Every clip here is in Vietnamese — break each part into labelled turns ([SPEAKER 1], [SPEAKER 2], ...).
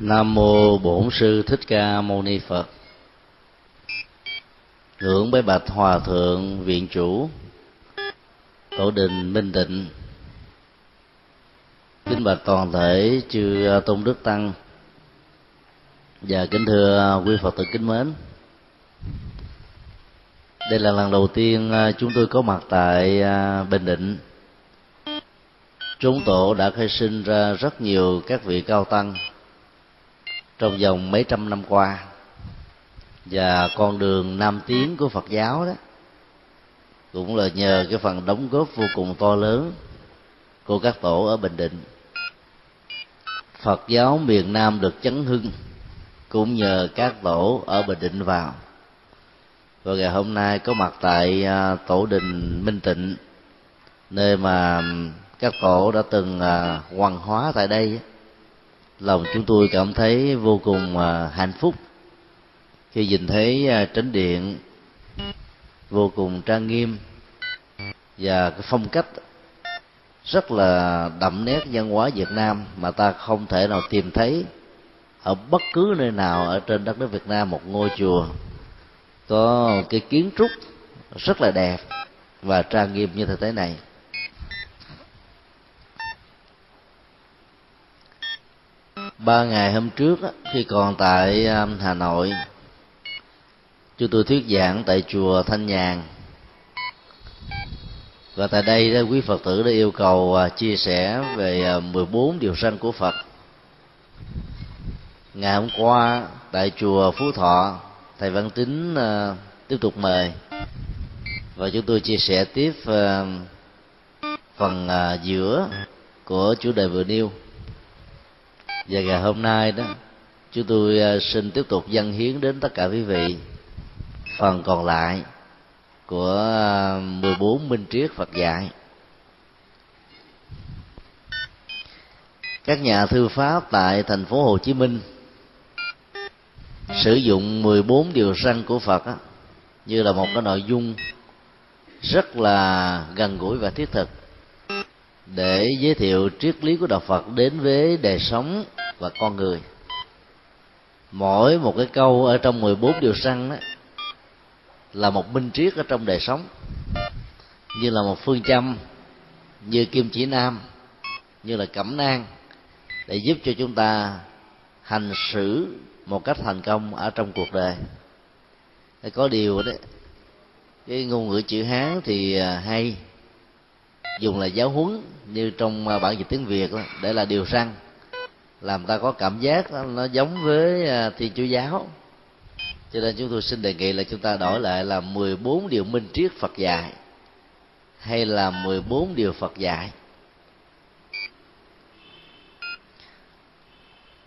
[SPEAKER 1] nam mô bổn sư thích ca mâu ni phật. Hưởng bái bạch hòa thượng viện chủ, tổ đình minh định. Kính bạch toàn thể chư à, tôn đức tăng. Và kính thưa quý phật tử kính mến. Đây là lần đầu tiên à, chúng tôi có mặt tại à, bình định. Chúng tổ đã khai sinh ra rất nhiều các vị cao tăng trong vòng mấy trăm năm qua, và con đường nam tiến của phật giáo đó, cũng là nhờ cái phần đóng góp vô cùng to lớn của các tổ ở bình định. Phật giáo miền nam được chấn hưng cũng nhờ các tổ ở bình định vào. Và ngày hôm nay có mặt tại à, tổ đình minh tịnh, nơi mà các tổ đã từng à, hoàng hóa tại đây lòng chúng tôi cảm thấy vô cùng à, hạnh phúc. Khi nhìn thấy tránh trấn điện vô cùng trang nghiêm và cái phong cách rất là đậm nét văn hóa Việt Nam mà ta không thể nào tìm thấy ở bất cứ nơi nào ở trên đất nước Việt Nam, một ngôi chùa có cái kiến trúc rất là đẹp và trang nghiêm như thế này. Ba ngày hôm trước khi còn tại um, hà nội chúng tôi thuyết giảng tại chùa thanh nhàn. Và tại đây đó, quý phật tử đã yêu cầu à, chia sẻ về à, 14 điều răn của phật. Ngày hôm qua tại chùa phú thọ thầy văn tín à, tiếp tục mời. Và chúng tôi chia sẻ tiếp phần giữa của chủ đề vừa nêu và ngày hôm nay đó chúng tôi à, xin tiếp tục dâng hiến đến tất cả quý vị. Phần còn lại của à, 14 minh triết Phật dạy. Các nhà thư pháp tại thành phố Hồ Chí Minh sử dụng 14 điều răn của Phật đó, như là một cái nội dung rất là gần gũi và thiết thực để giới thiệu triết lý của đạo Phật đến với đời sống và con người. Mỗi một cái câu ở trong 14 điều răn đó là một minh triết ở trong đời sống, như là một phương châm, như kim chỉ nam, như là cẩm nang, để giúp cho chúng ta hành xử một cách thành công ở trong cuộc đời. Có điều đấy cái ngôn ngữ chữ hán thì à, hay, dùng là giáo huấn như trong à, bản dịch tiếng việt đó, để là điều răng làm ta có cảm giác đó, nó giống với à, thiên chúa giáo. Cho nên chúng tôi xin đề nghị là chúng ta đổi lại là 14 điều minh triết Phật dạy hay là 14 điều Phật dạy.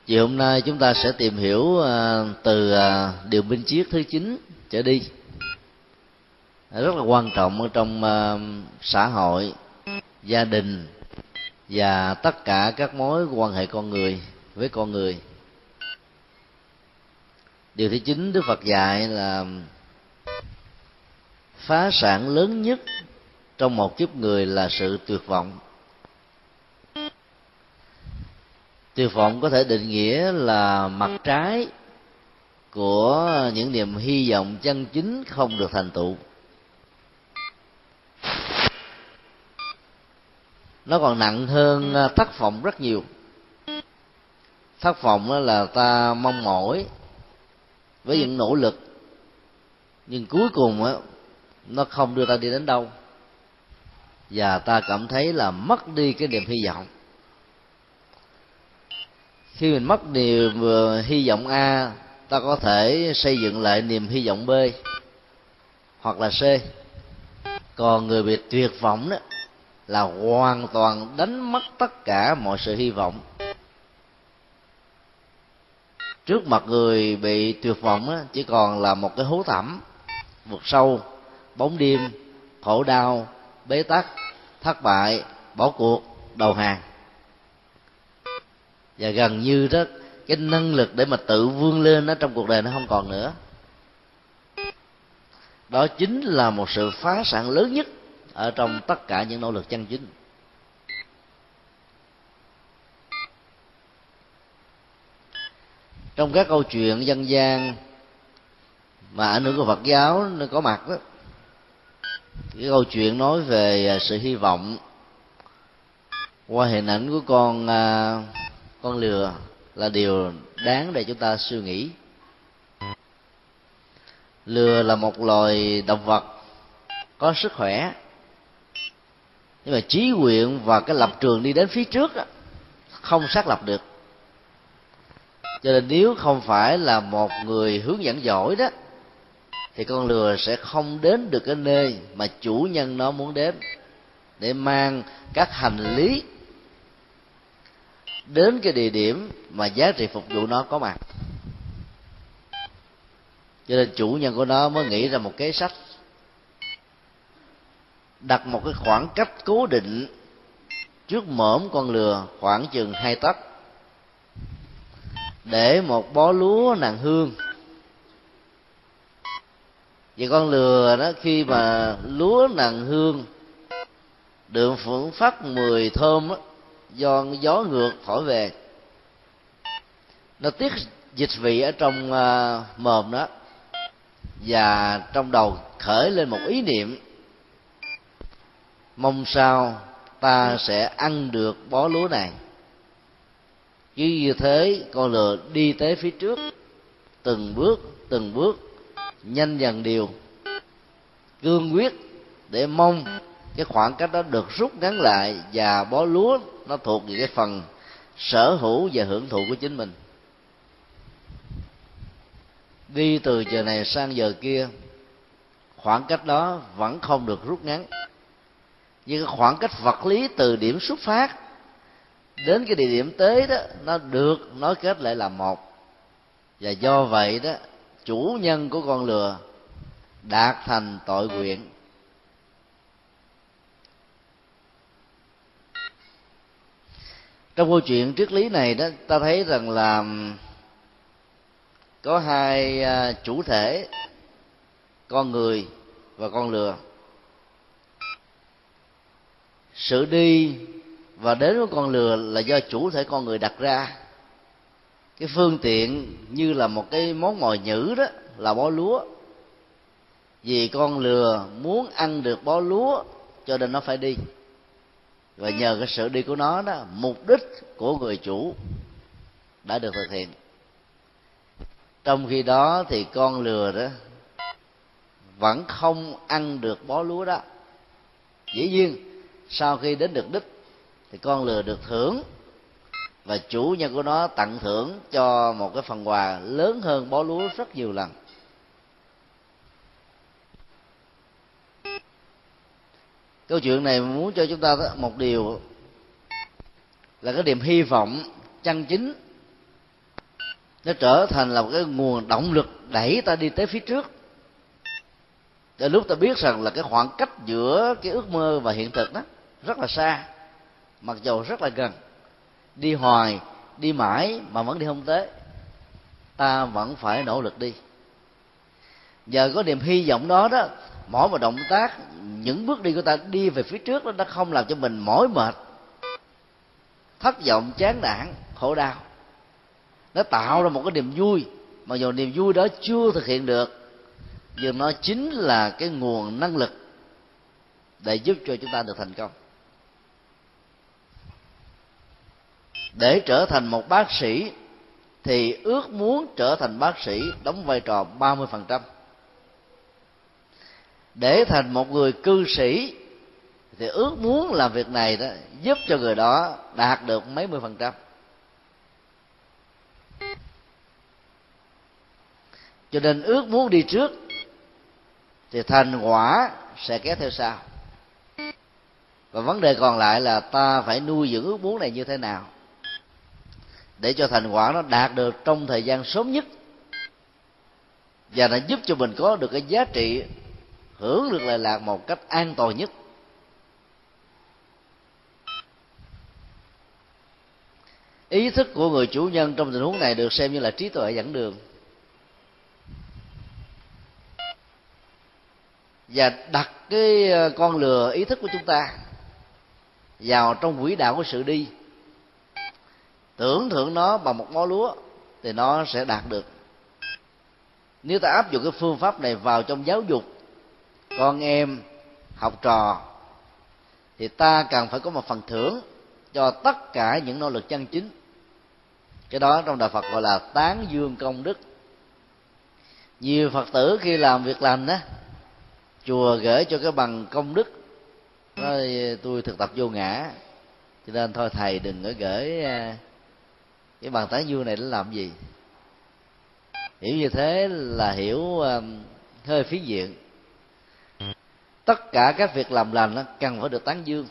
[SPEAKER 1] Chiều hôm nay chúng ta sẽ tìm hiểu à, từ điều minh triết thứ chín trở đi. Rất là quan trọng ở trong xã hội gia đình và tất cả các mối quan hệ con người với con người. Điều thứ chín, đức phật dạy là phá sản lớn nhất trong một kiếp người là sự tuyệt vọng. Tuyệt vọng có thể định nghĩa là mặt trái của những niềm hy vọng chân chính không được thành tựu. Nó còn nặng hơn ờ, thất vọng rất nhiều. Thất vọng là ta mong mỏi với những nỗ lực. Nhưng cuối cùng á, nó không đưa ta đi đến đâu. Và ta cảm thấy là mất đi cái niềm hy vọng. Khi mình mất niềm ờ, hy vọng a, ta có thể xây dựng lại niềm hy vọng b hoặc là c. Còn người bị tuyệt vọng đó là hoàn toàn đánh mất tất cả mọi sự hy vọng. Trước mặt người bị tuyệt vọng á, chỉ còn là một cái hố thẳm vực sâu bóng đêm khổ đau bế tắc thất bại bỏ cuộc đầu hàng. Và gần như đó cái năng lực để mà tự vươn lên nó trong cuộc đời nó không còn nữa. Đó chính là một sự phá sản lớn nhất ở trong tất cả những nỗ lực chân chính. Trong các câu chuyện dân gian mà ảnh hưởng của Phật giáo nó có mặt đó, cái câu chuyện nói về à, sự hy vọng qua hình ảnh của con à, con lừa là điều đáng để chúng ta suy nghĩ. Lừa là một loài động vật có sức khỏe nhưng mà trí nguyện và cái lập trường đi đến phía trước đó, không xác lập được. Cho nên nếu không phải là một người hướng dẫn giỏi đó thì con lừa sẽ không đến được cái nơi mà chủ nhân nó muốn đến để mang các hành lý đến cái địa điểm mà giá trị phục vụ nó có mặt. Cho nên chủ nhân của nó mới nghĩ ra một kế sách đặt một cái khoảng cách cố định trước mõm con lừa khoảng chừng hai tấc để một bó lúa nàng hương. Và con lừa đó khi mà lúa nàng hương đường phượng phát mùi thơm đó, do gió ngược thổi về nó tiết dịch vị ở trong uh, mồm đó và trong đầu khởi lên một ý niệm mong sao ta sẽ ăn được bó lúa này. Cứ như thế, con lừa đi tới phía trước. Từng bước từng bước, nhanh dần điều. Cương quyết để mong cái khoảng cách đó được rút ngắn lại và bó lúa nó thuộc về cái phần sở hữu và hưởng thụ của chính mình. Đi từ giờ này sang giờ kia, khoảng cách đó vẫn không được rút ngắn nhưng cái khoảng cách vật lý từ điểm xuất phát đến cái địa điểm tới đó, nó được nói kết lại là một. Và do vậy đó, chủ nhân của con lừa đạt thành tội nguyện. Trong câu chuyện triết lý này đó, ta thấy rằng là có hai à, chủ thể, con người và con lừa sự đi và đến của con lừa là do chủ thể con người đặt ra. Cái phương tiện như là một cái món mồi nhữ đó là bó lúa. Vì con lừa muốn ăn được bó lúa cho nên nó phải đi. Và nhờ cái sự đi của nó đó, mục đích của người chủ đã được thực hiện. Trong khi đó thì con lừa đó vẫn không ăn được bó lúa đó. Dĩ nhiên sau khi đến được đích thì con lừa được thưởng. Và chủ nhân của nó tặng thưởng cho một cái phần quà lớn hơn bó lúa rất nhiều lần. Câu chuyện này muốn cho chúng ta một điều là cái niềm hy vọng chân chính nó trở thành là một cái nguồn động lực đẩy ta đi tới phía trước. Để lúc ta biết rằng là cái khoảng cách giữa cái ước mơ và hiện thực đó rất là xa, mặc dầu rất là gần. Đi hoài, đi mãi mà vẫn đi không tới. Ta vẫn phải nỗ lực đi. Giờ có niềm hy vọng đó đó, mỗi một động tác, những bước đi của ta đi về phía trước đó, nó không làm cho mình mỏi mệt. Thất vọng, chán nản, khổ đau. Nó tạo ra một cái niềm vui mà dù niềm vui đó chưa thực hiện được, nhưng nó chính là cái nguồn năng lực để giúp cho chúng ta được thành công. Để trở thành một bác sĩ, thì ước muốn trở thành bác sĩ đóng vai trò 30%. Để thành một người cư sĩ, thì ước muốn làm việc này đó, giúp cho người đó đạt được mấy mươi phần trăm. Cho nên ước muốn đi trước, thì thành quả sẽ kéo theo sau. Và vấn đề còn lại là ta phải nuôi dưỡng ước muốn này như thế nào để cho thành quả nó đạt được trong thời gian sớm nhất. Và nó giúp cho mình có được cái giá trị hưởng được lợi lạc một cách an toàn nhất. Ý thức của người chủ nhân trong tình huống này được xem như là trí tuệ dẫn đường. Và đặt cái ờ, con lừa ý thức của chúng ta vào trong quỹ đạo của sự đi tưởng thưởng nó bằng một bó lúa, thì nó sẽ đạt được. Nếu ta áp dụng cái phương pháp này vào trong giáo dục, con em học trò, thì ta cần phải có một phần thưởng cho tất cả những nỗ lực chân chính. Cái đó trong đạo phật gọi là tán dương công đức. Nhiều phật tử khi làm việc lành á, chùa gửi cho cái bằng công đức, nói, tôi thực tập vô ngã, cho nên thôi thầy đừng có gửi à, cái bàn tán dương này để làm gì? Hiểu như thế là hiểu um, hơi phí diện tất cả các việc làm lành nó cần phải được tán dương.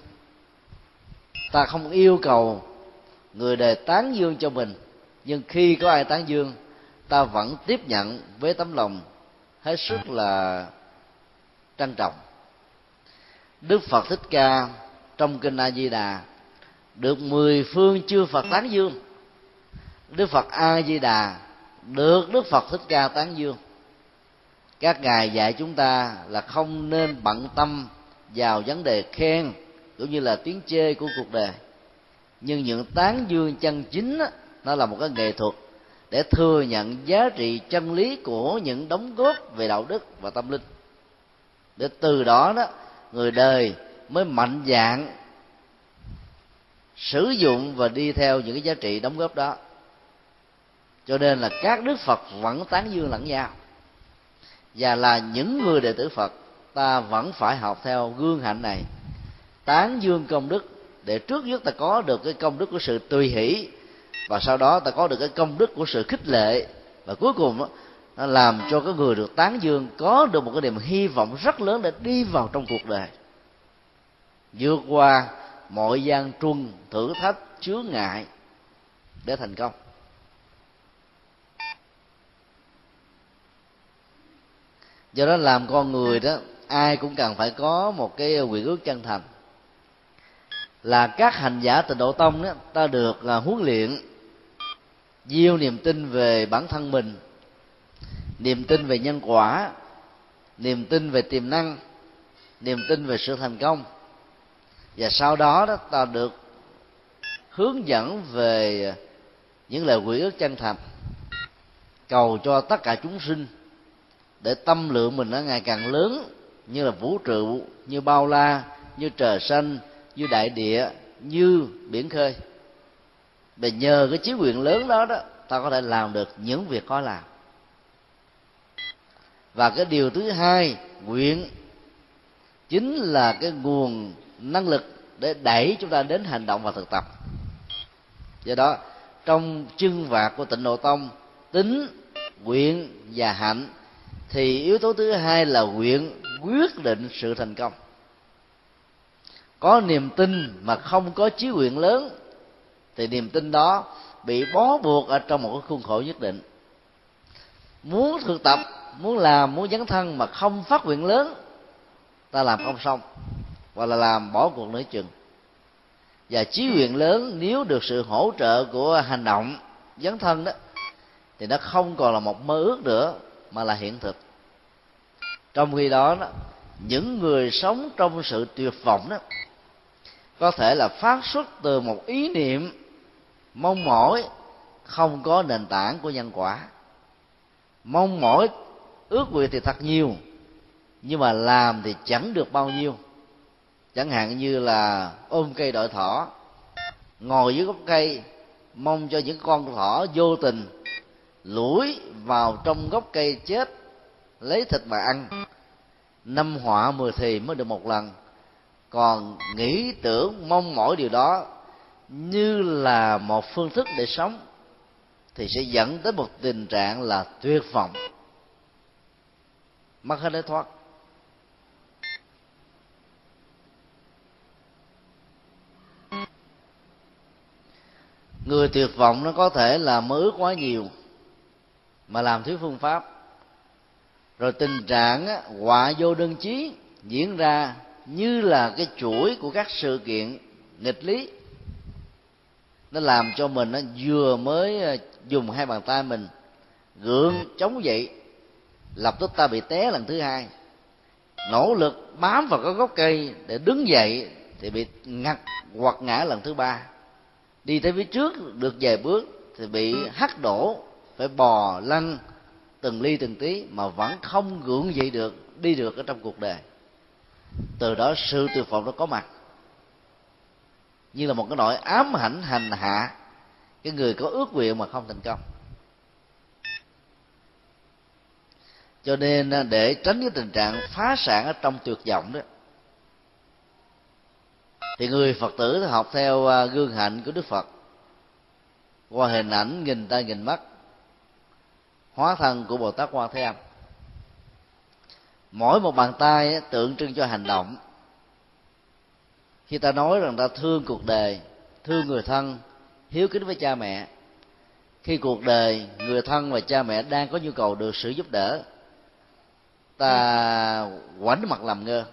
[SPEAKER 1] Ta không yêu cầu người đời tán dương cho mình, nhưng khi có ai tán dương, ta vẫn tiếp nhận với tấm lòng hết sức là trân trọng. Đức phật thích ca trong kinh a di đà được mười phương chư phật tán dương đức phật a di đà được đức phật thích ca tán dương. Các ngài dạy chúng ta là không nên bận tâm vào vấn đề khen cũng như là tiếng chê của cuộc đời. Nhưng những tán dương chân chính đó, nó là một cái nghệ thuật để thừa nhận giá trị chân lý của những đóng góp về đạo đức và tâm linh. Để từ đó đó người đời mới mạnh dạng sử dụng và đi theo những cái giá trị đóng góp đó cho nên là các đức phật vẫn tán dương lẫn nhau. Và là những người đệ tử phật, ta vẫn phải học theo gương hạnh này. Tán dương công đức, để trước nhất ta có được cái công đức của sự tùy hỷ, và sau đó ta có được cái công đức của sự khích lệ. Và cuối cùng nó làm cho cái người được tán dương có được một cái niềm hy vọng rất lớn để đi vào trong cuộc đời. Vượt qua mọi gian truân, thử thách, chướng ngại để thành công. Do đó làm con người đó, ai cũng cần phải có một cái quyền ước chân thành. Là các hành giả tịnh độ tông đó, ta được là huấn luyện gieo niềm tin về bản thân mình, niềm tin về nhân quả, niềm tin về tiềm năng, niềm tin về sự thành công. Và sau đó đó, ta được hướng dẫn về những lời quy ước chân thành, cầu cho tất cả chúng sinh để tâm lượng mình nó ngày càng lớn, như là vũ trụ, như bao la, như trời xanh, như đại địa, như biển khơi. Để nhờ cái chí quyền lớn đó đó, ta có thể làm được những việc khó làm. Và cái điều thứ hai, nguyện, chính là cái nguồn năng lực để đẩy chúng ta đến hành động và thực tập. Do đó, trong chân vạc của tịnh độ tông, tính, nguyện và hạnh thì yếu tố thứ hai là nguyện quyết định sự thành công. Có niềm tin mà không có chí nguyện lớn, thì niềm tin đó bị bó buộc ở trong một cái khuôn khổ nhất định. Muốn thực tập, muốn làm, muốn dấn thân mà không phát nguyện lớn, ta làm không xong, hoặc là làm bỏ cuộc nửa chừng. Và chí nguyện lớn nếu được sự hỗ trợ của hành động dấn thân đó, thì nó không còn là một mơ ước nữa mà là hiện thực. Trong khi đó, đó những người sống trong sự tuyệt vọng đó có thể là phát xuất từ một ý niệm mong mỏi không có nền tảng của nhân quả. Mong mỏi ước nguyện thì thật nhiều nhưng mà làm thì chẳng được bao nhiêu. Chẳng hạn như là ôm cây đội thỏ ngồi dưới gốc cây mong cho những con thỏ vô tình lủi vào trong gốc cây chết, lấy thịt mà ăn. Năm họa mười thì mới được một lần. Còn nghĩ tưởng, mong mỏi điều đó, như là một phương thức để sống, thì sẽ dẫn tới một tình trạng là tuyệt vọng. Mất hết lối thoát. Người tuyệt vọng nó có thể là mơ ước quá nhiều mà làm thiếu phương pháp. Rồi tình trạng á, họa vô đơn chí diễn ra như là cái chuỗi của các sự kiện nghịch lý. Nó làm cho mình nó vừa mới à, dùng hai bàn tay mình gượng chống dậy lập tức ta bị té lần thứ hai. Nỗ lực bám vào cái gốc cây để đứng dậy thì bị ngặt hoặc ngã lần thứ ba. Đi tới phía trước được vài bước thì bị hắt đổ phải bò lăn từng ly từng tí mà vẫn không gượng dậy được, đi được ở trong cuộc đời. Từ đó sự tuyệt vọng nó có mặt. Như là một cái nỗi ám ảnh hành hạ, cái người có ước nguyện mà không thành công. Cho nên à, để tránh cái tình trạng phá sản ở trong tuyệt vọng đó, thì người phật tử học theo à, gương hạnh của đức phật. Qua hình ảnh nghìn tay nghìn mắt hóa thân của bồ tát quan thế âm. Mỗi một bàn tay tượng trưng cho hành động. Khi ta nói rằng ta thương cuộc đời, thương người thân, hiếu kính với cha mẹ, khi cuộc đời, người thân và cha mẹ đang có nhu cầu được sự giúp đỡ, ta quảnh mặt làm ngơ.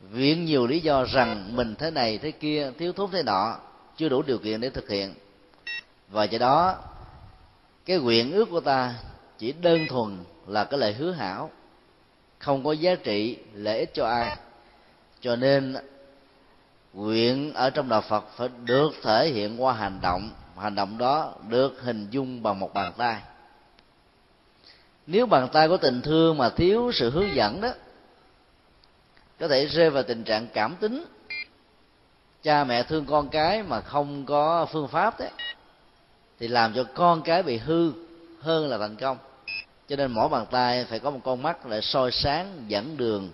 [SPEAKER 1] Viện nhiều lý do rằng mình thế này, thế kia, thiếu thốn thế nọ, chưa đủ điều kiện để thực hiện. Và do đó, cái nguyện ước của ta chỉ đơn thuần là cái lời hứa hảo. Không có giá trị, lợi ích cho ai. Cho nên, nguyện ở trong đạo phật phải được thể hiện qua hành động. Hành động đó được hình dung bằng một bàn tay. Nếu bàn tay có tình thương mà thiếu sự hướng dẫn đó, có thể rơi vào tình trạng cảm tính. Cha mẹ thương con cái mà không có phương pháp đấy thì làm cho con cái bị hư hơn là thành công. Cho nên mỗi bàn tay phải có một con mắt để soi sáng, dẫn đường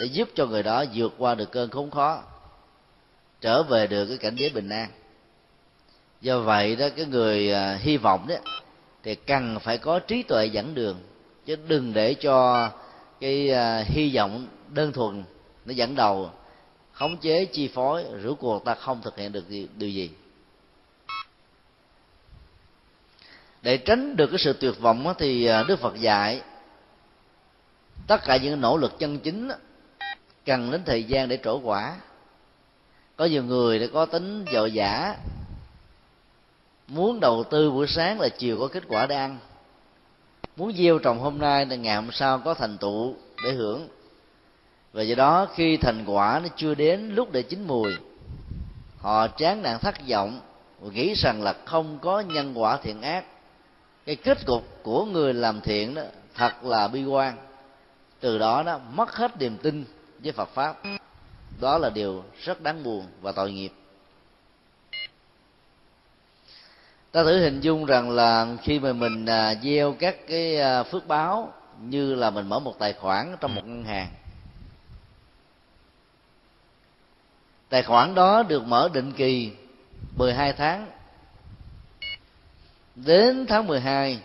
[SPEAKER 1] để giúp cho người đó vượt qua được cơn khốn khó, trở về được cái cảnh giới bình an. Do vậy đó, cái người à, hy vọng đó, thì cần phải có trí tuệ dẫn đường, chứ đừng để cho cái à, hy vọng đơn thuần nó dẫn đầu, khống chế chi phối rủi cuộc ta không thực hiện được điều gì. Để tránh được cái sự tuyệt vọng thì à, đức phật dạy, tất cả những nỗ lực chân chính cần đến thời gian để trổ quả. Có nhiều người đã có tính dội dã, muốn đầu tư buổi sáng là chiều có kết quả để ăn. Muốn gieo trồng hôm nay là ngày hôm sau có thành tựu để hưởng. Và do đó khi thành quả nó chưa đến lúc để chín mùi, họ chán nản thất vọng và nghĩ rằng là không có nhân quả thiện ác cái kết cục của người làm thiện đó thật là bi quan. Từ đó nó mất hết niềm tin với Phật pháp. Đó là điều rất đáng buồn và tội nghiệp. Ta thử hình dung rằng là khi mà mình à, gieo các cái à, phước báo như là mình mở một tài khoản trong một ngân hàng. Tài khoản đó được mở định kỳ 12 tháng đến tháng 12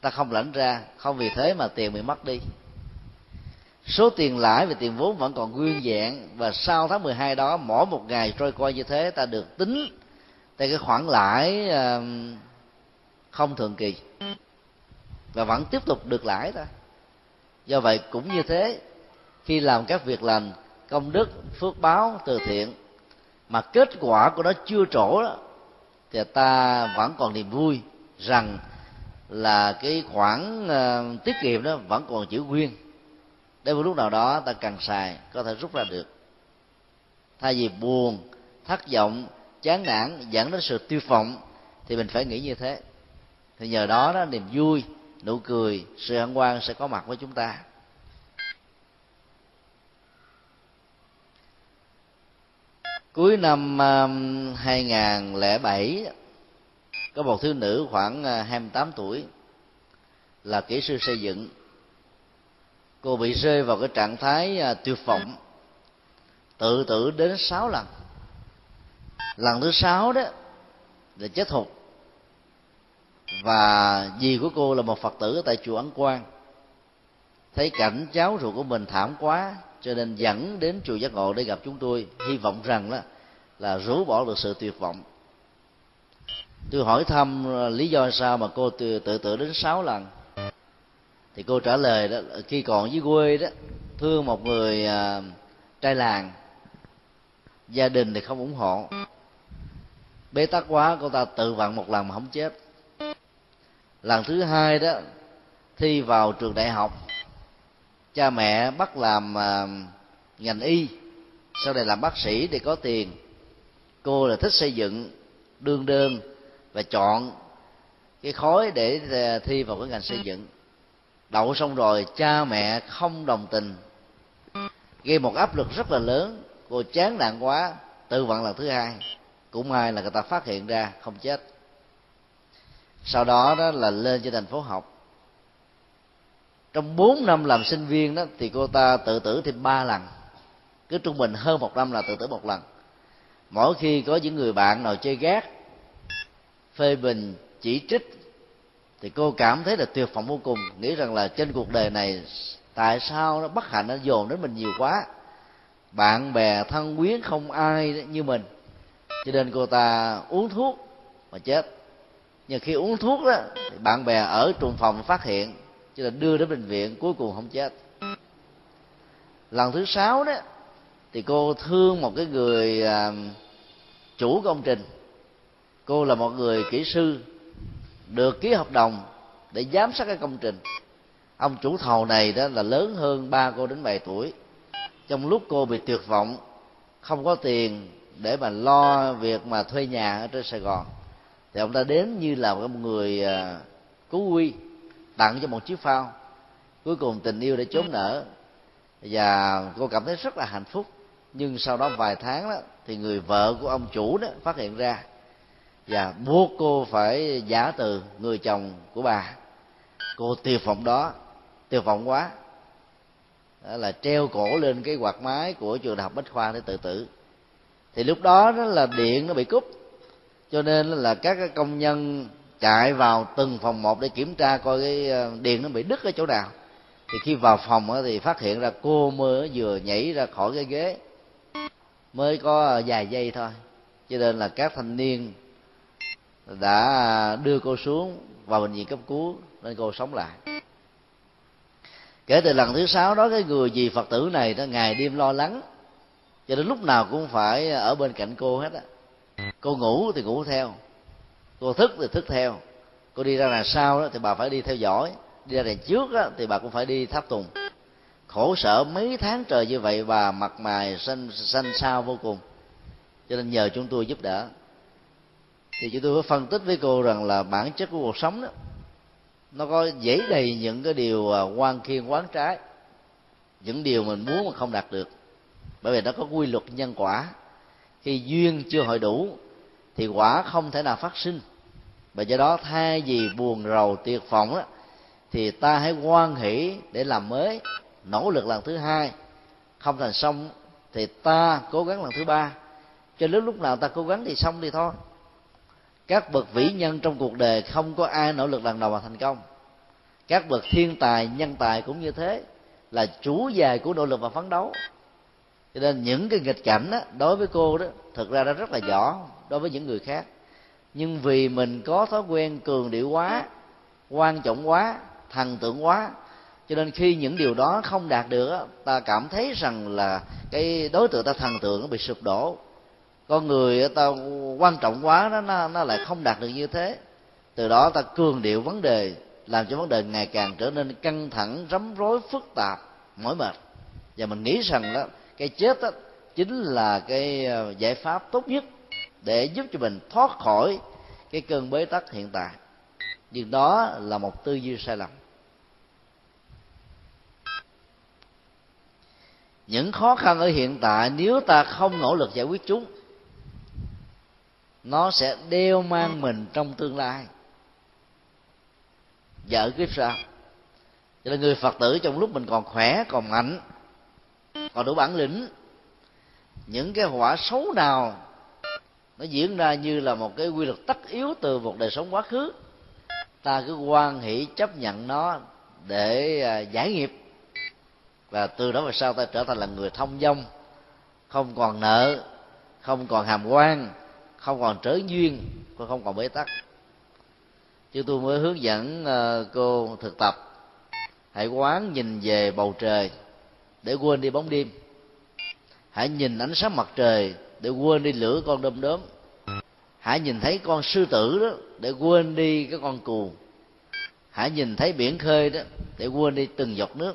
[SPEAKER 1] ta không lãnh ra, không vì thế mà tiền bị mất đi. Số tiền lãi và tiền vốn vẫn còn nguyên vẹn và sau tháng 12 đó, mỗi một ngày trôi qua như thế, ta được tính tại cái khoản lãi không thường kỳ và vẫn tiếp tục được lãi ta. Do vậy cũng như thế, khi làm các việc lành, công đức, phước báo từ thiện mà kết quả của nó chưa trổ đó, thì ta vẫn còn niềm vui rằng là cái khoản uh, tiết kiệm đó vẫn còn chữ nguyên. Đến một lúc nào đó ta cần xài có thể rút ra được. Thay vì buồn thất vọng chán nản dẫn đến sự tiêu vọng thì mình phải nghĩ như thế. Thì nhờ đó đó niềm vui nụ cười sự hân hoan sẽ có mặt với chúng ta. Cuối năm ờ, 2007 có một thiếu nữ khoảng à, 28 tuổi là kỹ sư xây dựng. Cô bị rơi vào cái trạng thái à, tuyệt vọng. Tự tử đến 6 lần. Lần thứ sáu đó là chết thục và dì của cô là một phật tử ở tại chùa ấn quang. Thấy cảnh cháu ruột của mình thảm quá, cho nên dẫn đến chùa giác ngộ để gặp chúng tôi. Hy vọng rằng đó là rũ bỏ được sự tuyệt vọng tôi hỏi thăm ờ, lý do sao mà cô tự tự tự đến sáu lần? Thì cô trả lời đó khi còn dưới quê đó thương một người uh, trai làng. Gia đình thì không ủng hộ. Bế tắc quá cô ta tự vặn một lần mà không chết. Lần thứ hai đó thi vào trường đại học. Cha mẹ bắt làm uh, ngành y sau này làm bác sĩ để có tiền. Cô là thích xây dựng đương đơn và chọn cái khối để à, thi vào cái ngành xây dựng. Đậu xong rồi cha mẹ không đồng tình. Gây một áp lực rất là lớn. Cô chán nản quá. Tự vận lần thứ hai. Cũng may là người ta phát hiện ra không chết. Sau đó đó là lên cho thành phố học. Trong 4 năm làm sinh viên đó thì cô ta tự tử thêm ba lần. Cứ trung bình hơn một năm là tự tử một lần. Mỗi khi có những người bạn nào chơi gác phê bình, chỉ trích, thì cô cảm thấy là tuyệt vọng vô cùng. Nghĩ rằng là trên cuộc đời này, tại sao nó bất hạnh, nó dồn đến mình nhiều quá. Bạn bè thân quyến không ai như mình. Cho nên cô ta uống thuốc mà chết. Nhưng khi uống thuốc đó, thì bạn bè ở trùng phòng phát hiện, cho nên đưa đến bệnh viện, cuối cùng không chết. Lần thứ sáu đó, thì cô thương một cái người à, chủ công trình cô là một người kỹ sư, được ký hợp đồng để giám sát cái công trình. Ông chủ thầu này đó là lớn hơn ba cô đến bảy tuổi. Trong lúc cô bị tuyệt vọng, không có tiền để mà lo việc mà thuê nhà ở trên sài gòn, thì ông ta đến như là một người à, cứu quy tặng cho một chiếc phao, cuối cùng tình yêu đã chốn nở. Và cô cảm thấy rất là hạnh phúc. Nhưng sau đó vài tháng đó, thì người vợ của ông chủ đó phát hiện ra và buộc cô phải giả từ người chồng của bà. Cô tiêu vọng đó, tiêu vọng quá. Đó là treo cổ lên cái quạt mái của trường đại học bách khoa để tự tử. Thì lúc đó đó là điện nó bị cúp. Cho nên là các công nhân chạy vào từng phòng một để kiểm tra coi cái ờ, điện nó bị đứt ở chỗ nào. Thì khi vào phòng thì phát hiện ra cô mới vừa nhảy ra khỏi cái ghế, mới có vài giây thôi. Cho nên là các thanh niên đã đưa cô xuống vào bệnh viện cấp cứu nên cô sống lại. Kể từ lần thứ sáu đó cái người gì phật tử này nó ngày đêm lo lắng cho đến lúc nào cũng phải ở bên cạnh cô hết á. Cô ngủ thì ngủ theo cô thức thì thức theo. Cô đi ra đằng sau đó thì bà phải đi theo dõi đi ra đằng trước đó, thì bà cũng phải đi tháp tùng. Khổ sở mấy tháng trời như vậy bà mặt mày xanh xanh xao vô cùng. Cho nên nhờ chúng tôi giúp đỡ thì chúng tôi phải phân tích với cô rằng là bản chất của cuộc sống đó nó có dễ đầy những cái điều à, quan khiên quán trái. Những điều mình muốn mà không đạt được. Bởi vì nó có quy luật nhân quả. Khi duyên chưa hội đủ thì quả không thể nào phát sinh. Và do đó thay vì buồn rầu tuyệt vọng đó, thì ta hãy quan hỷ để làm mới nỗ lực lần thứ hai. Không thành xong thì ta cố gắng lần thứ ba. Cho đến lúc nào ta cố gắng thì xong thì thôi các bậc vĩ nhân trong cuộc đời không có ai nỗ lực lần đầu mà thành công. Các bậc thiên tài nhân tài cũng như thế là chủ dài của nỗ lực và phấn đấu. Cho nên những cái nghịch cảnh đó, đối với cô đó thực ra nó rất là nhỏ đối với những người khác. Nhưng vì mình có thói quen cường điệu quá quan trọng quá thần tượng quá cho nên khi những điều đó không đạt được ta cảm thấy rằng là cái đối tượng ta thần tượng nó bị sụp đổ con người ta quan trọng quá nó nó, nó lại không đạt được như thế. Từ đó ta cường điệu vấn đề làm cho vấn đề ngày càng trở nên căng thẳng rắm rối phức tạp mỏi mệt. Và mình nghĩ rằng đó cái chết đó chính là cái ờ, giải pháp tốt nhất để giúp cho mình thoát khỏi cái cơn bế tắc hiện tại. Nhưng đó là một tư duy sai lầm. Những khó khăn ở hiện tại nếu ta không nỗ lực giải quyết chúng nó sẽ đeo mang mình trong tương lai. Và ở kiếp sau. Cho nên người phật tử trong lúc mình còn khỏe, còn mạnh, còn đủ bản lĩnh, những cái họa xấu nào nó diễn ra như là một cái quy luật tất yếu từ một đời sống quá khứ, ta cứ quan hỷ chấp nhận nó để à, giải nghiệp. Và từ đó về sau ta trở thành là người thông dong, không còn nợ, không còn hàm quan không còn trớ duyên không còn bế tắc. Chứ tôi mới hướng dẫn ờ, cô thực tập. Hãy quán nhìn về bầu trời để quên đi bóng đêm. Hãy nhìn ánh sáng mặt trời để quên đi lửa con đom đóm. Hãy nhìn thấy con sư tử đó để quên đi cái con cù hãy nhìn thấy biển khơi đó để quên đi từng giọt nước.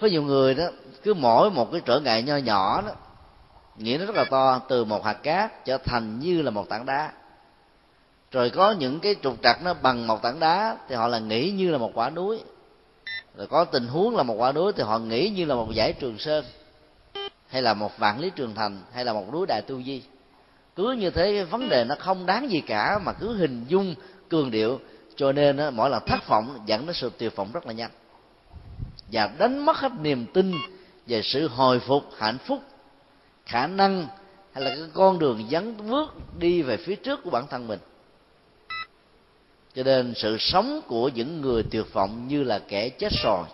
[SPEAKER 1] Có nhiều người đó, cứ mỗi một cái trở ngại nho nhỏ đó nghĩa nó rất là to từ một hạt cát trở thành như là một tảng đá. Rồi có những cái trục trặc nó bằng một tảng đá thì họ là nghĩ như là một quả núi. Rồi có tình huống là một quả núi thì họ nghĩ như là một giải trường sơn hay là một vạn lý trường thành hay là một núi đại tu di. Cứ như thế cái vấn đề nó không đáng gì cả mà cứ hình dung cường điệu cho nên đó, mỗi lần thất vọng dẫn đến sự tuyệt vọng rất là nhanh. Và đánh mất hết niềm tin về sự hồi phục hạnh phúc khả năng hay là cái con đường dấn bước đi về phía trước của bản thân mình. Cho nên sự sống của những người tuyệt vọng như là kẻ chết rồi,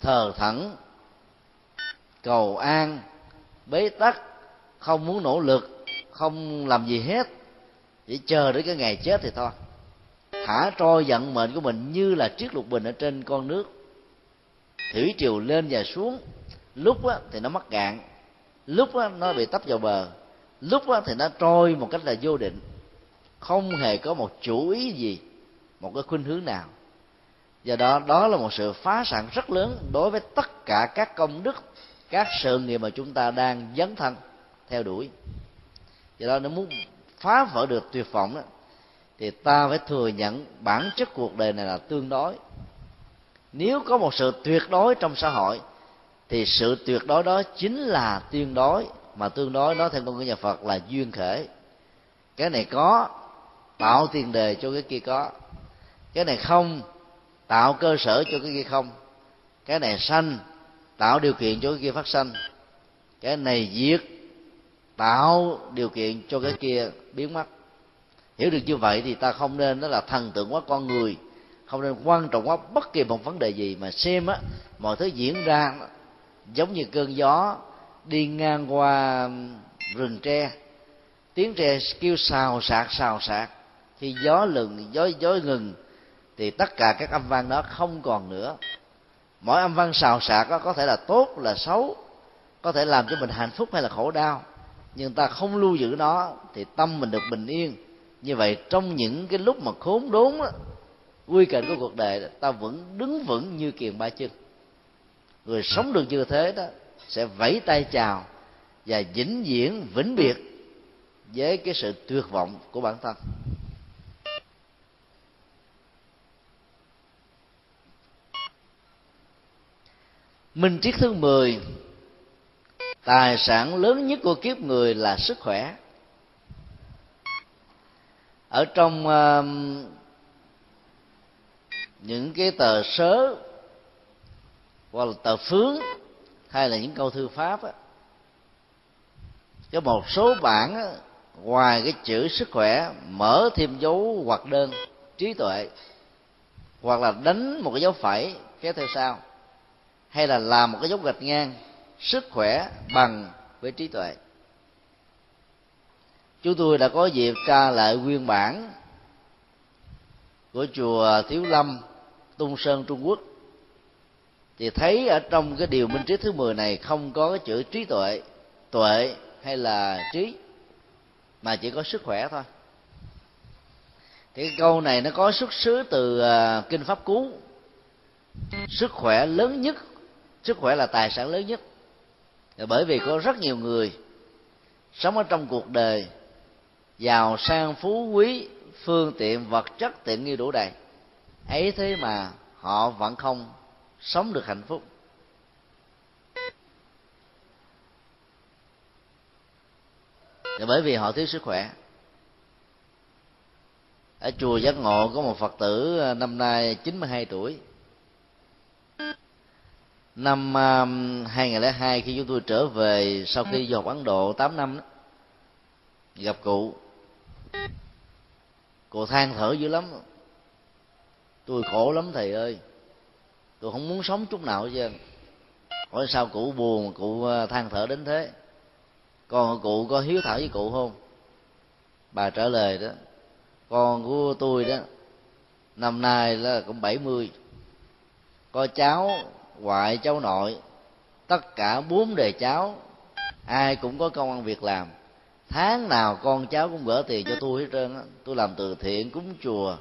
[SPEAKER 1] thờ thẫn, cầu an, bế tắc, không muốn nỗ lực, không làm gì hết, chỉ chờ đến cái ngày chết thì thôi. Thả trôi vận mệnh của mình như là chiếc lục bình ở trên con nước. Thủy triều lên và xuống lúc á, thì nó mắc cạn lúc á, nó bị tấp vào bờ. Lúc á, thì nó trôi một cách là vô định. Không hề có một chủ ý gì một cái khuynh hướng nào. Do đó đó là một sự phá sản rất lớn đối với tất cả các công đức các sự nghiệp mà chúng ta đang dấn thân theo đuổi. Do đó nếu muốn phá vỡ được tuyệt vọng đó, thì ta phải thừa nhận bản chất cuộc đời này là tương đối. Nếu có một sự tuyệt đối trong xã hội thì sự tuyệt đối đó chính là tương đối. Mà tương đối nó theo ngôn ngữ nhà Phật, là duyên khởi cái này có, tạo tiền đề cho cái kia có. Cái này không, tạo cơ sở cho cái kia không. Cái này sanh, tạo điều kiện cho cái kia phát sanh. Cái này diệt, tạo điều kiện cho cái kia biến mất. Hiểu được như vậy thì ta không nên, đó là thần tượng quá con người. Không nên quan trọng quá bất kỳ một vấn đề gì mà xem á, mọi thứ diễn ra giống như cơn gió đi ngang qua rừng tre. Tiếng tre kêu xào xạc xào xạc. Khi gió lừng gió gió ngừng thì tất cả các âm vang đó không còn nữa. Mỗi âm vang xào xạc đó có thể là tốt là xấu có thể làm cho mình hạnh phúc hay là khổ đau. Nhưng ta không lưu giữ nó thì tâm mình được bình yên. Như vậy trong những cái lúc mà khốn đốn đó, quy kịch của cuộc đời ta vẫn đứng vững như kiền ba chân người sống được như thế đó sẽ vẫy tay chào và vĩnh viễn vĩnh biệt với cái sự tuyệt vọng của bản thân. Minh triết thứ 10 tài sản lớn nhất của kiếp người là sức khỏe. Ở trong uh, những cái tờ sớ hoặc là tờ phướng hay là những câu thư pháp á. Có một số bản á, ngoài cái chữ sức khỏe mở thêm dấu hoặc đơn trí tuệ hoặc là đánh một cái dấu phẩy kéo theo sau. Hay là làm một cái dấu gạch ngang sức khỏe bằng với trí tuệ. Chúng tôi đã có dịp tra lại nguyên bản của chùa thiếu lâm tung sơn trung quốc thì thấy ở trong cái điều minh trí thứ 10 này không có cái chữ trí tuệ tuệ hay là trí mà chỉ có sức khỏe thôi. Thì cái câu này nó có xuất xứ từ uh, kinh pháp cú. Sức khỏe lớn nhất sức khỏe là tài sản lớn nhất. Bởi vì có rất nhiều người sống ở trong cuộc đời giàu sang phú quý phương tiện vật chất tiện nghi đủ đầy. Ấy thế mà họ vẫn không sống được hạnh phúc. Là bởi vì họ thiếu sức khỏe. Ở chùa giác ngộ có một phật tử à, năm nay 92 tuổi. Năm 2002 khi chúng tôi trở về sau khi du học Ấn Độ 8 năm đó, gặp cụ. Cụ than thở dữ lắm. Tôi khổ lắm thầy ơi tôi không muốn sống chút nào hết trơn. Hỏi sao cụ buồn cụ à, than thở đến thế? Con cụ có hiếu thảo với cụ không? Bà trả lời đó, con của tôi đó, năm nay là cũng bảy mươi. Có cháu ngoại cháu nội, tất cả bốn đề cháu, ai cũng có công ăn việc làm. Tháng nào con cháu cũng gỡ tiền cho tôi hết trơn á. Tôi làm từ thiện, cúng chùa,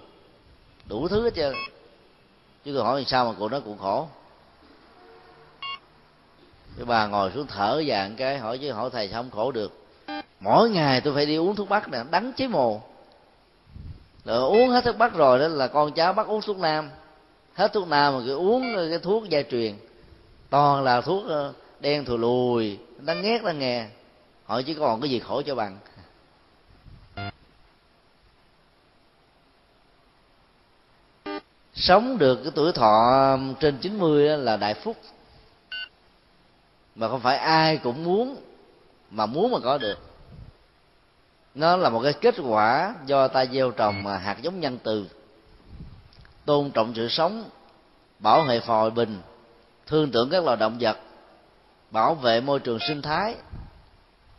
[SPEAKER 1] đủ thứ hết trơn chứ tôi hỏi sao mà cụ nói cụ khổ. Cái bà ngồi xuống thở dạng cái hỏi chứ hỏi thầy sao không khổ được. Mỗi ngày tôi phải đi uống thuốc bắc nè, đắng chế mồ. Rồi uống hết thuốc bắc rồi đó là con cháu bắt uống thuốc nam. Hết thuốc nam mà cứ uống cái thuốc gia truyền. Toàn là thuốc ờ, đen thù lùi đang ghét đang nghe. Hỏi chỉ còn cái gì khổ cho bằng. Sống được cái tuổi thọ trên 90 là đại phúc. Mà không phải ai cũng muốn, mà muốn mà có được. Nó là một cái kết quả do ta gieo trồng hạt giống nhân từ. Tôn trọng sự sống, bảo vệ phòi bình, thương tưởng các loài động vật, bảo vệ môi trường sinh thái.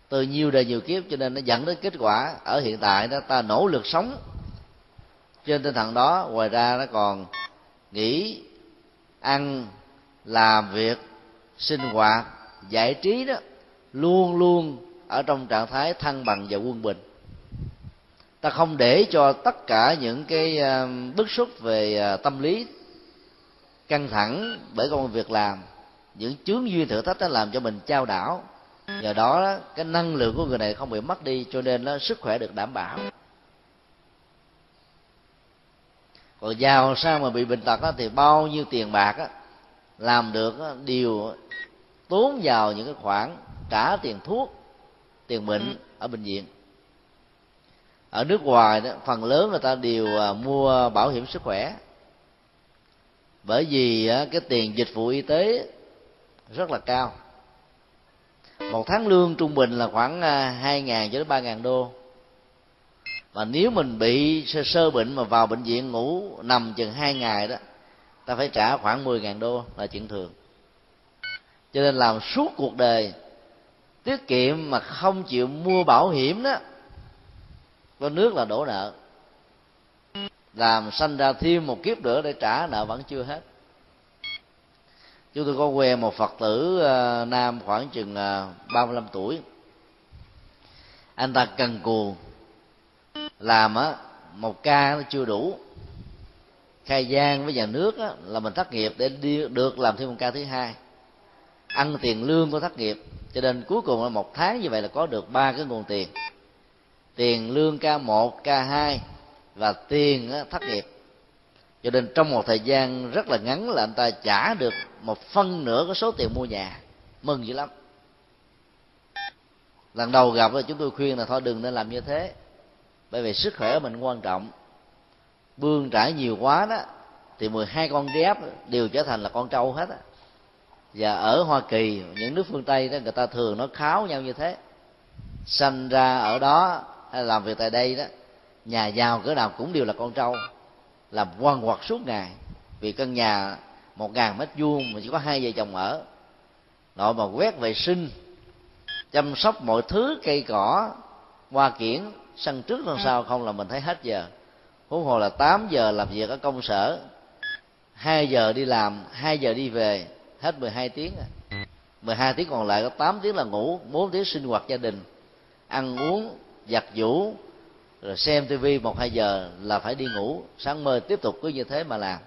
[SPEAKER 1] Từ nhiều đời nhiều kiếp cho nên nó dẫn đến kết quả, ở hiện tại đó ta nỗ lực sống trên tinh thần đó ngoài ra nó còn nghỉ ăn làm việc sinh hoạt giải trí đó luôn luôn ở trong trạng thái thăng bằng và quân bình. Ta không để cho tất cả những cái ờ, bức xúc về ờ, tâm lý căng thẳng bởi công việc làm những chướng duyên thử thách đó làm cho mình trao đảo. Nhờ đó cái năng lượng của người này không bị mất đi cho nên nó sức khỏe được đảm bảo còn giàu sao mà bị bệnh tật đó, thì bao nhiêu tiền bạc á, làm được á, đều tốn vào những cái khoản trả tiền thuốc tiền bệnh ở bệnh viện. Ở nước ngoài đó phần lớn người ta đều à, mua bảo hiểm sức khỏe. Bởi vì cái tiền dịch vụ y tế rất là cao. Một tháng lương trung bình là khoảng à, hai ngàn cho đến ba ngàn đô và nếu mình bị sơ, sơ bệnh mà vào bệnh viện ngủ nằm chừng hai ngày đó ta phải trả khoảng mười ngàn đô là chuyện thường. Cho nên làm suốt cuộc đời tiết kiệm mà không chịu mua bảo hiểm đó có nước là đổ nợ. Làm sanh ra thêm một kiếp nữa để trả nợ vẫn chưa hết. Chúng tôi có quen một phật tử uh, nam khoảng chừng ờ, uh, 35 tuổi. Anh ta cần cù làm á một ca nó chưa đủ. Khai gian với nhà nước á, là mình thất nghiệp để đi được làm thêm một ca thứ hai. Ăn tiền lương của thất nghiệp cho nên cuối cùng là một tháng như vậy là có được ba cái nguồn tiền. Tiền lương ca 1 ca 2 và tiền thất nghiệp. Cho nên trong một thời gian rất là ngắn là anh ta trả được một phân nửa cái số tiền mua nhà. Mừng dữ lắm. Lần đầu gặp là chúng tôi khuyên là thôi đừng nên làm như thế bởi vì sức khỏe mình quan trọng. Bươn trải nhiều quá đó, thì 12 con rép đều trở thành là con trâu hết á. Và ở hoa kỳ, những nước phương tây đó, người ta thường nó kháo nhau như thế. Sanh ra ở đó, hay làm việc tại đây đó, nhà giàu cỡ nào cũng đều là con trâu. Làm quan hoạt suốt ngày. Vì căn nhà một ngàn mét vuông mà chỉ có hai vợ chồng ở. Nội mà quét vệ sinh, chăm sóc mọi thứ, cây cỏ, hoa kiển sân trước sân sau không là mình thấy hết giờ. Huống hồ là 8 giờ làm việc ở công sở 2 giờ đi làm 2 giờ đi về hết 12 tiếng à. 12 tiếng còn lại có 8 tiếng là ngủ 4 tiếng sinh hoạt gia đình ăn uống giặt giũ rồi xem tivi một hai giờ là phải đi ngủ. Sáng mơ tiếp tục cứ như thế mà làm.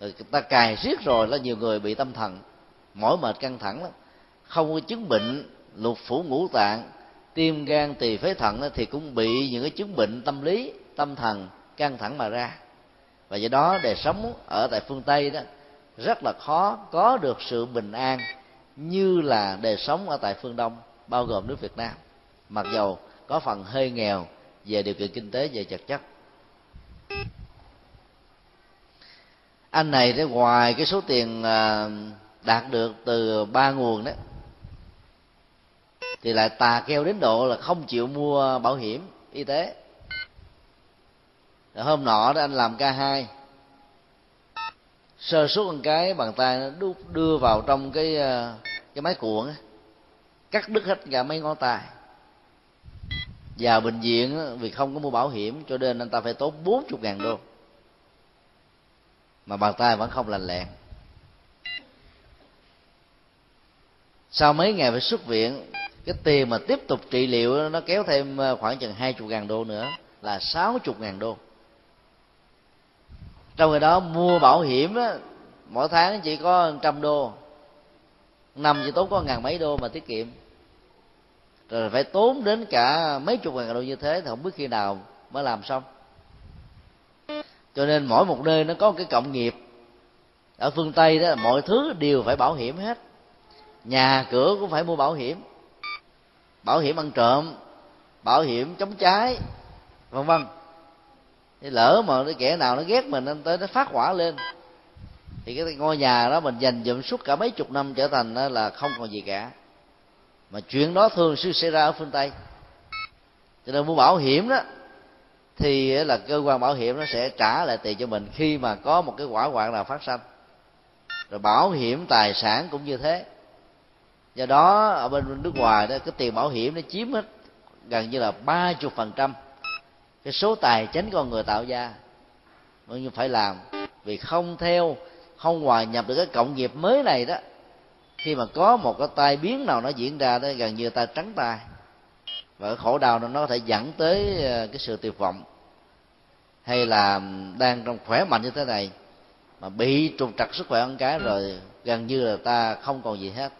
[SPEAKER 1] Rồi ta cài riết rồi là nhiều người bị tâm thần mỏi mệt căng thẳng lắm. Không có chứng bệnh lục phủ ngũ tạng tim gan tỳ phế thận thì cũng bị những cái chứng bệnh tâm lý, tâm thần căng thẳng mà ra. Và do đó đời sống ở tại phương tây đó, rất là khó có được sự bình an như là đời sống ở tại phương đông, bao gồm nước việt nam. Mặc dầu có phần hơi nghèo về điều kiện kinh tế, về vật chất. Anh này để ngoài cái số tiền à, đạt được từ ba nguồn đó thì lại tà keo đến độ là không chịu mua bảo hiểm y tế. Rồi hôm nọ đó anh làm ca hai. Sơ suất một cái, bàn tay nó đưa vào trong cái ờ, cái máy cuộn cắt đứt hết cả mấy ngón tay. Vào bệnh viện vì không có mua bảo hiểm, cho nên anh ta phải tốn bốn chục ngàn đô. Mà bàn tay vẫn không lành lẹn. Sau mấy ngày phải xuất viện cái tiền mà tiếp tục trị liệu nó kéo thêm ờ, khoảng chừng hai chục ngàn đô nữa là sáu chục ngàn đô. Trong người đó mua bảo hiểm đó, mỗi tháng chỉ có trăm đô. Năm chỉ tốn có ngàn mấy đô mà tiết kiệm. Rồi phải tốn đến cả mấy chục ngàn đô như thế thì không biết khi nào mới làm xong. Cho nên mỗi một nơi nó có một cái cộng nghiệp. Ở phương tây đó mọi thứ đều phải bảo hiểm hết. Nhà cửa cũng phải mua bảo hiểm bảo hiểm ăn trộm, bảo hiểm chống cháy vân vân. Thì lỡ mà cái kẻ nào nó ghét mình, anh tới nó phát hỏa lên. Thì cái ngôi nhà đó mình dành dụm suốt cả mấy chục năm trở thành là không còn gì cả. Mà chuyện đó thường xuyên xảy ra ở phương tây. Cho nên mua bảo hiểm đó, thì là cơ quan bảo hiểm nó sẽ trả lại tiền cho mình khi mà có một cái quả hoạn nào phát sinh rồi bảo hiểm tài sản cũng như thế do đó, ở bên nước ngoài đó, cái tiền bảo hiểm nó chiếm hết gần như là ba chục phần trăm cái số tài chính con người tạo ra. Bao nhiêu phải làm vì không theo, không hòa nhập được cái cộng nghiệp mới này đó, khi mà có một cái tai biến nào nó diễn ra đó, gần như ta trắng tay và cái khổ đau nó có thể dẫn tới ờ, cái sự tuyệt vọng. Hay là đang trong khỏe mạnh như thế này, mà bị trục trặc sức khỏe ăn cái rồi, gần như là ta không còn gì hết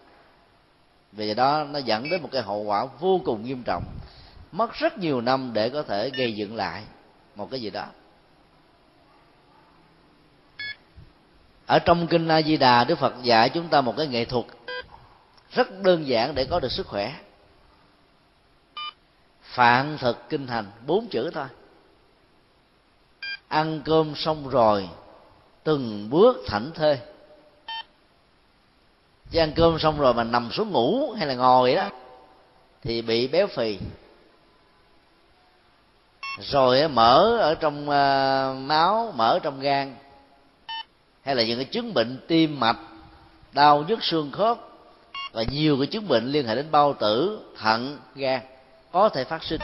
[SPEAKER 1] vì đó, nó dẫn đến một cái hậu quả vô cùng nghiêm trọng. Mất rất nhiều năm để có thể gây dựng lại một cái gì đó. Ở trong kinh a di đà, đức phật dạy chúng ta một cái nghệ thuật rất đơn giản để có được sức khỏe. Phạn thực kinh hành, bốn chữ thôi. Ăn cơm xong rồi, từng bước thảnh thơi chứ ăn cơm xong rồi mà nằm xuống ngủ hay là ngồi đó thì bị béo phì. Rồi mở ở trong à, máu mở trong gan hay là những cái chứng bệnh tim mạch đau nhức xương khớp và nhiều cái chứng bệnh liên hệ đến bao tử thận gan có thể phát sinh.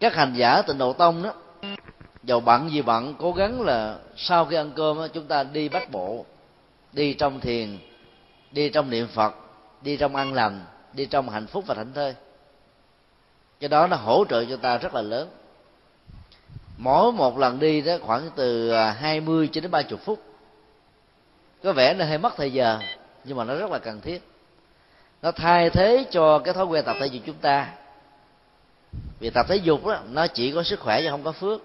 [SPEAKER 1] Các hành giả tịnh độ tông đó dầu bận gì bận cố gắng là sau khi ăn cơm đó, chúng ta đi bách bộ đi trong thiền, đi trong niệm phật, đi trong ăn lành, đi trong hạnh phúc và thảnh thơi. Cái đó nó hỗ trợ cho ta rất là lớn. Mỗi một lần đi đó khoảng từ à, 20 cho đến 30 phút. Có vẻ nó hơi mất thời giờ, nhưng mà nó rất là cần thiết. Nó thay thế cho cái thói quen tập thể dục chúng ta. Vì tập thể dục đó, nó chỉ có sức khỏe chứ không có phước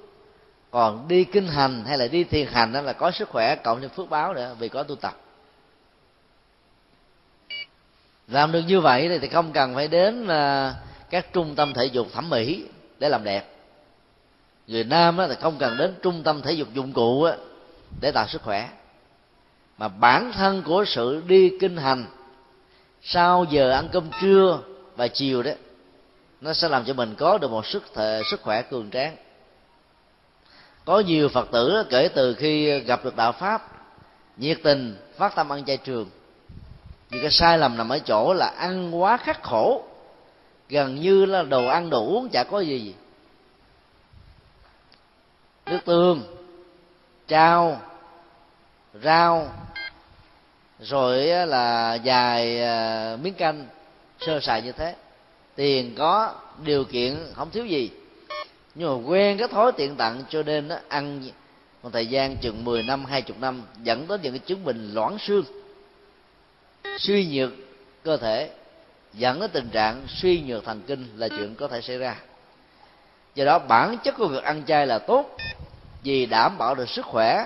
[SPEAKER 1] còn đi kinh hành hay là đi thiền hành đó là có sức khỏe cộng thêm phước báo nữa vì có tu tập. Làm được như vậy thì không cần phải đến à, các trung tâm thể dục thẩm mỹ để làm đẹp. Người nam đó thì không cần đến trung tâm thể dục dụng cụ để tạo sức khỏe. Mà bản thân của sự đi kinh hành sau giờ ăn cơm trưa và chiều đó nó sẽ làm cho mình có được một sức thể, sức khỏe cường tráng có nhiều phật tử kể từ khi gặp được đạo pháp, nhiệt tình, phát tâm ăn chay trường. Nhưng cái sai lầm nằm ở chỗ là ăn quá khắc khổ, gần như là đồ ăn, đồ uống chả có gì. Nước tương trao rau, rồi là dài à, miếng canh, sơ sài như thế. Tiền có, điều kiện không thiếu gì nhưng mà quen cái thói tiện tặng cho nên nó ăn một thời gian chừng 10 năm, hai chục năm, dẫn đến những cái chứng bệnh loãng xương, suy nhược cơ thể, dẫn đến tình trạng suy nhược thần kinh là chuyện có thể xảy ra. Do đó, bản chất của việc ăn chay là tốt vì đảm bảo được sức khỏe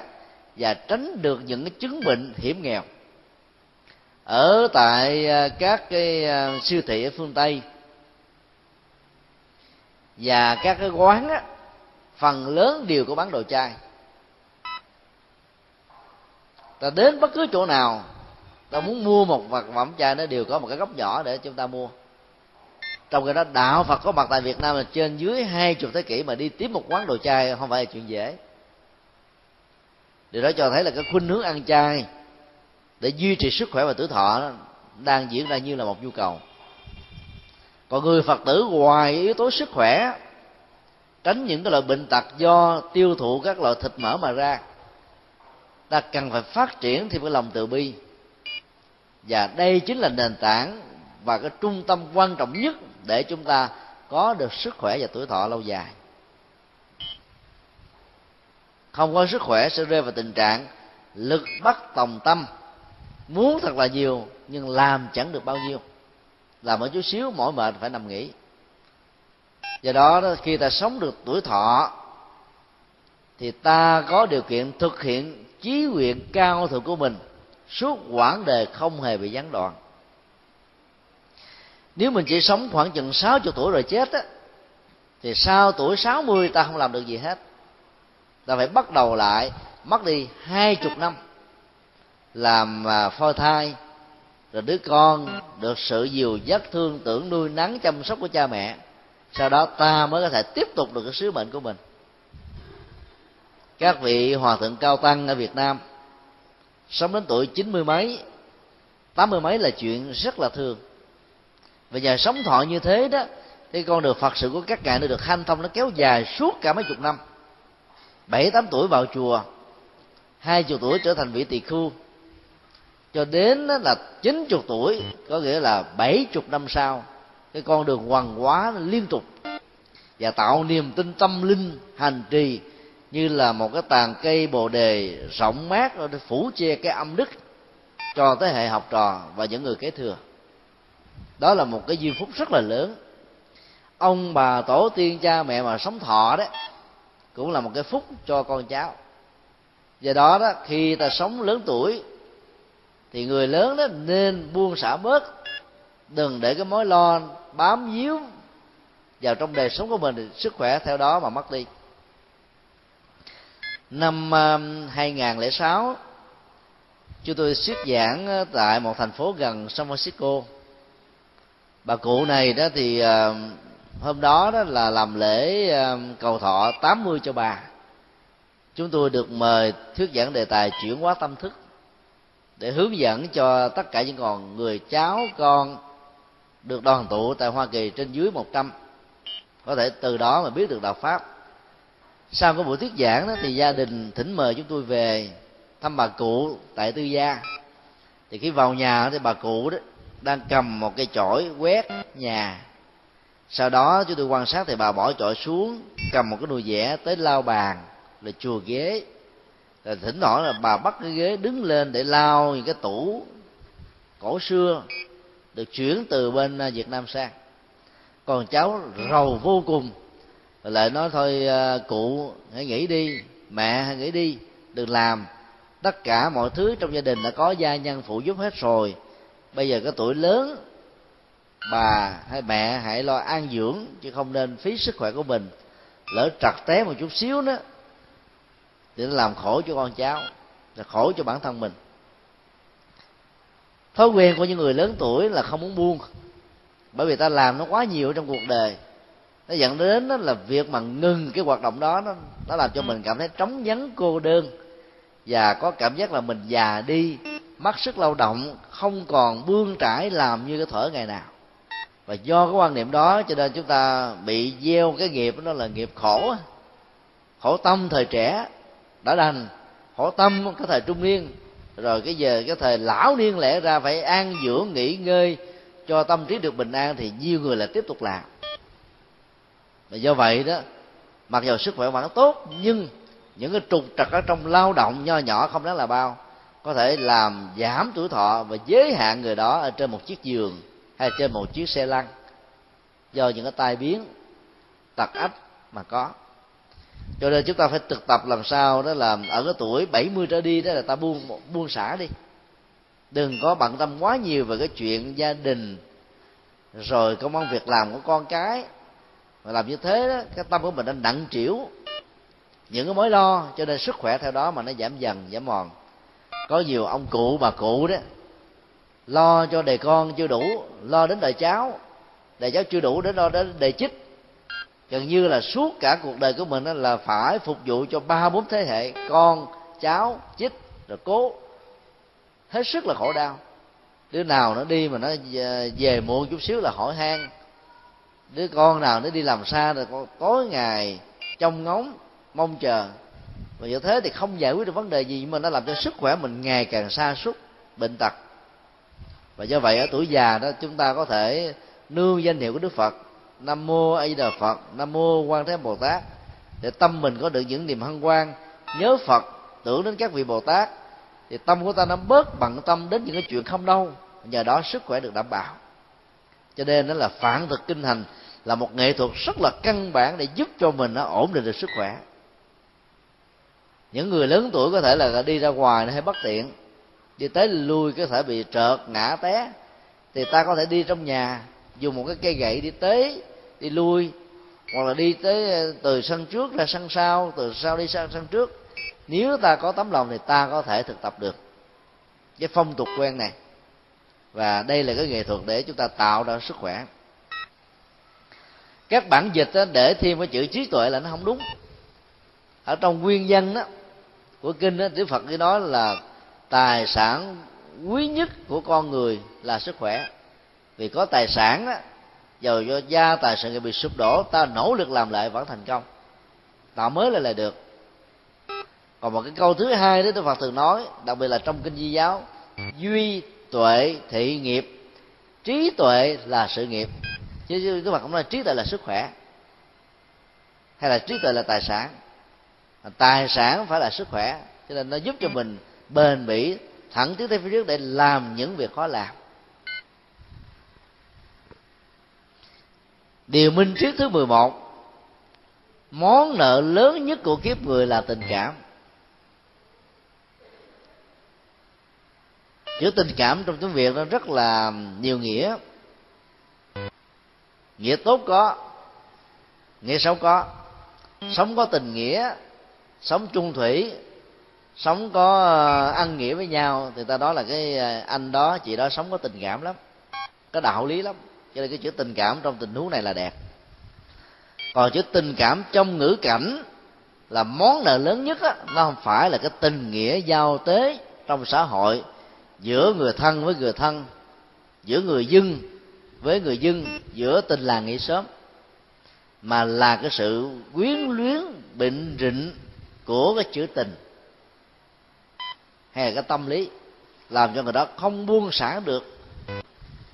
[SPEAKER 1] và tránh được những cái chứng bệnh hiểm nghèo. Ở tại à, các cái à, siêu thị ở phương tây và các cái quán á, phần lớn đều có bán đồ chai. ta đến bất cứ chỗ nào ta muốn mua một vật phẩm chai nó đều có một cái góc nhỏ để chúng ta mua. Trong cái đó đạo phật có mặt tại việt nam là trên dưới hai chục thế kỷ mà đi tiếp một quán đồ chai không phải là chuyện dễ. Điều đó cho thấy là cái khuynh hướng ăn chay để duy trì sức khỏe và tuổi thọ đó, đang diễn ra như là một nhu cầu còn người phật tử ngoài yếu tố sức khỏe, tránh những cái loại bệnh tật do tiêu thụ các loại thịt mỡ mà ra, ta cần phải phát triển thêm cái lòng từ bi. Và đây chính là nền tảng và cái trung tâm quan trọng nhất để chúng ta có được sức khỏe và tuổi thọ lâu dài. Không có sức khỏe sẽ rơi vào tình trạng lực bắt tòng tâm. Muốn thật là nhiều, nhưng làm chẳng được bao nhiêu làm một chút xíu, mỏi mệt, phải nằm nghỉ. Do đó khi ta sống được tuổi thọ, thì ta có điều kiện thực hiện chí nguyện cao thượng của mình suốt quãng đời không hề bị gián đoạn. Nếu mình chỉ sống khoảng chừng 60 tuổi rồi chết á, thì sau tuổi 60 ta không làm được gì hết. Ta phải bắt đầu lại, mất đi hai chục năm làm à, phôi thai rồi đứa con được sự dìu dắt, thương tưởng, nuôi nắng chăm sóc của cha mẹ. Sau đó ta mới có thể tiếp tục được cái sứ mệnh của mình. Các vị hòa thượng cao tăng ở việt nam, sống đến tuổi chín mươi mấy, tám mươi mấy là chuyện rất là thường. Và giờ sống thọ như thế đó, thì con đường phật sự của các ngài nó được hanh thông, nó kéo dài suốt cả mấy chục năm. Bảy, tám tuổi vào chùa, hai chục tuổi trở thành vị tỳ khưu cho đến là chín chục tuổi, có nghĩa là bảy chục năm sau, cái con đường hoàng hóa liên tục. Và tạo niềm tin tâm linh, hành trì, như là một cái tàn cây bồ đề rộng mát để phủ che cái âm đức cho thế hệ học trò và những người kế thừa. Đó là một cái duyên phúc rất là lớn. Ông bà tổ tiên cha mẹ mà sống thọ đấy cũng là một cái phúc cho con cháu. Do đó đó, khi ta sống lớn tuổi thì người lớn đó nên buông xả bớt. Đừng để cái mối lo bám víu vào trong đời sống của mình thì sức khỏe theo đó mà mất đi. Năm à, 2006 chúng tôi thuyết giảng tại một thành phố gần San Francisco. Bà cụ này đó thì à, hôm đó đó là làm lễ à, cầu thọ 80 cho bà. Chúng tôi được mời thuyết giảng đề tài chuyển hóa tâm thức để hướng dẫn cho tất cả những còn người cháu con được đoàn tụ tại Hoa Kỳ trên dưới 100 có thể từ đó mà biết được đạo pháp. Sau cái buổi thuyết giảng đó thì gia đình thỉnh mời chúng tôi về thăm bà cụ tại tư gia. Thì khi vào nhà thì bà cụ đó đang cầm một cây chổi quét nhà. Sau đó chúng tôi quan sát thì bà bỏ chổi xuống, cầm một cái nồi dẻ tới lau bàn là chùa ghế rồi thỉnh thoảng là bà bắt cái ghế đứng lên để lau những cái tủ cổ xưa, được chuyển từ bên à, việt nam sang. Còn cháu rầu vô cùng, lại nói thôi à, cụ, hãy nghỉ đi, mẹ hãy nghỉ đi, đừng làm. Tất cả mọi thứ trong gia đình đã có gia nhân phụ giúp hết rồi. Bây giờ cái tuổi lớn, bà hay mẹ hãy lo an dưỡng, chứ không nên phí sức khỏe của mình. Lỡ trật té một chút xíu nữa để nó làm khổ cho con cháu, là khổ cho bản thân mình. Thói quen của những người lớn tuổi là không muốn buông, bởi vì ta làm nó quá nhiều trong cuộc đời. Nó dẫn đến đó là việc mà ngừng cái hoạt động đó, nó nó làm cho mình cảm thấy trống vắng, cô đơn. Và có cảm giác là mình già đi, mất sức lao động, không còn bươn trải làm như cái thở ngày nào. Và do cái quan niệm đó, cho nên chúng ta bị gieo cái nghiệp đó là nghiệp khổ khổ tâm thời trẻ đã đành, khổ tâm cái thời trung niên. Rồi cái giờ cái thời lão niên lẽ ra phải an dưỡng, nghỉ ngơi, cho tâm trí được bình an thì nhiều người lại tiếp tục làm. Và do vậy đó, mặc dù sức khỏe vẫn tốt, nhưng những cái trục trặc ở trong lao động nho nhỏ không đáng là bao. Có thể làm giảm tuổi thọ và giới hạn người đó ở trên một chiếc giường hay trên một chiếc xe lăn. Do những cái tai biến, tật ách mà có cho nên chúng ta phải thực tập làm sao đó là ở cái tuổi 70 trở đi đó là ta buông buông xả đi. Đừng có bận tâm quá nhiều về cái chuyện gia đình, rồi công ăn việc làm của con cái. Mà làm như thế đó, cái tâm của mình nó nặng trĩu. Những cái mối lo, cho nên sức khỏe theo đó mà nó giảm dần, giảm mòn. Có nhiều ông cụ, bà cụ đó, lo cho đề con chưa đủ, lo đến đời cháu. Đời cháu chưa đủ đến lo đến đề chích gần như là suốt cả cuộc đời của mình là phải phục vụ cho ba bốn thế hệ, con, cháu, chích, rồi cố. Hết sức là khổ đau. Đứa nào nó đi mà nó ờ, về muộn chút xíu là hỏi han. Đứa con nào nó đi làm xa rồi tối ngày trông ngóng, mong chờ. Và như thế thì không giải quyết được vấn đề gì, nhưng mà nó làm cho sức khỏe mình ngày càng xa suốt bệnh tật. Và do vậy ở tuổi già đó, chúng ta có thể nương danh hiệu của đức phật nam mô a di đà phật, nam mô quan thế bồ tát, để tâm mình có được những niềm hân hoan, nhớ phật, tưởng đến các vị bồ tát, thì tâm của ta nó bớt bận tâm đến những cái chuyện không đâu, nhờ đó sức khỏe được đảm bảo. Cho nên đó là phản thực kinh hành, là một nghệ thuật rất là căn bản để giúp cho mình nó ổn định được sức khỏe. Những người lớn tuổi có thể là đi ra ngoài nó hay bất tiện, đi tới lui có thể bị trợt, ngã té, thì ta có thể đi trong nhà dùng một cái cây gậy đi tới đi lui hoặc là đi tới ờ, từ sân trước ra sân sau từ sau đi sang sân trước. Nếu ta có tấm lòng thì ta có thể thực tập được cái phong tục quen này. Và đây là cái nghệ thuật để chúng ta tạo ra sức khỏe. Các bản dịch đó, để thêm cái chữ trí tuệ là nó không đúng. Ở trong nguyên văn đó của kinh đó đức phật cái đó là tài sản quý nhất của con người là sức khỏe vì có tài sản đó dầu do gia tài sự nghiệp bị sụp đổ, ta nỗ lực làm lại vẫn thành công. Tạo mới lại là được. Còn một cái câu thứ hai đó đức phật thường nói, đặc biệt là trong kinh di giáo, duy tuệ thị nghiệp. Trí tuệ là sự nghiệp. Chứ đức phật cũng nói trí tuệ là sức khỏe. Hay là trí tuệ là tài sản. Tài sản phải là sức khỏe. Cho nên nó giúp cho mình bền bỉ, thẳng tiến tới phía trước để làm những việc khó làm. Điều minh triết thứ 11 món nợ lớn nhất của kiếp người là tình cảm. Chữ tình cảm trong tiếng việt nó rất là nhiều nghĩa. Nghĩa tốt có, nghĩa xấu có. Sống có tình nghĩa, sống chung thủy, sống có ờ, ăn nghĩa với nhau, thì ta nói là cái ờ, anh đó, chị đó sống có tình cảm lắm, có đạo lý lắm cho nên cái chữ tình cảm trong tình huống này là đẹp. Còn chữ tình cảm trong ngữ cảnh là món nợ lớn nhất á, nó không phải là cái tình nghĩa giao tế trong xã hội giữa người thân với người thân, giữa người dân với người dân, giữa tình làng nghĩa sớm mà là cái sự quyến luyến bệnh rịnh của cái chữ tình. Hay là cái tâm lý, làm cho người đó không buông xả được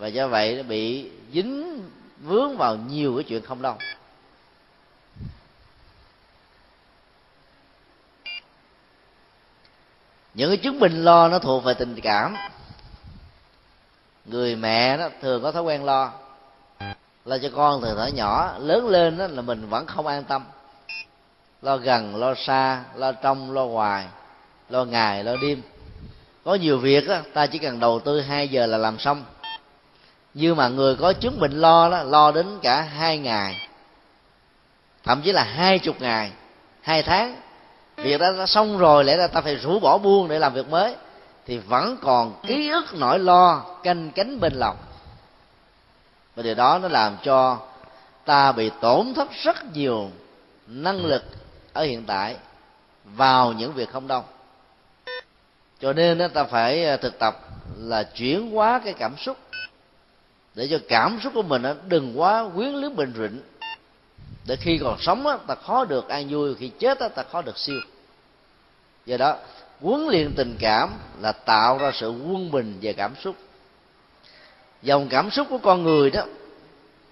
[SPEAKER 1] và do vậy nó bị dính vướng vào nhiều cái chuyện không đâu những cái chứng bệnh lo nó thuộc về tình cảm. Người mẹ đó thường có thói quen lo. Lo cho con từ thở nhỏ lớn lên đó là mình vẫn không an tâm. Lo gần lo xa lo trong lo ngoài lo ngày lo đêm. Có nhiều việc đó, ta chỉ cần đầu tư hai giờ là làm xong nhưng mà người có chứng bệnh lo đó, lo đến cả hai ngày, thậm chí là hai chục ngày, hai tháng. Việc đó đã xong rồi, lẽ ra ta phải rũ bỏ buông để làm việc mới. Thì vẫn còn ký ức nỗi lo, canh cánh bên lòng. Và điều đó nó làm cho ta bị tổn thất rất nhiều năng lực ở hiện tại vào những việc không đông. Cho nên ta phải à, thực tập là chuyển hóa cái cảm xúc để cho cảm xúc của mình đừng quá quyến luyến bình rịnh để khi còn sống ta khó được an vui, khi chết ta khó được siêu. Do đó, huấn luyện tình cảm là tạo ra sự quân bình về cảm xúc. Dòng cảm xúc của con người đó,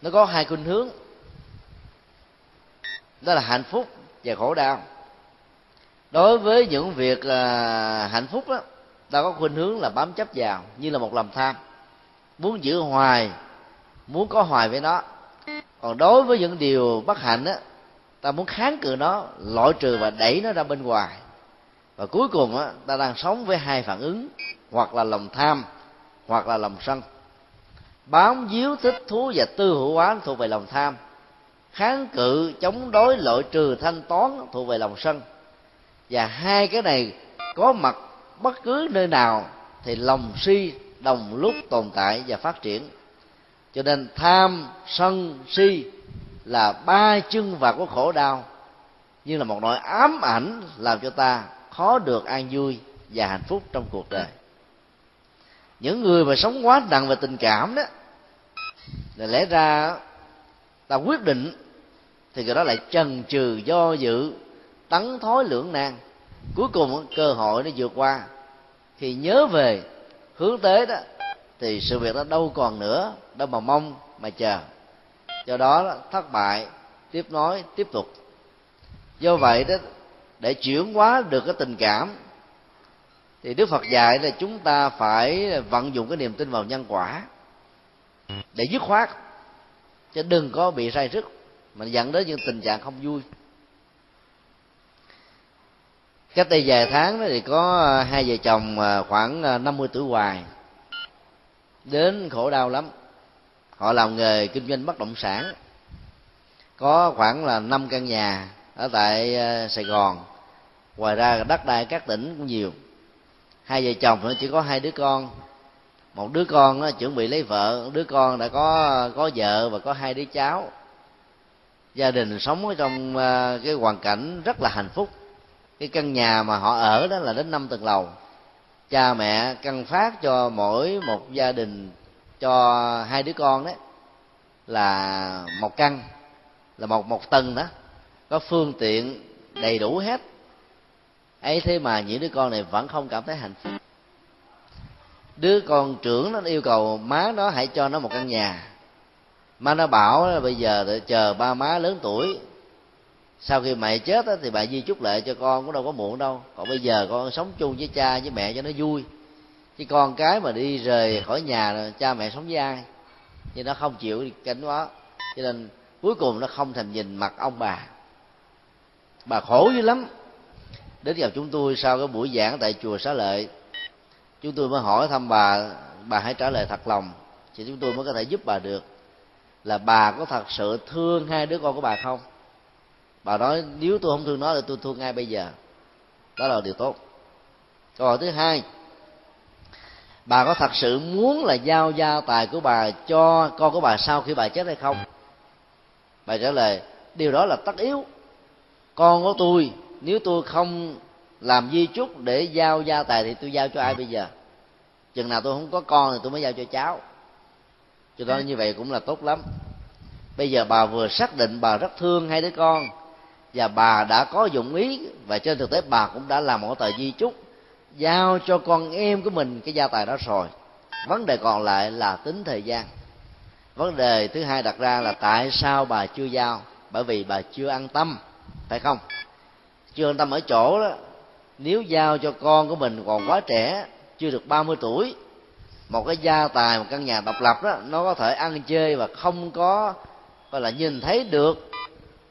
[SPEAKER 1] nó có hai khuynh hướng. Đó là hạnh phúc và khổ đau. Đối với những việc là hạnh phúc đó ta có khuynh hướng là bám chấp vào, như là một lòng tham muốn giữ hoài, muốn có hoài với nó. Còn đối với những điều bất hạnh á, ta muốn kháng cự nó, loại trừ và đẩy nó ra bên ngoài. Và cuối cùng á, ta đang sống với hai phản ứng, hoặc là lòng tham, hoặc là lòng sân. Bám díu thích thú và tư hữu hóa thuộc về lòng tham. Kháng cự, chống đối, loại trừ, thanh toán thuộc về lòng sân. Và hai cái này có mặt bất cứ nơi nào thì lòng si đồng lúc tồn tại và phát triển. Cho nên tham, sân, si là ba chân vạc của khổ đau. Như là một nỗi ám ảnh làm cho ta khó được an vui và hạnh phúc trong cuộc đời. Những người mà sống quá nặng về tình cảm đó, là lẽ ra ta quyết định thì người đó lại chần chừ, do dự, tấn thối lưỡng nan. Cuối cùng cơ hội nó vượt qua. Khi nhớ về hướng tới đó, thì sự việc đó đâu còn nữa, đâu mà mong mà chờ. Do đó thất bại, tiếp nối tiếp tục. Do vậy đó, để chuyển hóa được cái tình cảm, thì đức phật dạy là chúng ta phải vận dụng cái niềm tin vào nhân quả để dứt khoát, chứ đừng có bị say sức mà dẫn đến những tình trạng không vui cách đây vài tháng thì có ờ, hai vợ chồng ờ, khoảng ờ, 50 tuổi hoài. Đến khổ đau lắm. Họ làm nghề kinh doanh bất động sản. Có khoảng là năm căn nhà ở tại sài gòn. Ngoài ra đất đai các tỉnh cũng nhiều. Hai vợ chồng nó chỉ có hai đứa con. Một đứa con nó chuẩn bị lấy vợ. Đứa con đã có có vợ và có hai đứa cháu. Gia đình sống ở trong cái hoàn cảnh rất là hạnh phúc cái căn nhà mà họ ở đó là đến năm tầng lầu. Cha mẹ căn phát cho mỗi một gia đình, cho hai đứa con đấy, là một căn, là một một tầng đó. Có phương tiện đầy đủ hết. Ấy thế mà những đứa con này vẫn không cảm thấy hạnh phúc. Đứa con trưởng nó yêu cầu má nó hãy cho nó một căn nhà. Má nó bảo là bây giờ chờ ba má lớn tuổi sau khi mẹ chết á, thì bà di chúc lệ cho con cũng đâu có muộn đâu. Còn bây giờ con sống chung với cha với mẹ cho nó vui. Chứ con cái mà đi rời khỏi nhà cha mẹ sống với ai? Nhưng nó không chịu cảnh đó. Cho nên cuối cùng nó không thèm nhìn mặt ông bà. Bà khổ dữ lắm. Đến gặp chúng tôi sau cái buổi giảng tại chùa xá lợi chúng tôi mới hỏi thăm bà bà hãy trả lời thật lòng. Thì chúng tôi mới có thể giúp bà được là bà có thật sự thương hai đứa con của bà không? Bà nói, nếu tôi không thương nó thì tôi thương ngay bây giờ. Đó là điều tốt. Câu hỏi thứ hai, bà có thật sự muốn là giao gia tài của bà cho con của bà sau khi bà chết hay không? Bà trả lời, điều đó là tất yếu. Con của tôi, nếu tôi không làm di chúc để giao gia tài thì tôi giao cho ai bây giờ? Chừng nào tôi không có con thì tôi mới giao cho cháu. Cho nên như vậy cũng là tốt lắm. Bây giờ bà vừa xác định bà rất thương hai đứa con và bà đã có dụng ý, và trên thực tế bà cũng đã làm một tờ di chúc, giao cho con em của mình cái gia tài đó rồi. Vấn đề còn lại là tính thời gian. Vấn đề thứ hai đặt ra là tại sao bà chưa giao? Bởi vì bà chưa an tâm, phải không? Chưa an tâm ở chỗ đó, nếu giao cho con của mình còn quá trẻ, chưa được 30 tuổi, một cái gia tài, một căn nhà độc lập đó, nó có thể ăn chơi và không có, gọi là nhìn thấy được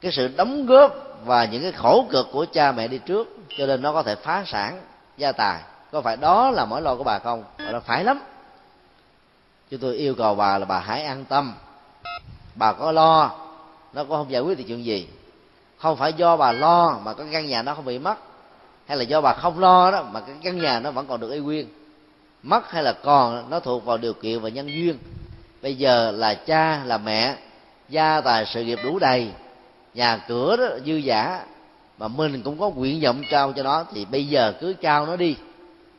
[SPEAKER 1] cái sự đóng góp và những cái khổ cực của cha mẹ đi trước, cho nên nó có thể phá sản gia tài. Có phải đó là mối lo của bà không? Nó phải lắm. Chúng tôi yêu cầu bà là bà hãy an tâm. Bà có lo, nó cũng không giải quyết được chuyện gì. Không phải do bà lo mà cái căn nhà nó không bị mất, hay là do bà không lo đó mà cái căn nhà nó vẫn còn được y nguyên. Mất hay là còn, nó thuộc vào điều kiện và nhân duyên. Bây giờ là cha, là mẹ, gia tài sự nghiệp đủ đầy nhà cửa đó dư giả mà mình cũng có nguyện vọng trao cho nó, thì bây giờ cứ trao nó đi.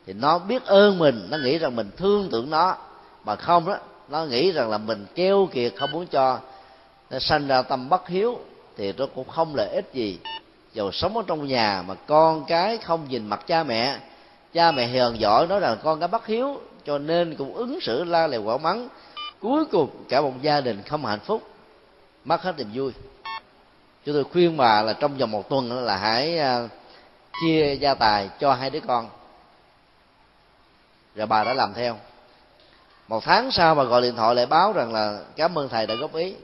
[SPEAKER 1] Thì nó biết ơn mình, nó nghĩ rằng mình thương tưởng nó. Mà không đó, nó nghĩ rằng là mình keo kiệt, không muốn cho nó sanh ra tâm bất hiếu, thì nó cũng không lợi ích gì. Dầu sống ở trong nhà mà con cái không nhìn mặt cha mẹ cha mẹ hiền giỏi nói rằng con cái bất hiếu, cho nên cũng ứng xử la lèo quả mắng. Cuối cùng cả một gia đình không hạnh phúc. Mất hết niềm vui chúng tôi khuyên bà là trong vòng một tuần là hãy à, chia gia tài cho hai đứa con. Rồi bà đã làm theo. Một tháng sau bà gọi điện thoại lại báo rằng là, cảm ơn thầy đã góp ý.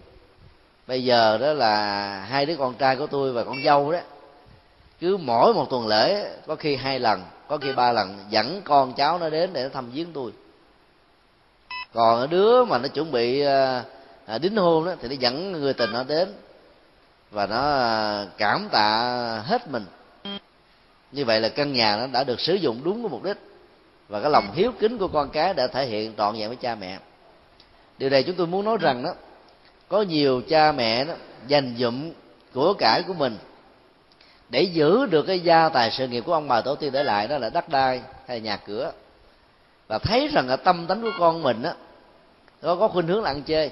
[SPEAKER 1] Bây giờ đó là hai đứa con trai của tôi và con dâu đó. Cứ mỗi một tuần lễ, có khi hai lần, có khi ba lần, dẫn con cháu nó đến để nó thăm viếng tôi. Còn đứa mà nó chuẩn bị à, à, đính hôn đó thì nó dẫn người tình nó đến và nó à, cảm tạ hết mình. Như vậy là căn nhà nó đã được sử dụng đúng cái mục đích. Và cái lòng hiếu kính của con cái đã thể hiện trọn vẹn với cha mẹ. Điều này chúng tôi muốn nói rằng đó, có nhiều cha mẹ đó dành dụm của cải của mình để giữ được cái gia tài sự nghiệp của ông bà tổ tiên để lại đó là đất đai hay nhà cửa. Và thấy rằng ở tâm tánh của con mình á nó có khuynh hướng là ăn chơi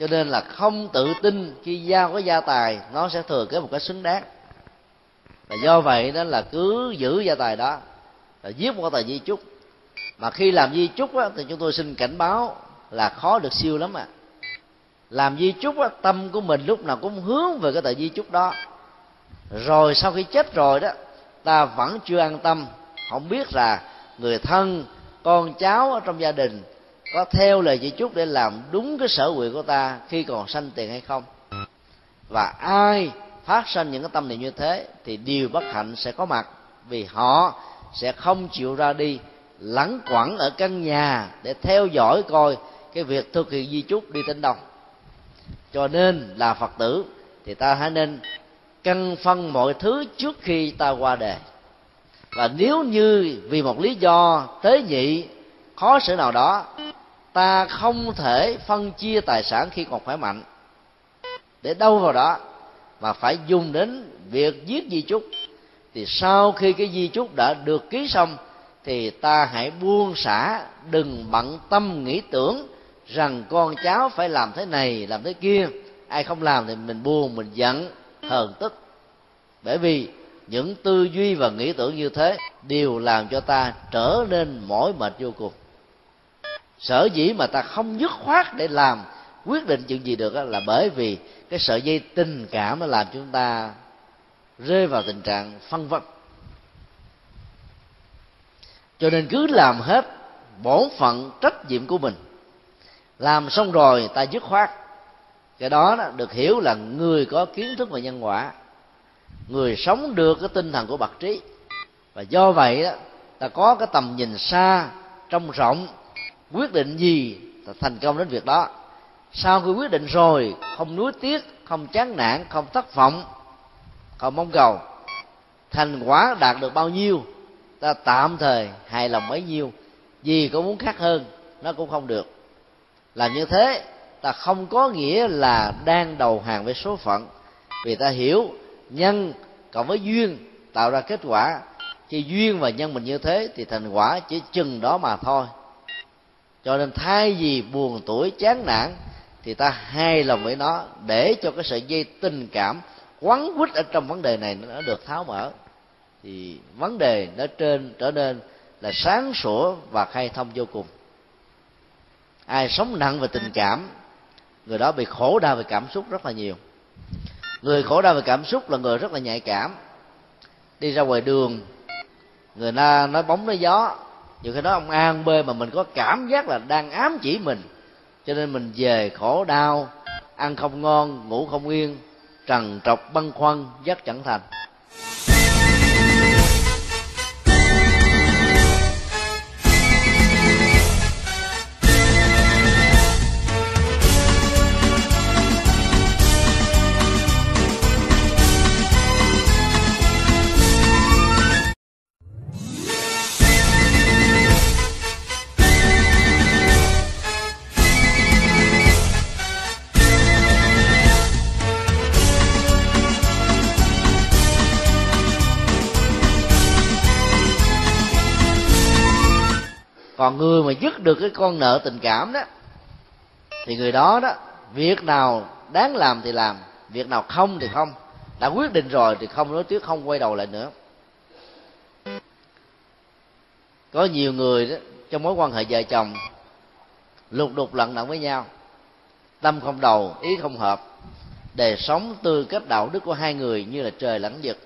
[SPEAKER 1] cho nên là không tự tin khi giao cái gia tài nó sẽ thừa kế một cái xứng đáng. Và do vậy đó là cứ giữ gia tài đó là viết một tờ di chúc. Mà khi làm di chúc á, thì chúng tôi xin cảnh báo là khó được siêu lắm à làm di chúc á, tâm của mình lúc nào cũng hướng về cái tờ di chúc đó. Rồi sau khi chết rồi đó ta vẫn chưa an tâm. Không biết là người thân con cháu ở trong gia đình có theo lời chỉ chúc để làm đúng cái sở nguyện của ta khi còn sanh tiền hay không. Và ai phát sinh những cái tâm niệm như thế thì điều bất hạnh sẽ có mặt. Vì họ sẽ không chịu ra đi, lẳng quẩn ở căn nhà để theo dõi coi cái việc thực hiện di chúc đi đến đâu. Cho nên là phật tử thì ta hãy nên căn phân mọi thứ trước khi ta qua đề. Và nếu như vì một lý do tế nhị, khó xử nào đó ta không thể phân chia tài sản khi còn khỏe mạnh. Để đâu vào đó mà phải dùng đến việc viết di chúc. Thì sau khi cái di chúc đã được ký xong, thì ta hãy buông xả, đừng bận tâm nghĩ tưởng rằng con cháu phải làm thế này, làm thế kia. Ai không làm thì mình buồn, mình giận, hờn tức. Bởi vì những tư duy và nghĩ tưởng như thế đều làm cho ta trở nên mỏi mệt vô cùng sở dĩ mà ta không dứt khoát để làm quyết định chuyện gì được là bởi vì cái sợi dây tình cảm nó làm chúng ta rơi vào tình trạng phân vân. Cho nên cứ làm hết bổn phận trách nhiệm của mình làm xong rồi ta dứt khoát. Cái đó, đó được hiểu là người có kiến thức về nhân quả người sống được cái tinh thần của bậc trí. Và do vậy đó ta có cái tầm nhìn xa trong rộng quyết định gì ta thành công đến việc đó. Sau khi quyết định rồi, không nuối tiếc, không chán nản, không thất vọng, không mong cầu, thành quả đạt được bao nhiêu, ta tạm thời hài lòng bấy nhiêu, gì có muốn khác hơn, nó cũng không được. Làm như thế, ta không có nghĩa là đang đầu hàng với số phận, vì ta hiểu nhân cộng với duyên tạo ra kết quả. Khi duyên và nhân mình như thế thì thành quả chỉ chừng đó mà thôi cho nên thay vì buồn tuổi chán nản, thì ta hài lòng với nó, để cho cái sợi dây tình cảm quấn quýt ở trong vấn đề này nó được tháo mở. Thì vấn đề nó trên, trở nên là sáng sủa và khai thông vô cùng. Ai sống nặng về tình cảm, người đó bị khổ đau về cảm xúc rất là nhiều. Người khổ đau về cảm xúc là người rất là nhạy cảm. Đi ra ngoài đường, người ta nói bóng nói gió nhiều khi đó ông a, ông b mà mình có cảm giác là đang ám chỉ mình. Cho nên mình về khổ đau, ăn không ngon, ngủ không yên trần trọc băn khoăn giấc chẳng thành. Còn người mà dứt được cái con nợ tình cảm đó, thì người đó đó, việc nào đáng làm thì làm, việc nào không thì không. Đã quyết định rồi thì không nói tiếc không quay đầu lại nữa. Có nhiều người đó, trong mối quan hệ vợ chồng, lục đục lận đận với nhau. Tâm không đầu, ý không hợp. Đời sống tư cách đạo đức của hai người như là trời lẫn vực.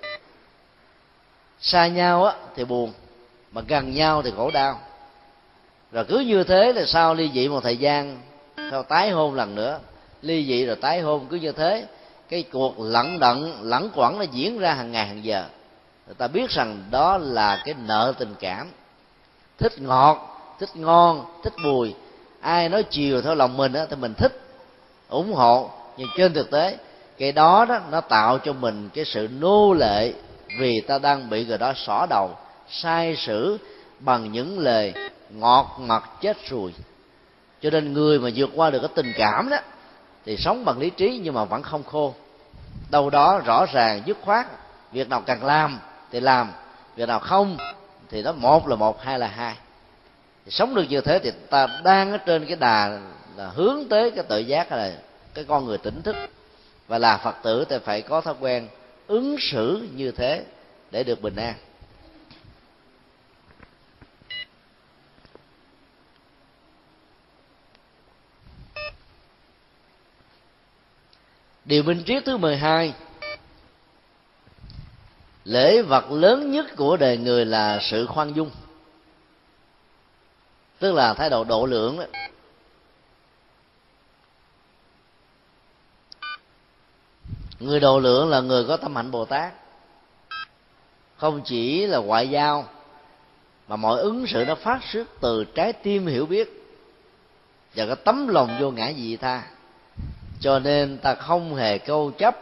[SPEAKER 1] Xa nhau á thì buồn, mà gần nhau thì khổ đau rồi cứ như thế là sau ly dị một thời gian, sau tái hôn lần nữa. Ly dị rồi tái hôn cứ như thế. Cái cuộc lẫn đận lẳng quẩn nó diễn ra hàng ngày hàng giờ. Người ta biết rằng đó là cái nợ tình cảm. Thích ngọt, thích ngon, thích bùi ai nói chiều theo lòng mình á, thì mình thích, ủng hộ. Nhưng trên thực tế, cái đó đó, nó tạo cho mình cái sự nô lệ vì ta đang bị người đó xỏ đầu, sai sử bằng những lời ngọt ngọt chết rồi. Cho nên người mà vượt qua được cái tình cảm đó, thì sống bằng lý trí nhưng mà vẫn không khô. Đâu đó rõ ràng, dứt khoát, việc nào cần làm thì làm, việc nào không thì nó một là một, hai là hai. Thì sống được như thế thì ta đang ở trên cái đà là hướng tới cái tự giác là cái con người tỉnh thức. Và là phật tử thì phải có thói quen ứng xử như thế để được bình an. Điều minh triết thứ 12 lễ vật lớn nhất của đời người là sự khoan dung. Tức là thái độ độ lượng đó. Người độ lượng là người có tâm hạnh bồ tát. Không chỉ là ngoại giao, mà mọi ứng xử nó phát xuất từ trái tim hiểu biết và cái tấm lòng vô ngã dị tha cho nên ta không hề câu chấp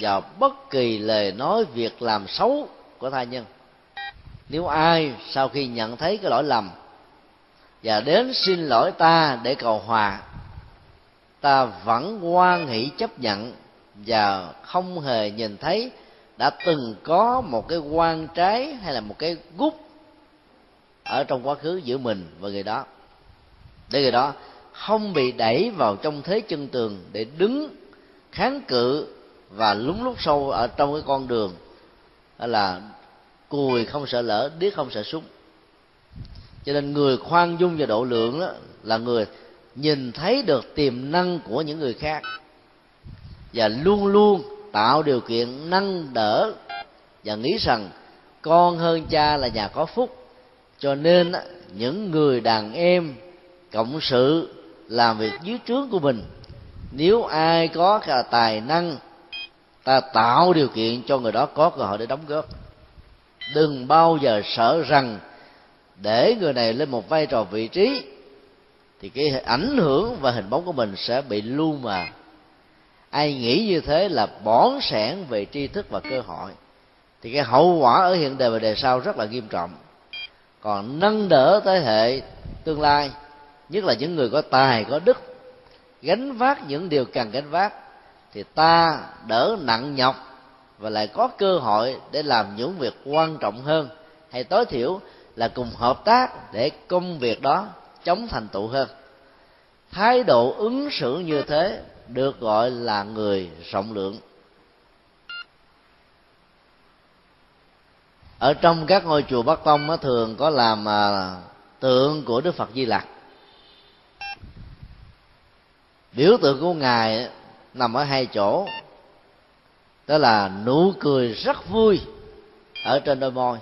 [SPEAKER 1] vào bất kỳ lời nói việc làm xấu của tha nhân. Nếu ai sau khi nhận thấy cái lỗi lầm và đến xin lỗi ta để cầu hòa, ta vẫn hoan hỷ chấp nhận và không hề nhìn thấy đã từng có một cái quan trái hay là một cái gút ở trong quá khứ giữa mình và người đó. Để người đó không bị đẩy vào trong thế chân tường để đứng kháng cự và lúng lúc sâu ở trong cái con đường là cùi không sợ lỡ điếc không sợ súng. Cho nên người khoan dung và độ lượng đó là người nhìn thấy được tiềm năng của những người khác và luôn luôn tạo điều kiện nâng đỡ và nghĩ rằng con hơn cha là nhà có phúc. Cho nên những người đàn em, cộng sự làm việc dưới trướng của mình. Nếu ai có cả tài năng, ta tạo điều kiện cho người đó có cơ hội để đóng góp. Đừng bao giờ sợ rằng để người này lên một vai trò vị trí, thì cái ảnh hưởng và hình bóng của mình sẽ bị lu mà ai nghĩ như thế là bón sẻn về tri thức và cơ hội. Thì cái hậu quả ở hiện đời và đề sau rất là nghiêm trọng. Còn nâng đỡ thế hệ tương lai nhất là những người có tài, có đức. Gánh vác những điều cần gánh vác thì ta đỡ nặng nhọc và lại có cơ hội để làm những việc quan trọng hơn. Hay tối thiểu là cùng hợp tác để công việc đó chống thành tựu hơn. Thái độ ứng xử như thế được gọi là người rộng lượng. Ở trong các ngôi chùa bắc tông thường có làm à, tượng của đức phật di lặc biểu tượng của ngài nằm ở hai chỗ. Đó là nụ cười rất vui ở trên đôi môi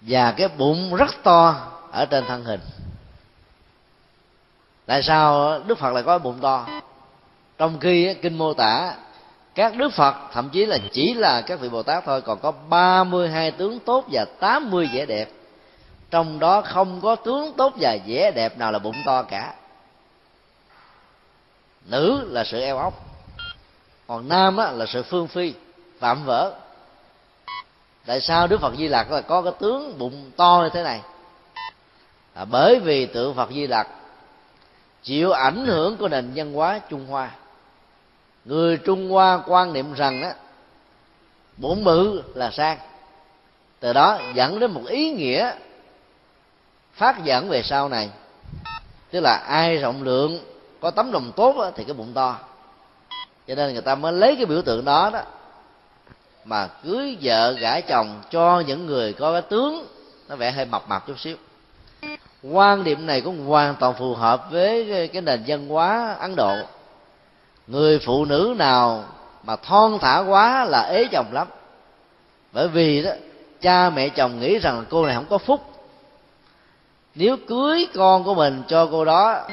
[SPEAKER 1] và cái bụng rất to ở trên thân hình. Tại sao đức phật lại có bụng to? Trong khi kinh mô tả, các đức phật, thậm chí là chỉ là các vị bồ tát thôi, còn có 32 tướng tốt và 80 vẻ đẹp. Trong đó không có tướng tốt và vẻ đẹp nào là bụng to cả nữ là sự eo ốc còn nam á, là sự phương phi vạm vỡ. Tại sao đức phật di lặc là có cái tướng bụng to như thế này? À, bởi vì tượng phật di lặc chịu ảnh hưởng của nền văn hóa trung hoa. Người trung hoa quan niệm rằng á bụng bự là sang. Từ đó dẫn đến một ý nghĩa phát dẫn về sau này tức là ai rộng lượng có tấm lòng tốt đó, thì cái bụng to. Cho nên người ta mới lấy cái biểu tượng đó đó. Mà cưới vợ gả chồng cho những người có cái tướng nó vẻ hơi mập mập chút xíu. Quan điểm này cũng hoàn toàn phù hợp với cái nền văn hóa ấn độ. Người phụ nữ nào mà thon thả quá là ế chồng lắm. Bởi vì đó cha mẹ chồng nghĩ rằng cô này không có phúc. Nếu cưới con của mình cho cô đó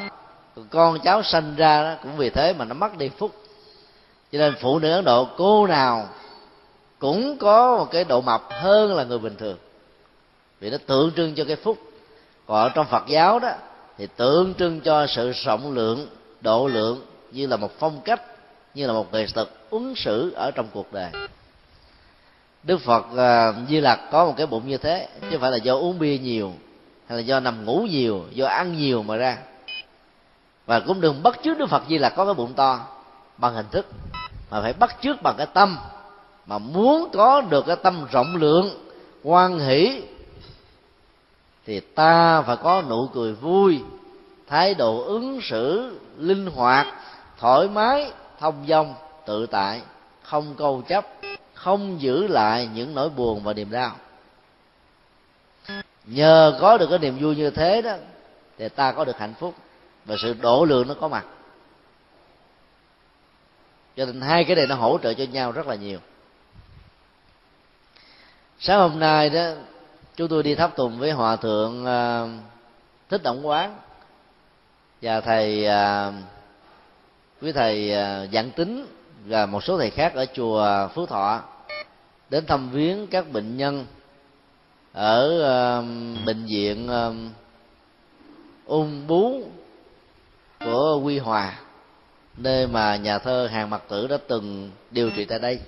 [SPEAKER 1] con cháu sanh ra đó, cũng vì thế mà nó mất đi phúc. Cho nên phụ nữ ấn độ cô nào cũng có một cái độ mập hơn là người bình thường. Vì nó tượng trưng cho cái phúc. Còn ở trong phật giáo đó thì tượng trưng cho sự rộng lượng độ lượng như là một phong cách như là một nghệ thuật ứng xử ở trong cuộc đời. Đức phật uh, di lặc có một cái bụng như thế chứ không phải là do uống bia nhiều hay là do nằm ngủ nhiều do ăn nhiều mà ra và cũng đừng bắt chước đức phật như là có cái bụng to bằng hình thức, mà phải bắt chước bằng cái tâm, mà muốn có được cái tâm rộng lượng quan hỷ, thì ta phải có nụ cười vui, thái độ ứng xử, linh hoạt, thoải mái, thông dong, tự tại, không câu chấp, không giữ lại những nỗi buồn và niềm đau. Nhờ có được cái niềm vui như thế đó, thì ta có được hạnh phúc và sự đổ lượng nó có mặt. Cho nên hai cái này nó hỗ trợ cho nhau rất là nhiều. Sáng hôm nay đó chúng tôi đi thắp tùng với hòa thượng uh, thích động quán. Và thầy à, uh, quý thầy à, uh, dạng tính và một số thầy khác ở chùa phú thọ đến thăm viếng các bệnh nhân ở uh, bệnh viện uh, ung bú của quy hòa nơi mà nhà thơ hàng mặc tử đã từng điều trị tại đây.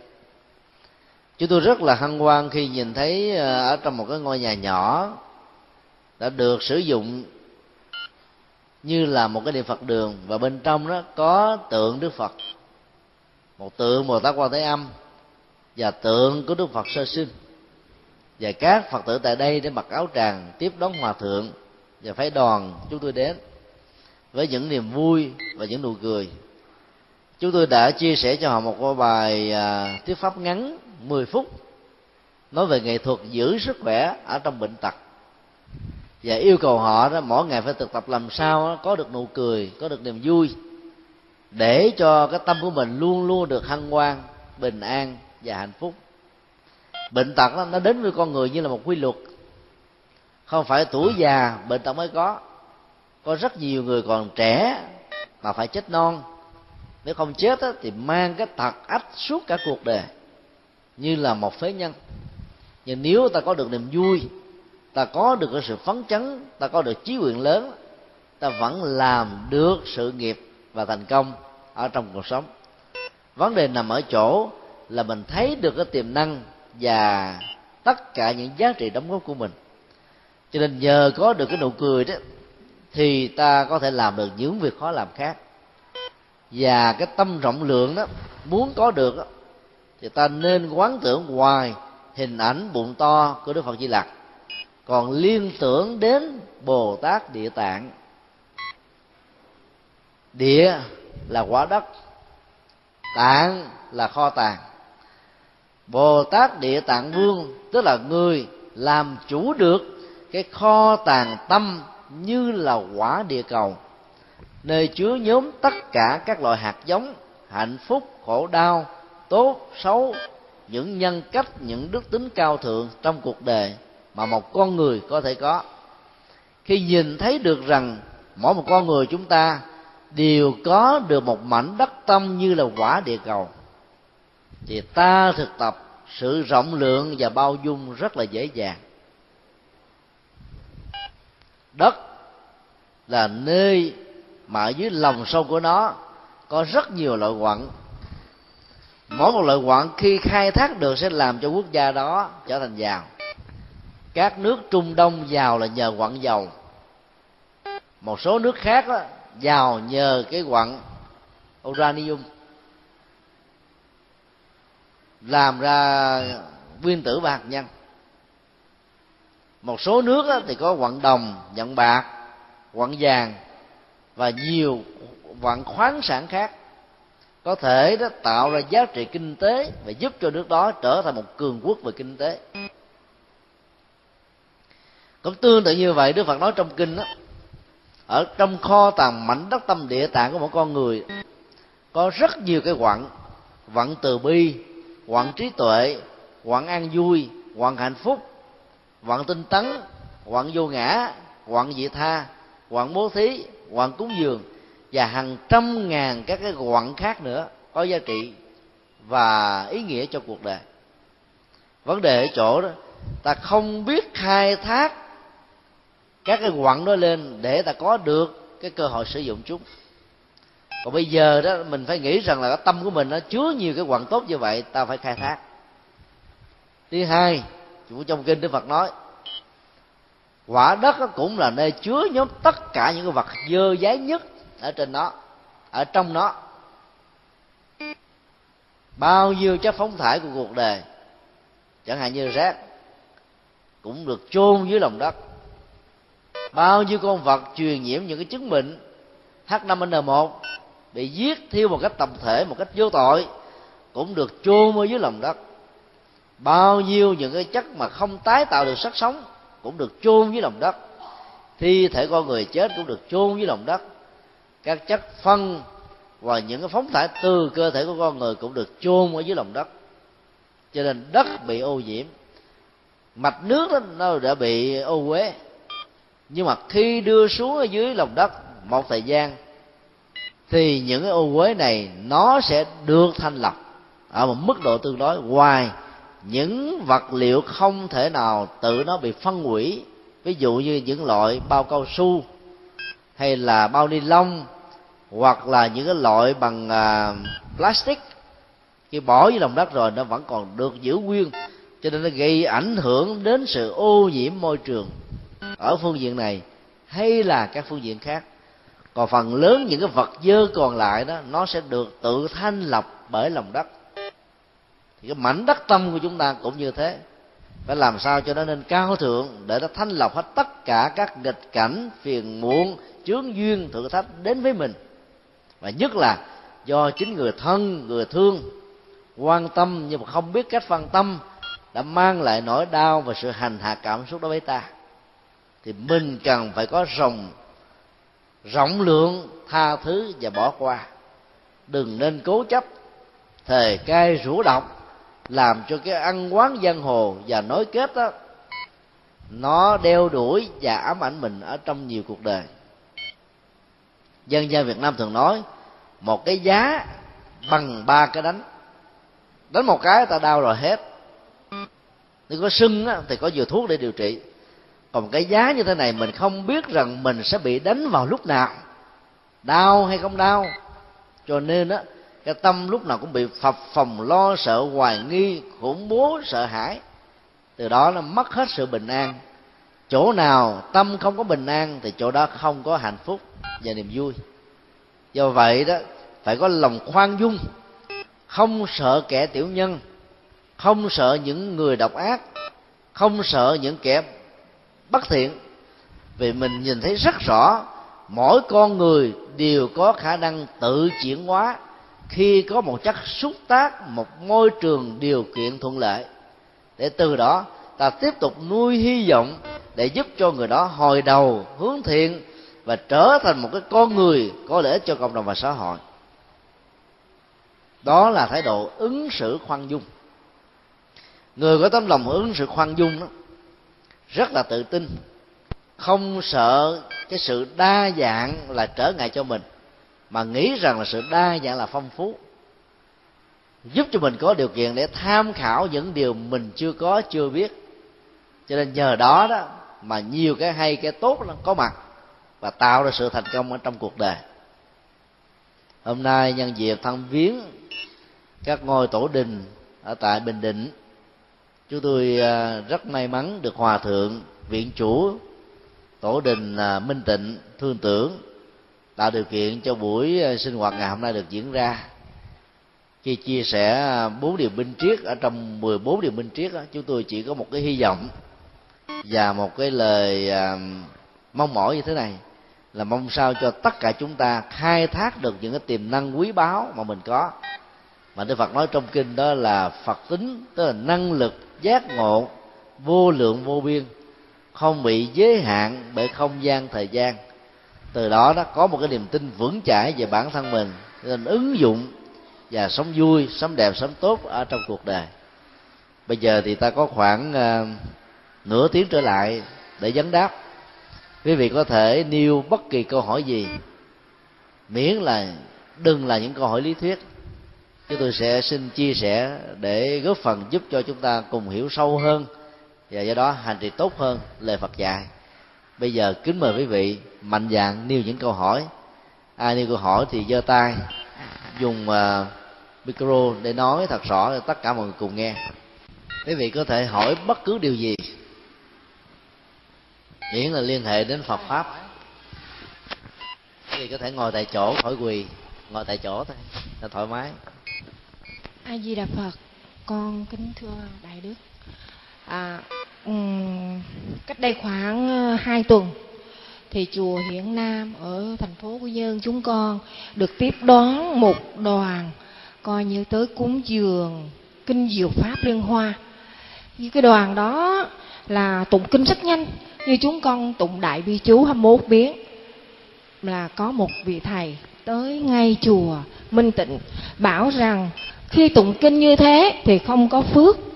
[SPEAKER 1] Chúng tôi rất là hân hoan khi nhìn thấy ở trong một cái ngôi nhà nhỏ đã được sử dụng như là một cái điện phật đường và bên trong đó có tượng đức phật một tượng bồ tát quan thế âm và tượng của đức phật sơ sinh. Và các phật tử tại đây để mặc áo tràng tiếp đón hòa thượng và phái đoàn chúng tôi đến với những niềm vui và những nụ cười. Chúng tôi đã chia sẻ cho họ một bài à, thuyết pháp ngắn 10 phút nói về nghệ thuật giữ sức khỏe ở trong bệnh tật. Và yêu cầu họ đó mỗi ngày phải thực tập làm sao có được nụ cười có được niềm vui để cho cái tâm của mình luôn luôn được hân hoan bình an và hạnh phúc. Bệnh tật đó, nó đến với con người như là một quy luật. Không phải tuổi già bệnh tật mới có có rất nhiều người còn trẻ mà phải chết non. Nếu không chết đó, thì mang cái tật ách suốt cả cuộc đời như là một phế nhân. Nhưng nếu ta có được niềm vui ta có được cái sự phấn chấn ta có được chí nguyện lớn ta vẫn làm được sự nghiệp và thành công ở trong cuộc sống. Vấn đề nằm ở chỗ là mình thấy được cái tiềm năng và tất cả những giá trị đóng góp của mình. Cho nên nhờ có được cái nụ cười đó thì ta có thể làm được những việc khó làm khác. Và cái tâm rộng lượng đó muốn có được đó, thì ta nên quán tưởng hoài hình ảnh bụng to của đức phật di lặc. Còn liên tưởng đến bồ tát địa tạng. Địa là quả đất tạng là kho tàng. Bồ tát địa tạng vương tức là người làm chủ được cái kho tàng tâm như là quả địa cầu, nơi chứa nhóm tất cả các loại hạt giống, hạnh phúc, khổ đau, tốt, xấu, những nhân cách, những đức tính cao thượng trong cuộc đời mà một con người có thể có. Khi nhìn thấy được rằng mỗi một con người chúng ta đều có được một mảnh đất tâm như là quả địa cầu, thì ta thực tập sự rộng lượng và bao dung rất là dễ dàng đất là nơi mà ở dưới lòng sâu của nó có rất nhiều loại quặng. Mỗi một loại quặng khi khai thác được sẽ làm cho quốc gia đó trở thành giàu. Các nước trung đông giàu là nhờ quặng dầu. Một số nước khác đó, giàu nhờ cái quặng uranium. Làm ra nguyên tử và hạt nhân một số nước thì có quặng đồng nhận bạc quặng vàng và nhiều quặng khoáng sản khác. Có thể đó tạo ra giá trị kinh tế và giúp cho nước đó trở thành một cường quốc về kinh tế. Cũng tương tự như vậy, đức phật nói trong kinh đó ở trong kho tàng mảnh đất tâm địa tạng của một con người, có rất nhiều cái quặng quặng từ bi, quặng trí tuệ, quặng an vui, quặng hạnh phúc quặng tinh tấn quặng vô ngã quặng dị tha quặng bố thí quặng cúng dường và hàng trăm ngàn các cái quặng khác nữa có giá trị và ý nghĩa cho cuộc đời. Vấn đề ở chỗ đó, ta không biết khai thác các cái quặng đó lên để ta có được cái cơ hội sử dụng chúng. Còn bây giờ đó, mình phải nghĩ rằng là cái tâm của mình nó chứa nhiều cái quặng tốt như vậy, ta phải khai thác. Thứ hai chủ trong kinh đức phật nói, quả đất cũng là nơi chứa nhóm tất cả những cái vật dơ giấy nhất ở trên nó, ở trong nó. Bao nhiêu chất phóng thải của cuộc đời, chẳng hạn như rác, cũng được chôn dưới lòng đất. Bao nhiêu con vật truyền nhiễm những cái chứng bệnh H5N1 bị giết thiêu một cách tập thể, một cách vô tội, cũng được chôn ở dưới lòng đất bao nhiêu những cái chất mà không tái tạo được sắc sống cũng được chôn dưới lòng đất. Thi thể con người chết cũng được chôn dưới lòng đất. Các chất phân và những cái phóng thải từ cơ thể của con người cũng được chôn ở dưới lòng đất. Cho nên đất bị ô nhiễm, mạch nước đó, nó đã bị ô uế. Nhưng mà khi đưa xuống ở dưới lòng đất một thời gian, thì những cái ô uế này nó sẽ được thanh lọc ở một mức độ tương đối ngoài những vật liệu không thể nào tự nó bị phân hủy. Ví dụ như những loại bao cao su hay là bao ni lông hoặc là những cái loại bằng uh, plastic. Khi bỏ dưới lòng đất rồi nó vẫn còn được giữ nguyên. Cho nên nó gây ảnh hưởng đến sự ô nhiễm môi trường. Ở phương diện này hay là các phương diện khác còn phần lớn những cái vật dơ còn lại đó nó sẽ được tự thanh lọc bởi lòng đất thì cái mảnh đất tâm của chúng ta cũng như thế. Phải làm sao cho nó nên cao thượng, để nó thanh lọc hết tất cả các nghịch cảnh, phiền muộn, chướng duyên, thử thách đến với mình. Và nhất là do chính người thân, người thương quan tâm nhưng mà không biết cách phân tâm, đã mang lại nỗi đau và sự hành hạ cảm xúc đối với ta. Thì mình cần phải có rồng rộng lượng, tha thứ và bỏ qua. Đừng nên cố chấp, thề cai rủ độc làm cho cái ăn quán giang hồ và nối kết đó nó đeo đuổi và ám ảnh mình ở trong nhiều cuộc đời. Dân gian việt nam thường nói một cái giá bằng ba cái đánh. Đánh một cái ta đau rồi hết. Nếu có sưng á, thì có nhiều thuốc để điều trị. Còn cái giá như thế này mình không biết rằng mình sẽ bị đánh vào lúc nào đau hay không đau. Cho nên á cái tâm lúc nào cũng bị phập phòng lo sợ, hoài nghi, khủng bố, sợ hãi. Từ đó nó mất hết sự bình an. Chỗ nào tâm không có bình an thì chỗ đó không có hạnh phúc và niềm vui. Do vậy đó, phải có lòng khoan dung. Không sợ kẻ tiểu nhân, không sợ những người độc ác, không sợ những kẻ bất thiện. Vì mình nhìn thấy rất rõ, mỗi con người đều có khả năng tự chuyển hóa khi có một chất xúc tác, một môi trường điều kiện thuận lợi, để từ đó ta tiếp tục nuôi hy vọng để giúp cho người đó hồi đầu, hướng thiện và trở thành một cái con người có lợi ích cho cộng đồng và xã hội. Đó là thái độ ứng xử khoan dung. Người có tấm lòng ứng xử khoan dung đó, rất là tự tin, không sợ cái sự đa dạng là trở ngại cho mình mà nghĩ rằng là sự đa dạng là phong phú, giúp cho mình có điều kiện để tham khảo những điều mình chưa có, chưa biết. Cho nên nhờ đó đó mà nhiều cái hay, cái tốt nó có mặt và tạo ra sự thành công ở trong cuộc đời. Hôm nay nhân dịp thăm viếng các ngôi tổ đình ở tại bình định, chúng tôi à, rất may mắn được hòa thượng, viện chủ tổ đình à, minh tịnh, thương tưởng tạo điều kiện cho buổi ờ, sinh hoạt ngày hôm nay được diễn ra. Khi chia sẻ ờ, bốn điều minh triết ở trong 14 điều minh triết đó, chúng tôi chỉ có một cái hy vọng và một cái lời ờ, mong mỏi như thế này là mong sao cho tất cả chúng ta khai thác được những cái tiềm năng quý báu mà mình có. Mà Đức Phật nói trong kinh đó là Phật tính tức là năng lực giác ngộ vô lượng vô biên không bị giới hạn bởi không gian thời gian từ đó nó có một cái niềm tin vững chãi về bản thân mình nên ứng dụng và sống vui sống đẹp sống tốt ở trong cuộc đời. Bây giờ thì ta có khoảng uh, nửa tiếng trở lại để vấn đáp. Quý vị có thể nêu bất kỳ câu hỏi gì miễn là đừng là những câu hỏi lý thuyết. Chúng tôi sẽ xin chia sẻ để góp phần giúp cho chúng ta cùng hiểu sâu hơn và do đó hành trì tốt hơn lời Phật dạy bây giờ kính mời quý vị mạnh dạn nêu những câu hỏi. Ai nêu câu hỏi thì giơ tay dùng uh, micro để nói thật rõ cho tất cả mọi người cùng nghe. Quý vị có thể hỏi bất cứ điều gì. Miễn là liên hệ đến Phật pháp. Quý vị có thể ngồi tại chỗ khỏi quỳ ngồi tại chỗ thôi là thoải mái.
[SPEAKER 2] A di đà phật con kính thưa đại đức. À, cách đây khoảng ờ, hai tuần thì chùa Hiển Nam ở thành phố Quy Nhơn chúng con được tiếp đón một đoàn coi như tới cúng dường kinh diệu pháp liên hoa. như cái đoàn đó là tụng kinh rất nhanh như chúng con tụng đại bi chú 21 biến là có một vị thầy tới ngay chùa Minh Tịnh bảo rằng khi tụng kinh như thế thì không có phước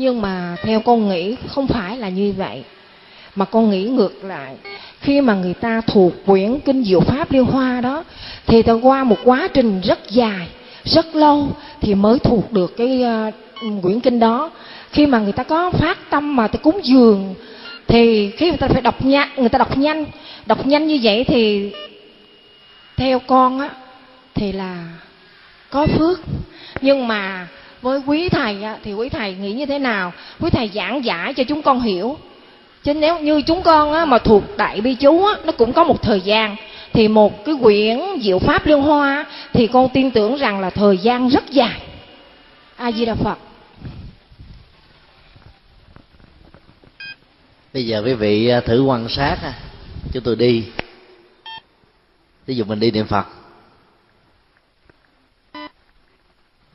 [SPEAKER 2] nhưng mà theo con nghĩ không phải là như vậy. Mà con nghĩ ngược lại khi mà người ta thuộc quyển kinh diệu pháp liên hoa đó thì ta qua một quá trình rất dài rất lâu thì mới thuộc được cái uh, quyển kinh đó. Khi mà người ta có phát tâm mà ta cúng dường thì khi người ta phải đọc nhanh người ta đọc nhanh đọc nhanh như vậy thì theo con á thì là có phước. Nhưng mà với quý thầy á, thì quý thầy nghĩ như thế nào? Quý thầy giảng giải cho chúng con hiểu. Chứ nếu như chúng con á, mà thuộc đại bi chú á, nó cũng có một thời gian. Thì một cái quyển diệu pháp liên hoa thì con tin tưởng rằng là thời gian rất dài. A di đà phật.
[SPEAKER 1] Bây giờ quý vị à, thử quan sát chúng tôi đi. Ví dụ mình đi niệm phật.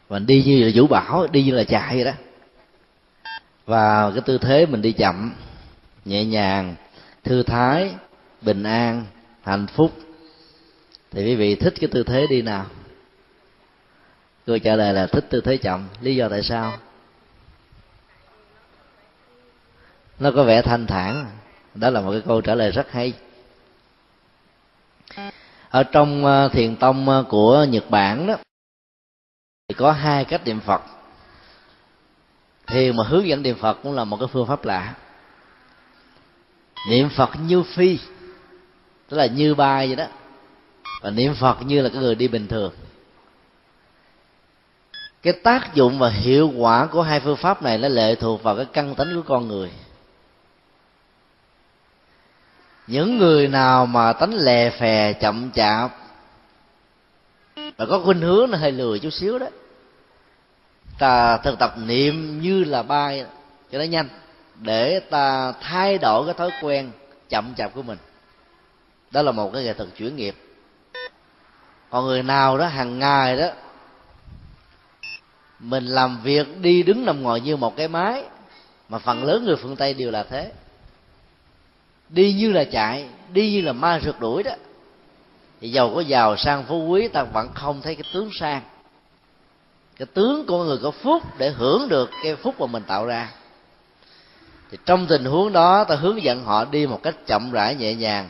[SPEAKER 1] Mình đi như là vũ bảo, đi như là chạy vậy đó. Và cái tư thế mình đi chậm, nhẹ nhàng, thư thái, bình an, hạnh phúc. Thì quý vị thích cái tư thế đi nào? Tôi trả lời là thích tư thế chậm. Lý do tại sao? Nó có vẻ thanh thản. Đó là một cái câu trả lời rất hay. Ở trong ờ, thiền tông ờ, của nhật bản đó thì có hai cách niệm phật. Thiền mà hướng dẫn niệm phật cũng là một cái phương pháp lạ. Niệm phật như phi, tức là như bay vậy đó. Và niệm phật như là cái người đi bình thường. Cái tác dụng và hiệu quả của hai phương pháp này nó lệ thuộc vào cái căn tính của con người. Những người nào mà tánh lè phè, chậm chạp và có khuynh hướng là hơi lười chút xíu đó. Ta thực tập niệm như là bay cho nó nhanh. Để ta thay đổi cái thói quen chậm chạp của mình. Đó là một cái nghệ thuật chuyển nghiệp. Còn người nào đó, hàng ngày đó, mình làm việc đi đứng nằm ngồi như một cái máy, mà phần lớn người phương tây đều là thế. Đi như là chạy, đi như là ma rượt đuổi đó thì giàu có giàu sang phú quý, ta vẫn không thấy cái tướng sang. Cái tướng của người có phúc để hưởng được cái phúc mà mình tạo ra. Thì trong tình huống đó, ta hướng dẫn họ đi một cách chậm rãi, nhẹ nhàng,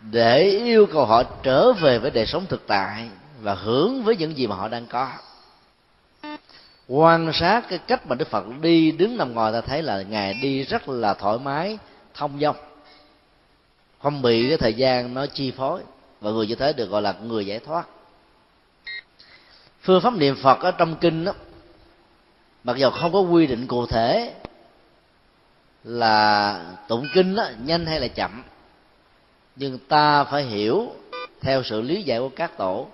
[SPEAKER 1] để yêu cầu họ trở về với đời sống thực tại và hưởng với những gì mà họ đang có. Quan sát cái cách mà đức phật đi đứng nằm ngồi, ta thấy là ngài đi rất là thoải mái, thông dong. Không bị cái thời gian nó chi phối và người như thế được gọi là người giải thoát. Phương pháp niệm phật ở trong kinh đó mặc dù không có quy định cụ thể là tụng kinh đó, nhanh hay là chậm nhưng ta phải hiểu theo sự lý giải của các tổ.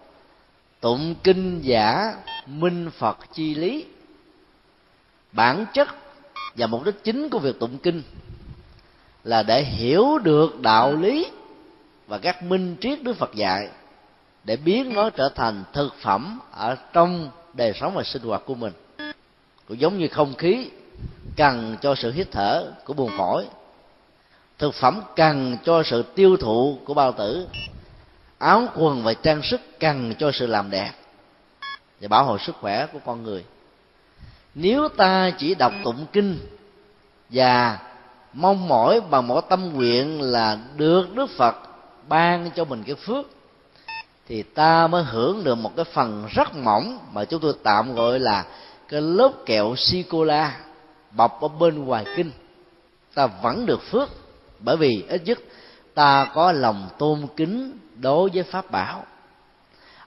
[SPEAKER 1] Tụng kinh giả minh phật chi lý. Bản chất và mục đích chính của việc tụng kinh là để hiểu được đạo lý và các minh triết đức phật dạy để biến nó trở thành thực phẩm ở trong đời sống và sinh hoạt của mình. Cũng giống như không khí cần cho sự hít thở của buồng phổi, thực phẩm cần cho sự tiêu thụ của bao tử, áo quần và trang sức cần cho sự làm đẹp và bảo hộ sức khỏe của con người. Nếu ta chỉ đọc tụng kinh và mong mỏi bằng một tâm nguyện là được đức phật ban cho mình cái phước, thì ta mới hưởng được một cái phần rất mỏng mà chúng tôi tạm gọi là cái lớp kẹo sô cô la bọc ở bên ngoài kinh. Ta vẫn được phước, bởi vì ít nhất ta có lòng tôn kính đối với pháp bảo.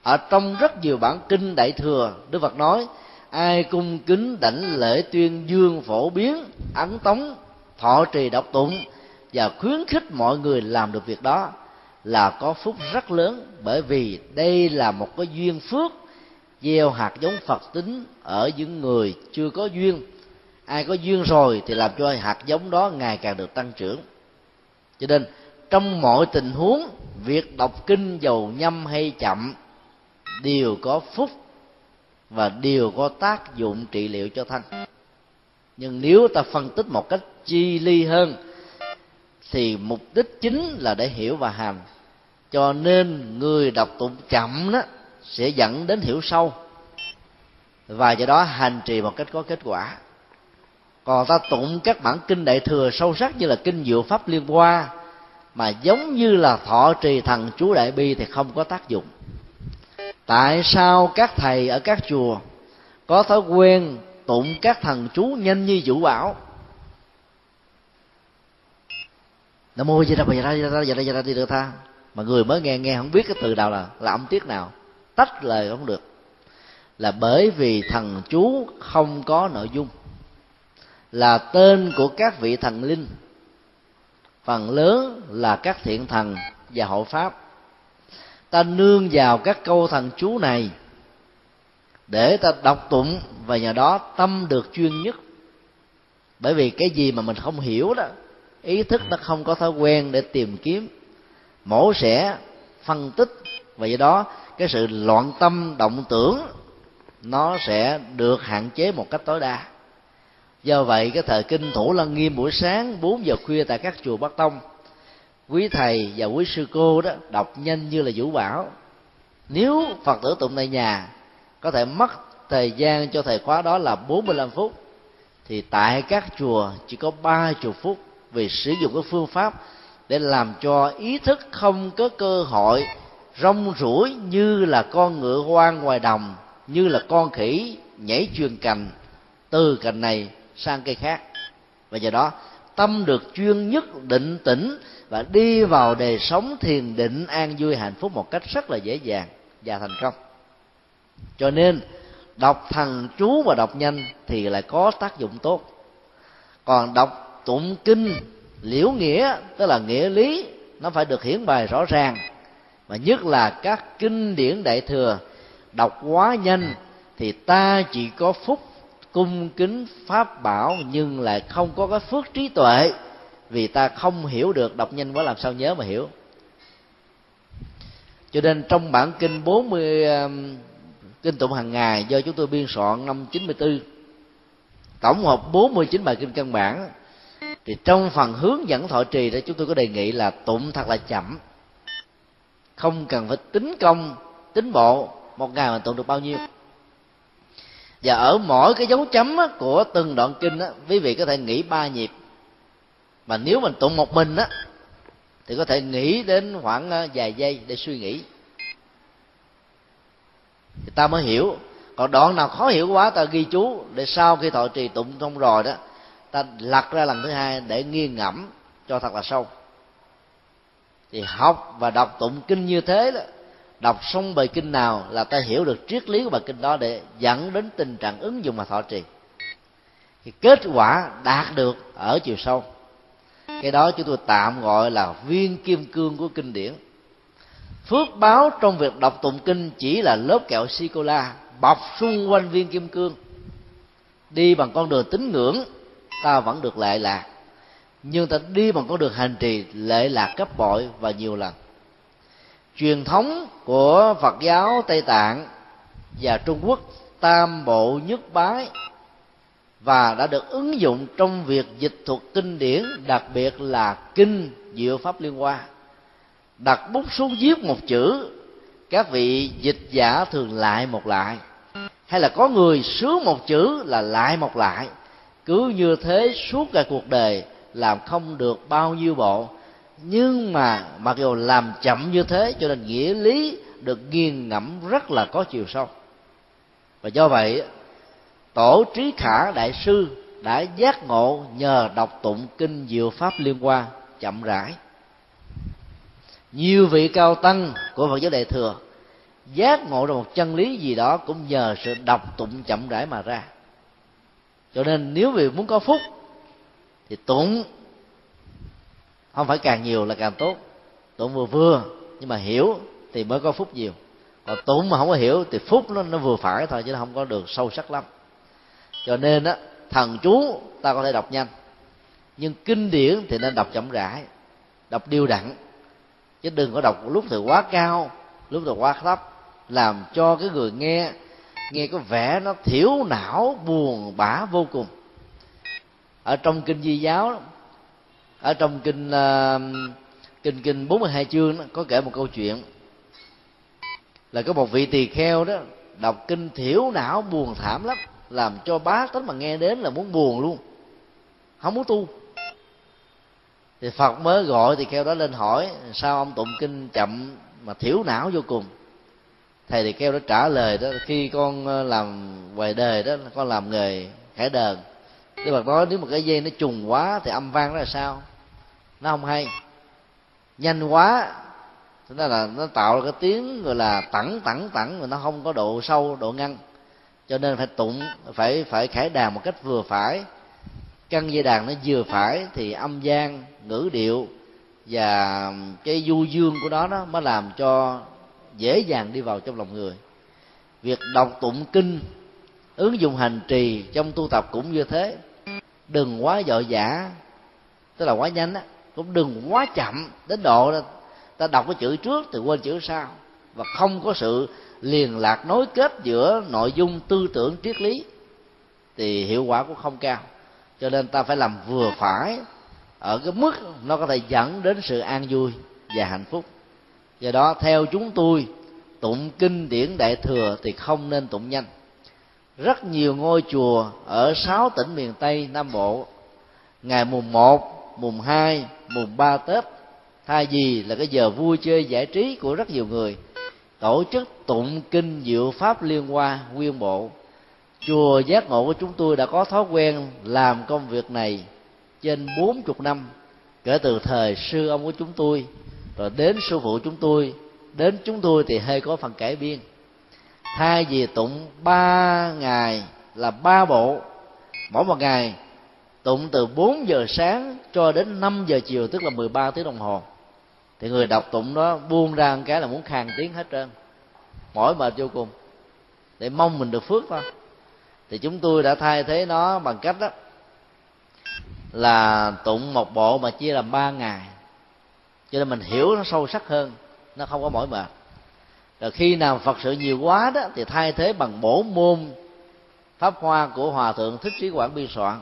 [SPEAKER 1] Ở trong rất nhiều bản kinh đại thừa, đức phật nói, ai cung kính đảnh lễ tuyên dương phổ biến, ấn tống, thọ trì đọc tụng và khuyến khích mọi người làm được việc đó là có phúc rất lớn, bởi vì đây là một cái duyên phước, gieo hạt giống phật tính ở những người chưa có duyên. Ai có duyên rồi thì làm cho hạt giống đó ngày càng được tăng trưởng. Cho nên, trong mọi tình huống, việc đọc kinh dầu nhâm hay chậm, đều có phúc và đều có tác dụng trị liệu cho thân. Nhưng nếu ta phân tích một cách chi ly hơn, thì mục đích chính là để hiểu và hành cho nên người đọc tụng chậm đó sẽ dẫn đến hiểu sâu. Và do đó hành trì một cách có kết quả. Còn ta tụng các bản kinh đại thừa sâu sắc như là kinh diệu pháp liên hoa, mà giống như là thọ trì thần chú đại bi thì không có tác dụng. Tại sao các thầy ở các chùa có thói quen tụng các thần chú nhanh như vũ bảo nam mô di đà phật di đà di đà di đà di đà tha mà người mới nghe nghe không biết cái từ nào là là âm tiết nào. Tách lời không được. Là bởi vì thần chú không có nội dung. Là tên của các vị thần linh. Phần lớn là các thiện thần và hộ pháp. Ta nương vào các câu thần chú này để ta đọc tụng và nhờ đó tâm được chuyên nhất. Bởi vì cái gì mà mình không hiểu đó, ý thức nó không có thói quen để tìm kiếm mổ xẻ, phân tích. Và do đó, cái sự loạn tâm, động tưởng, nó sẽ được hạn chế một cách tối đa. Do vậy, cái thời kinh thủ lăng nghiêm buổi sáng 4 giờ khuya tại các chùa bắc tông, quý thầy và quý sư cô đó đọc nhanh như là vũ bảo nếu phật tử tụng tại nhà, có thể mất thời gian cho thầy khóa đó là 45 phút, thì tại các chùa chỉ có ba chục phút vì sử dụng cái phương pháp để làm cho ý thức không có cơ hội rong ruổi như là con ngựa hoang ngoài đồng, như là con khỉ nhảy truyền cành, từ cành này sang cây khác. Và do đó, tâm được chuyên nhất định tĩnh và đi vào đời sống thiền định an vui hạnh phúc một cách rất là dễ dàng và thành công. Cho nên, đọc thần chú và đọc nhanh thì lại có tác dụng tốt. Còn đọc tụng kinh liễu nghĩa, tức là nghĩa lý, nó phải được hiển bày rõ ràng. Và nhất là các kinh điển đại thừa, đọc quá nhanh, thì ta chỉ có phúc, cung kính, pháp bảo, nhưng lại không có cái phước trí tuệ. Vì ta không hiểu được, đọc nhanh quá làm sao nhớ mà hiểu. Cho nên trong bản kinh 40 um, kinh tụng hàng ngày do chúng tôi biên soạn năm 94 tổng hợp 49 bài kinh căn bản thì trong phần hướng dẫn thọ trì đó, chúng tôi có đề nghị là tụng thật là chậm. Không cần phải tính công, tính bộ một ngày mà tụng được bao nhiêu. Và ở mỗi cái dấu chấm của từng đoạn kinh á, quý vị có thể nghĩ ba nhịp. Mà nếu mình tụng một mình á, thì có thể nghĩ đến khoảng ờ, vài giây để suy nghĩ. Thì ta mới hiểu. Còn đoạn nào khó hiểu quá, ta ghi chú để sau khi thọ trì tụng xong rồi đó ta lật ra lần thứ hai để nghiêng ngẫm cho thật là sâu. Thì học và đọc tụng kinh như thế đó, đọc xong bài kinh nào là ta hiểu được triết lý của bài kinh đó để dẫn đến tình trạng ứng dụng mà thọ trì. Thì kết quả đạt được ở chiều sâu. Cái đó chúng tôi tạm gọi là viên kim cương của kinh điển. Phước báo trong việc đọc tụng kinh chỉ là lớp kẹo sô cô la bọc xung quanh viên kim cương, đi bằng con đường tín ngưỡng ta vẫn được lệ lạc. Nhưng ta đi bằng con đường hành trì lệ lạc gấp bội và nhiều lần. Truyền thống của phật giáo tây tạng và trung quốc tam bộ nhất bái và đã được ứng dụng trong việc dịch thuật kinh điển, đặc biệt là kinh diệu pháp liên hoa. Đặt bút xuống viết một chữ, các vị dịch giả thường lại một lại. Hay là có người sướng một chữ là lại một lại cứ như thế suốt cả cuộc đời, làm không được bao nhiêu bộ. Nhưng mà mặc dù làm chậm như thế, cho nên nghĩa lý được nghiền ngẫm rất là có chiều sâu. Và do vậy, tổ trí khả đại sư đã giác ngộ nhờ đọc tụng kinh diệu pháp liên hoa chậm rãi. Nhiều vị cao tăng của phật giáo đại thừa giác ngộ ra một chân lý gì đó cũng nhờ sự đọc tụng chậm rãi mà ra cho nên nếu vì muốn có phúc, thì tụng. Không phải càng nhiều là càng tốt. Tụng vừa vừa, nhưng mà hiểu thì mới có phúc nhiều. Còn tụng mà không có hiểu thì phúc nó nó vừa phải thôi, chứ nó không có được sâu sắc lắm. Cho nên á, thần chú ta có thể đọc nhanh. Nhưng kinh điển thì nên đọc chậm rãi, đọc điêu đặn. Chứ đừng có đọc lúc thì quá cao, lúc thì quá thấp, làm cho cái người nghe nghe có vẻ nó thiểu não buồn bã vô cùng. Ở trong kinh di giáo ở trong kinh uh, kinh kinh 42 chương đó, có kể một câu chuyện. Là có một vị tỳ kheo đó đọc kinh thiểu não buồn thảm lắm làm cho bá tánh mà nghe đến là muốn buồn luôn. Không muốn tu. Thì phật mới gọi tỳ kheo đó lên hỏi sao ông tụng kinh chậm mà thiểu não vô cùng? Thầy thì kêu nó trả lời đó, khi con ờ, làm ngoài đời đó, con làm nghề khải đờn. Đức Phật nói nếu mà cái dây nó trùng quá thì âm vang nó là sao? Nó không hay. Nhanh quá, thế nên là nó tạo ra cái tiếng gọi là tẳng tẳng tẳng mà nó không có độ sâu, độ ngăn. Cho nên phải tụng, phải phải khải đàn một cách vừa phải. Căn dây đàn nó vừa phải thì âm gian ngữ điệu và cái du dương của nó đó mới làm cho dễ dàng đi vào trong lòng người. Việc đọc tụng kinh ứng dụng hành trì trong tu tập cũng như thế. Đừng quá dội dã tức là quá nhanh á cũng đừng quá chậm đến độ đó, ta đọc cái chữ trước thì quên chữ sau. Và không có sự liền lạc nối kết giữa nội dung tư tưởng triết lý thì hiệu quả cũng không cao. Cho nên ta phải làm vừa phải ở cái mức nó có thể dẫn đến sự an vui và hạnh phúc do đó, theo chúng tôi, tụng kinh điển đại thừa thì không nên tụng nhanh. Rất nhiều ngôi chùa ở sáu tỉnh miền tây, nam bộ, ngày mùng một, mùng hai, mùng ba tết, thay vì là cái giờ vui chơi giải trí của rất nhiều người, tổ chức tụng kinh diệu pháp liên hoa nguyên bộ. Chùa giác ngộ của chúng tôi đã có thói quen làm công việc này trên bốn chục năm kể từ thời sư ông của chúng tôi rồi đến sư phụ chúng tôi, đến chúng tôi thì hơi có phần cải biên. Thay vì tụng ba ngày là ba bộ. Mỗi một ngày tụng từ 4 giờ sáng cho đến 5 giờ chiều, tức là 13 tiếng đồng hồ. Thì người đọc tụng đó buông ra một cái là muốn khàn tiếng hết trơn. Mỏi mệt vô cùng. Để mong mình được phước thôi. Thì chúng tôi đã thay thế nó bằng cách đó là tụng một bộ mà chia làm ba ngày cho nên mình hiểu nó sâu sắc hơn, nó không có mỏi mệt. Rồi khi nào phật sự nhiều quá đó, thì thay thế bằng bổ môn pháp hoa của hòa thượng thích trí quảng biên soạn.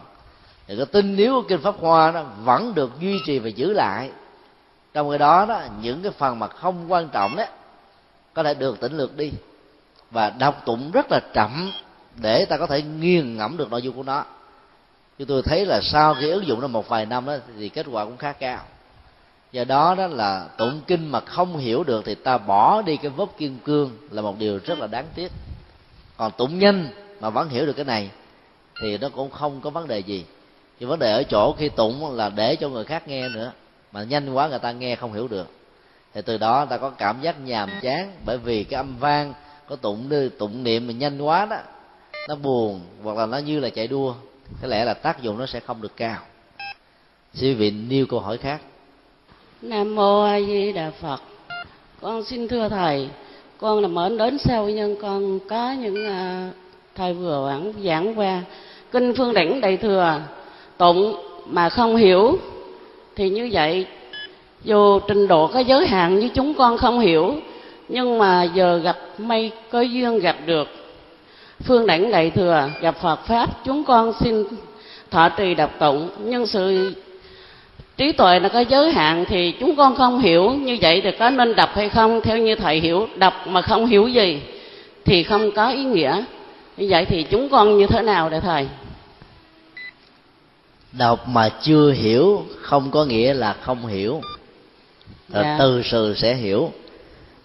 [SPEAKER 1] Thì cái tinh yếu của kinh pháp hoa đó vẫn được duy trì và giữ lại. Trong cái đó đó, những cái phần mà không quan trọng đó có thể được tỉnh lược đi. Và đọc tụng rất là chậm để ta có thể nghiền ngẫm được nội dung của nó. Chúng tôi thấy là sau khi ứng dụng nó một vài năm đó, thì kết quả cũng khá cao do đó đó là tụng kinh mà không hiểu được thì ta bỏ đi cái vốc kim cương là một điều rất là đáng tiếc. Còn tụng nhanh mà vẫn hiểu được cái này thì nó cũng không có vấn đề gì. Nhưng vấn đề ở chỗ khi tụng là để cho người khác nghe nữa, mà nhanh quá người ta nghe không hiểu được. Thì từ đó ta có cảm giác nhàm chán, bởi vì cái âm vang có tụng đi, tụng niệm mà nhanh quá đó, nó buồn hoặc là nó như là chạy đua, có lẽ là tác dụng nó sẽ không được cao. Xin vị nêu câu hỏi khác
[SPEAKER 3] nam mô a di đà phật. Con xin thưa thầy con là mến đến sau nhưng con có những à, uh, thầy vừa giảng giảng qua. Kinh phương đỉnh đại thừa tụng mà không hiểu thì như vậy dù trình độ có giới hạn như chúng con không hiểu nhưng mà giờ gặp may có duyên gặp được. Phương đảnh đại thừa gặp phật pháp chúng con xin thọ trì đọc tụng nhưng sự trí tuệ là có giới hạn thì chúng con không hiểu như vậy thì có nên đọc hay không? Theo như thầy hiểu đọc mà không hiểu gì thì không có ý nghĩa. Như vậy thì chúng con như thế nào để thầy?
[SPEAKER 1] Đọc mà chưa hiểu không có nghĩa là không hiểu. Dạ. từ sự sẽ hiểu.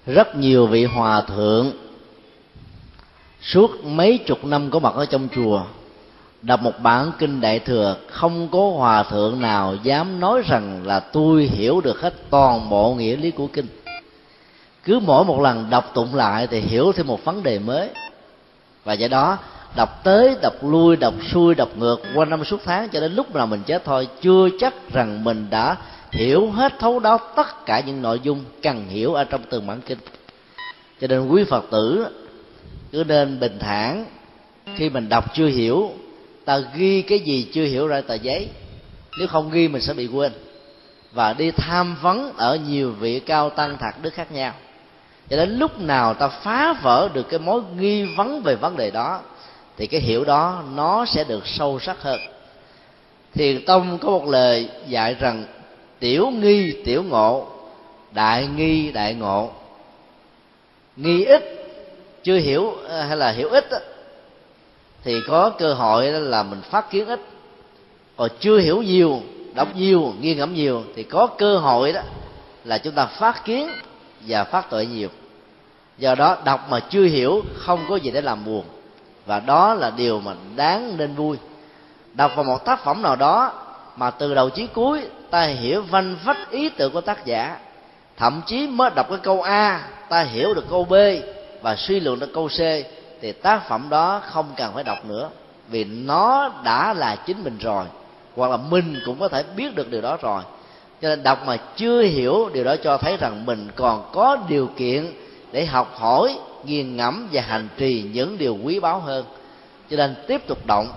[SPEAKER 1] Rất nhiều vị hòa thượng suốt mấy chục năm có mặt ở trong chùa đọc một bản kinh đại thừa, không có hòa thượng nào dám nói rằng là tôi hiểu được hết toàn bộ nghĩa lý của kinh. Cứ mỗi một lần đọc tụng lại thì hiểu thêm một vấn đề mới. Và do đó, đọc tới, đọc lui, đọc xuôi, đọc ngược qua năm suốt tháng cho đến lúc nào mình chết thôi, chưa chắc rằng mình đã hiểu hết thấu đáo tất cả những nội dung cần hiểu ở trong từng bản kinh. Cho nên quý phật tử cứ nên bình thản. Khi mình đọc chưa hiểu ta ghi cái gì chưa hiểu ra tờ giấy. Nếu không ghi mình sẽ bị quên. Và đi tham vấn ở nhiều vị cao tăng thạc đức khác nhau. Cho đến lúc nào ta phá vỡ được cái mối nghi vấn về vấn đề đó, thì cái hiểu đó nó sẽ được sâu sắc hơn. Thiền tông có một lời dạy rằng, tiểu nghi, tiểu ngộ, đại nghi, đại ngộ. Nghi ít, chưa hiểu ờ, hay là hiểu ít thì có cơ hội là mình phát kiến ít. Còn chưa hiểu nhiều, đọc nhiều nghiêng ngẫm nhiều, thì có cơ hội đó là chúng ta phát kiến và phát tuệ nhiều. Do đó, đọc mà chưa hiểu, không có gì để làm buồn. Và đó là điều mà đáng nên vui. Đọc vào một tác phẩm nào đó mà từ đầu chí cuối ta hiểu văn vách ý tưởng của tác giả, thậm chí mới đọc cái câu a, ta hiểu được câu b và suy luận được câu c thì tác phẩm đó không cần phải đọc nữa, vì nó đã là chính mình rồi, hoặc là mình cũng có thể biết được điều đó rồi. Cho nên đọc mà chưa hiểu điều đó cho thấy rằng mình còn có điều kiện để học hỏi nghiền ngẫm và hành trì những điều quý báu hơn. Cho nên tiếp tục động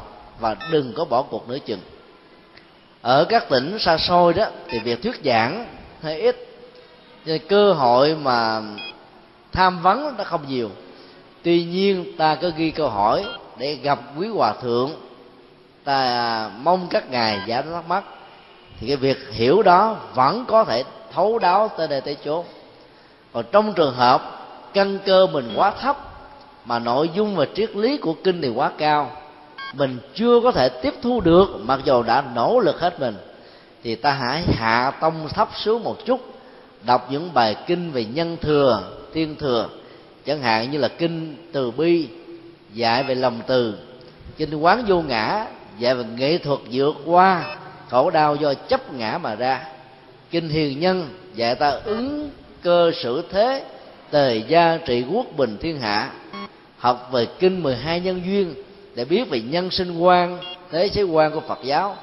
[SPEAKER 1] và đừng có bỏ cuộc nữa chừng. Ở các tỉnh xa xôi đó thì việc thuyết giảng hơi ít nên cơ hội mà tham vấn nó không nhiều tuy nhiên, ta có ghi câu hỏi để gặp quý hòa thượng. Ta mong các ngài giải thắc mắc. Thì cái việc hiểu đó vẫn có thể thấu đáo tới đây tới chốn. Còn trong trường hợp căn cơ mình quá thấp, mà nội dung và triết lý của kinh thì quá cao, mình chưa có thể tiếp thu được, mặc dù đã nỗ lực hết mình, thì ta hãy hạ tông thấp xuống một chút, đọc những bài kinh về nhân thừa thiên thừa chẳng hạn như là kinh từ bi, dạy về lòng từ. Kinh quán vô ngã, dạy về nghệ thuật vượt qua, khổ đau do chấp ngã mà ra. Kinh hiền nhân, dạy ta ứng cơ sử thế, tề gia trị quốc bình thiên hạ. Học về kinh 12 nhân duyên, để biết về nhân sinh quan, thế giới quan của Phật giáo.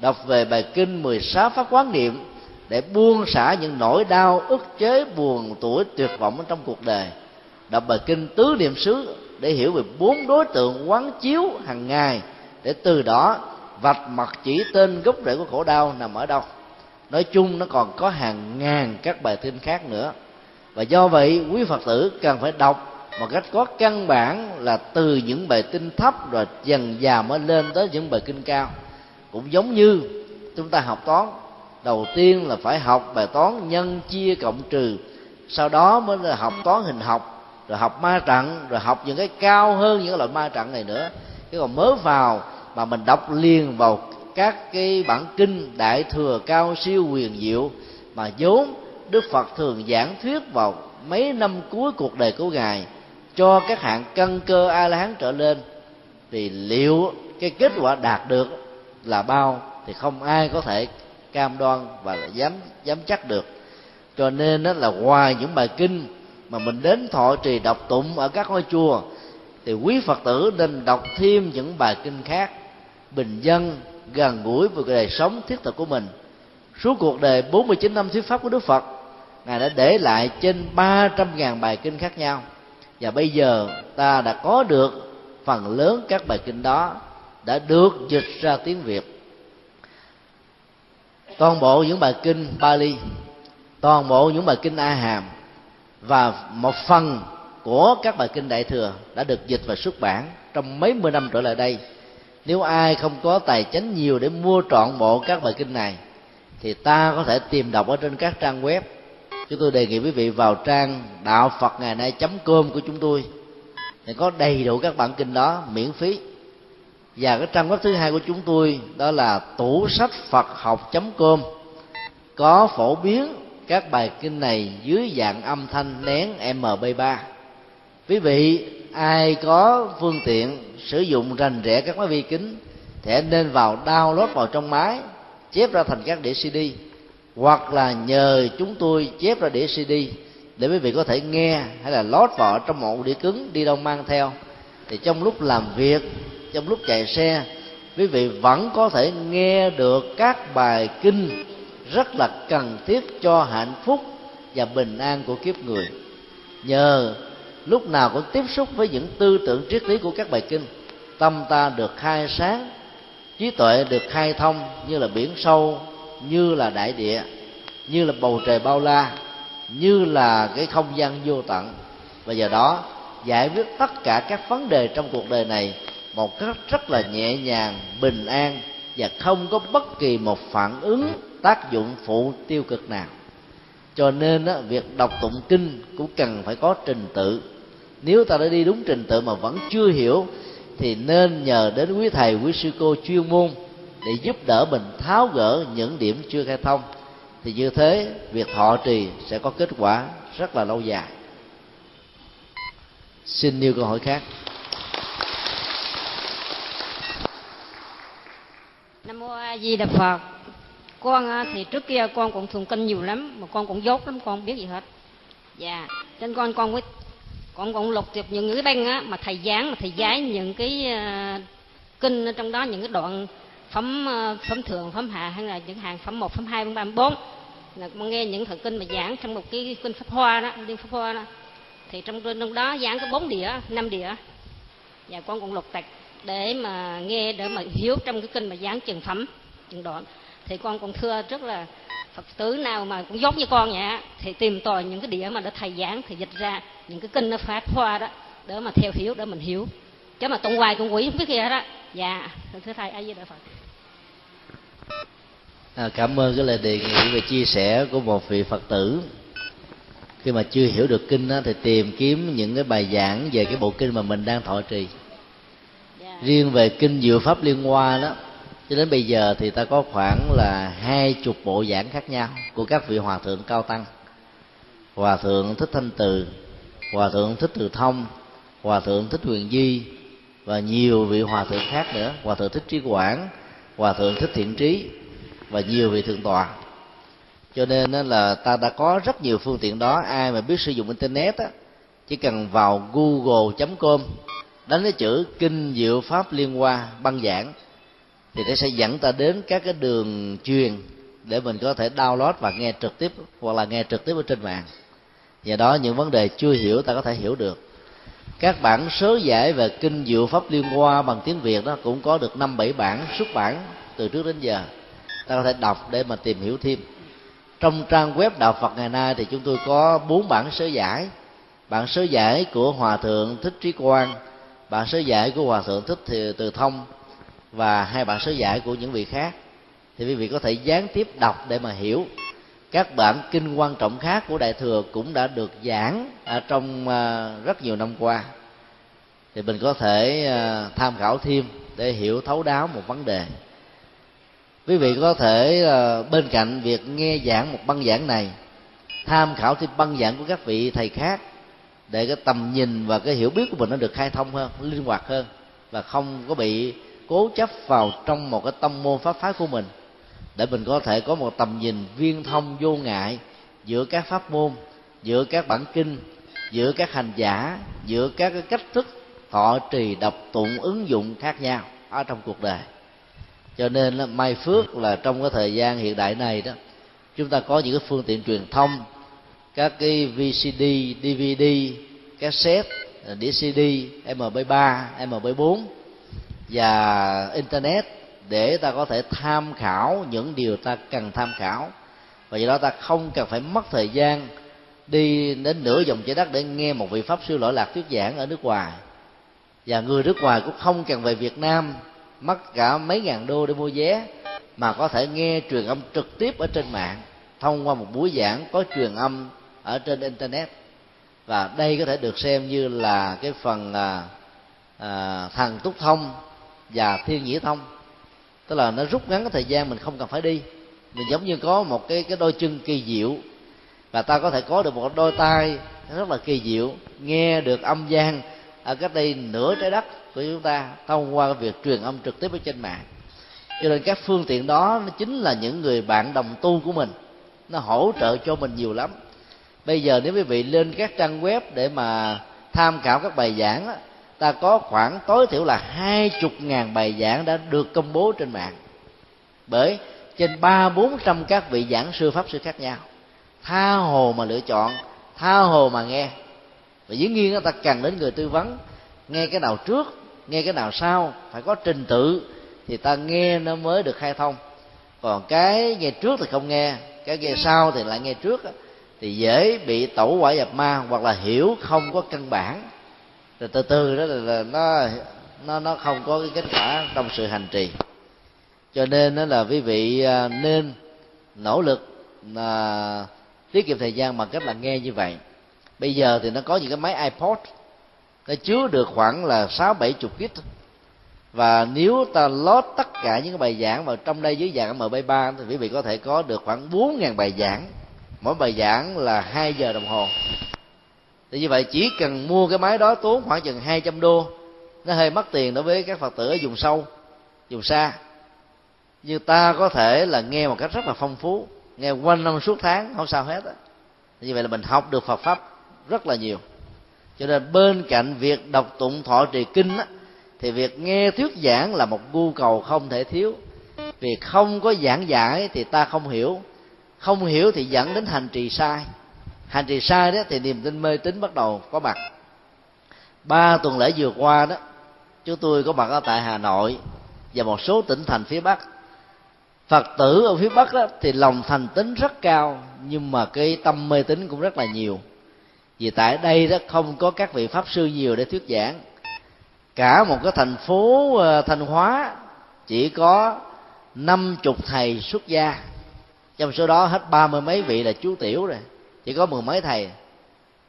[SPEAKER 1] Đọc về bài kinh 16 pháp quán niệm, để buông xả những nỗi đau ức chế buồn tuổi tuyệt vọng trong cuộc đời đọc bài kinh tứ niệm xứ để hiểu về bốn đối tượng quán chiếu hàng ngày, để từ đó vạch mặt chỉ tên gốc rễ của khổ đau nằm ở đâu. Nói chung nó còn có hàng ngàn các bài kinh khác nữa. Và do vậy, quý phật tử cần phải đọc một cách có căn bản là từ những bài kinh thấp rồi dần dà mới lên tới những bài kinh cao. Cũng giống như chúng ta học toán, đầu tiên là phải học bài toán nhân chia cộng trừ, sau đó mới là học toán hình học rồi học ma trận, rồi học những cái cao hơn những loại ma trận này nữa. Chứ còn mới vào mà mình đọc liền vào các cái bản kinh đại thừa cao siêu quyền diệu, mà vốn đức phật thường giảng thuyết vào mấy năm cuối cuộc đời của ngài, cho các hạng căn cơ a la hán trở lên, thì liệu cái kết quả đạt được là bao thì không ai có thể cam đoan và dám dám chắc được. Cho nên đó là ngoài những bài kinh mà mình đến thọ trì đọc tụng ở các ngôi chùa, thì quý phật tử nên đọc thêm những bài kinh khác, bình dân, gần gũi với đời sống thiết thực của mình. Suốt cuộc đời 49 năm thuyết pháp của Đức Phật, Ngài đã để lại trên 300.000 bài kinh khác nhau. Và bây giờ ta đã có được phần lớn các bài kinh đó, Đã được dịch ra tiếng Việt. Toàn bộ những bài kinh Bali Toàn bộ những bài kinh A Hàm và một phần của các bài kinh Đại Thừa Đã được dịch và xuất bản trong mấy mươi năm trở lại đây. Nếu ai không có tài chính nhiều để mua trọn bộ các bài kinh này, thì ta có thể tìm đọc ở trên các trang web. Chúng tôi đề nghị quý vị vào trang đạo phật ngày nay com của chúng tôi, thì có đầy đủ các bản kinh đó miễn phí. Và cái trang web thứ hai của chúng tôi đó là tủ sách phật học com. Có phổ biến các bài kinh này dưới dạng âm thanh nén mp 3 quý vị, ai có phương tiện sử dụng rành rẽ các máy vi kính thì nên vào download vào trong máy, chép ra thành các đĩa cd hoặc là nhờ chúng tôi chép ra đĩa cd để quý vị có thể nghe hay là lót vào trong một đĩa cứng đi đâu mang theo. Thì trong lúc làm việc, trong lúc chạy xe, quý vị vẫn có thể nghe được các bài kinh rất là cần thiết cho hạnh phúc và bình an của kiếp người. Nhờ lúc nào cũng tiếp xúc với những tư tưởng triết lý của các bài kinh, tâm ta được khai sáng, trí tuệ được khai thông như là biển sâu, như là đại địa, như là bầu trời bao la, như là cái không gian vô tận. Và giờ đó, giải quyết tất cả các vấn đề trong cuộc đời này một cách rất là nhẹ nhàng, bình an và không có bất kỳ một phản ứng tác dụng phụ tiêu cực nào. Cho nên á, việc đọc tụng kinh cũng cần phải có trình tự. Nếu ta đã đi đúng trình tự mà vẫn chưa hiểu thì nên nhờ đến quý thầy quý sư cô chuyên môn để giúp đỡ mình tháo gỡ những điểm chưa khai thông. Thì như thế việc thọ trì sẽ có kết quả rất là lâu dài. Xin nêu câu hỏi khác.
[SPEAKER 4] Nam mô a di đà phật con thì trước kia con cũng thường kinh nhiều lắm mà con cũng dốt lắm con biết gì hết. Dạ trên con con mới con cũng lục tiếp những cái băng á mà thầy giảng mà thầy giái những cái uh, kinh ở trong đó những cái đoạn phẩm uh, phẩm thượng phẩm hạ hay là những hàng phẩm một phẩm hai phẩm ba bốn. Là con nghe những thời kinh mà giảng trong một cái kinh pháp hoa đó liên pháp hoa đó. Thì trong trong đó giảng có bốn đĩa năm đĩa. Và con cũng lục tạch để mà nghe để mà hiểu trong cái kinh mà giảng trường phẩm trường đoạn thì con cũng thưa rất là phật tử nào mà cũng giống như con vậy thì tìm tòi những cái đĩa mà đã thầy giảng thì dịch ra những cái kinh nó phát hoa đó để mà theo hiểu để mình hiểu chứ mà tụng hoài cũng quỷ không biết gì hết đó dạ thưa thầy ai di đà phật
[SPEAKER 1] à, cảm ơn cái lời đề nghị về chia sẻ của một vị phật tử khi mà chưa hiểu được kinh đó, thì tìm kiếm những cái bài giảng về cái bộ kinh mà mình đang thọ trì yeah. Dạ. riêng về kinh diệu pháp liên hoa đó cho đến bây giờ thì ta có khoảng là hai chục bộ giảng khác nhau của các vị hòa thượng cao tăng. Hòa thượng thích thanh từ, hòa thượng thích từ thông, hòa thượng thích huyền di, và nhiều vị hòa thượng khác nữa. Hòa thượng thích trí quảng, hòa thượng thích thiện trí, và nhiều vị thượng tọa. Cho nên là ta đã có rất nhiều phương tiện đó. Ai mà biết sử dụng internet á, chỉ cần vào google com, đánh cái chữ kinh diệu pháp liên hoa băng giảng thì nó sẽ dẫn ta đến các cái đường truyền để mình có thể download và nghe trực tiếp hoặc là nghe trực tiếp ở trên mạng. Và đó, những vấn đề chưa hiểu ta có thể hiểu được. Các bản sớ giải về kinh diệu pháp liên hoa bằng tiếng việt đó cũng có được năm bảy bản xuất bản từ trước đến giờ. Ta có thể đọc để mà tìm hiểu thêm. Trong trang web đạo phật ngày nay thì chúng tôi có bốn bản sớ giải. Bản sớ giải của hòa thượng thích trí quang, bản sớ giải của hòa thượng thích từ thông và hai bản sớ giải của những vị khác. Thì quý vị có thể gián tiếp đọc để mà hiểu. Các bản kinh quan trọng khác của đại thừa cũng đã được giảng ở trong à, rất nhiều năm qua. Thì mình có thể à, tham khảo thêm để hiểu thấu đáo một vấn đề. Quý vị có thể à, bên cạnh việc nghe giảng một băng giảng này, tham khảo thêm băng giảng của các vị thầy khác để cái tầm nhìn và cái hiểu biết của mình nó được khai thông hơn, linh hoạt hơn và không có bị cố chấp vào trong một cái tâm môn pháp phái của mình để mình có thể có một tầm nhìn viên thông vô ngại giữa các pháp môn giữa các bản kinh giữa các hành giả giữa các cái cách thức thọ trì đọc tụng ứng dụng khác nhau ở trong cuộc đời. Cho nên là may phước là trong cái thời gian hiện đại này đó chúng ta có những cái phương tiện truyền thông các cái VCD, DVD, cassette, đĩa CD, MP3, MP4 và internet để ta có thể tham khảo những điều ta cần tham khảo. Và do đó ta không cần phải mất thời gian đi đến nửa dòng trái đất để nghe một vị pháp sư lỗi lạc thuyết giảng ở nước ngoài. Và người nước ngoài cũng không cần về Việt Nam mất cả mấy ngàn đô để mua vé mà có thể nghe truyền âm trực tiếp ở trên mạng thông qua một buổi giảng có truyền âm ở trên internet. Và đây có thể được xem như là cái phần à, à, thần túc thông và thiên nhĩ thông. Tức là nó rút ngắn cái thời gian mình không cần phải đi. Mình giống như có một cái cái đôi chân kỳ diệu. Và ta có thể có được một đôi tay rất là kỳ diệu, nghe được âm gian ở cách đây nửa trái đất của chúng ta thông qua việc truyền âm trực tiếp ở trên mạng. Cho nên các phương tiện đó nó chính là những người bạn đồng tu của mình. Nó hỗ trợ cho mình nhiều lắm. Bây giờ nếu quý vị lên các trang web để mà tham khảo các bài giảng ta có khoảng tối thiểu là hai chục ngàn bài giảng đã được công bố trên mạng. Bởi trên ba bốn trăm các vị giảng sư pháp sư khác nhau. Tha hồ mà lựa chọn, tha hồ mà nghe. Và dĩ nhiên người ta cần đến người tư vấn. Nghe cái nào trước, nghe cái nào sau, phải có trình tự, thì ta nghe nó mới được khai thông. Còn cái nghe trước thì không nghe, cái nghe sau thì lại nghe trước thì dễ bị tẩu quả nhập ma hoặc là hiểu không có căn bản rồi từ từ đó là, nó nó nó không có cái kết quả trong sự hành trì. Cho nên đó là quý vị à, nên nỗ lực là tiết kiệm thời gian bằng cách là nghe như vậy. Bây giờ thì nó có những cái máy ipod nó chứa được khoảng là sáu bảy chục kit và nếu ta lót tất cả những cái bài giảng vào trong đây dưới dạng mp 3 thì quý vị có thể có được khoảng bốn ngàn bài giảng. Mỗi bài giảng là hai giờ đồng hồ thì như vậy chỉ cần mua cái máy đó tốn khoảng chừng 200 đô. Nó hơi mất tiền đối với các phật tử ở vùng sâu vùng xa. Nhưng ta có thể là nghe một cách rất là phong phú nghe quanh năm suốt tháng không sao hết á. Như vậy là mình học được Phật pháp rất là nhiều. Cho nên bên cạnh việc đọc tụng thọ trì kinh á, thì việc nghe thuyết giảng là một nhu cầu không thể thiếu. Vì không có giảng giải thì ta không hiểu. Không hiểu thì dẫn đến hành trì sai hành trì sai đó thì niềm tin mê tín bắt đầu có mặt. Ba tuần lễ vừa qua đó chúng tôi có mặt ở tại hà nội và một số tỉnh thành phía bắc. Phật tử ở phía bắc đó, thì lòng thành tín rất cao nhưng mà cái tâm mê tín cũng rất là nhiều. Vì tại đây đó không có các vị pháp sư nhiều để thuyết giảng. Cả một cái thành phố ờ, thanh hóa chỉ có năm chục thầy xuất gia. Trong số đó hết ba mươi mấy vị là chú tiểu rồi chỉ có mười mấy thầy,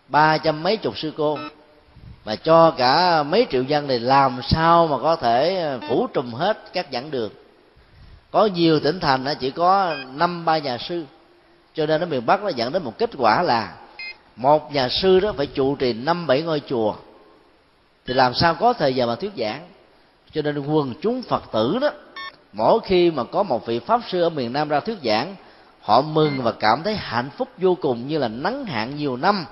[SPEAKER 1] ba trăm mấy chục sư cô. Mà cho cả mấy triệu dân này làm sao mà có thể ờ, phủ trùm hết các giảng đường. Có nhiều tỉnh thành chỉ có năm, ba nhà sư. Cho nên ở miền bắc nó dẫn đến một kết quả là một nhà sư đó phải trụ trì năm, bảy ngôi chùa. Thì làm sao có thời giờ mà thuyết giảng? Cho nên quần chúng phật tử đó, mỗi khi mà có một vị pháp sư ở miền nam ra thuyết giảng họ mừng và cảm thấy hạnh phúc vô cùng như là nắng hạn nhiều năm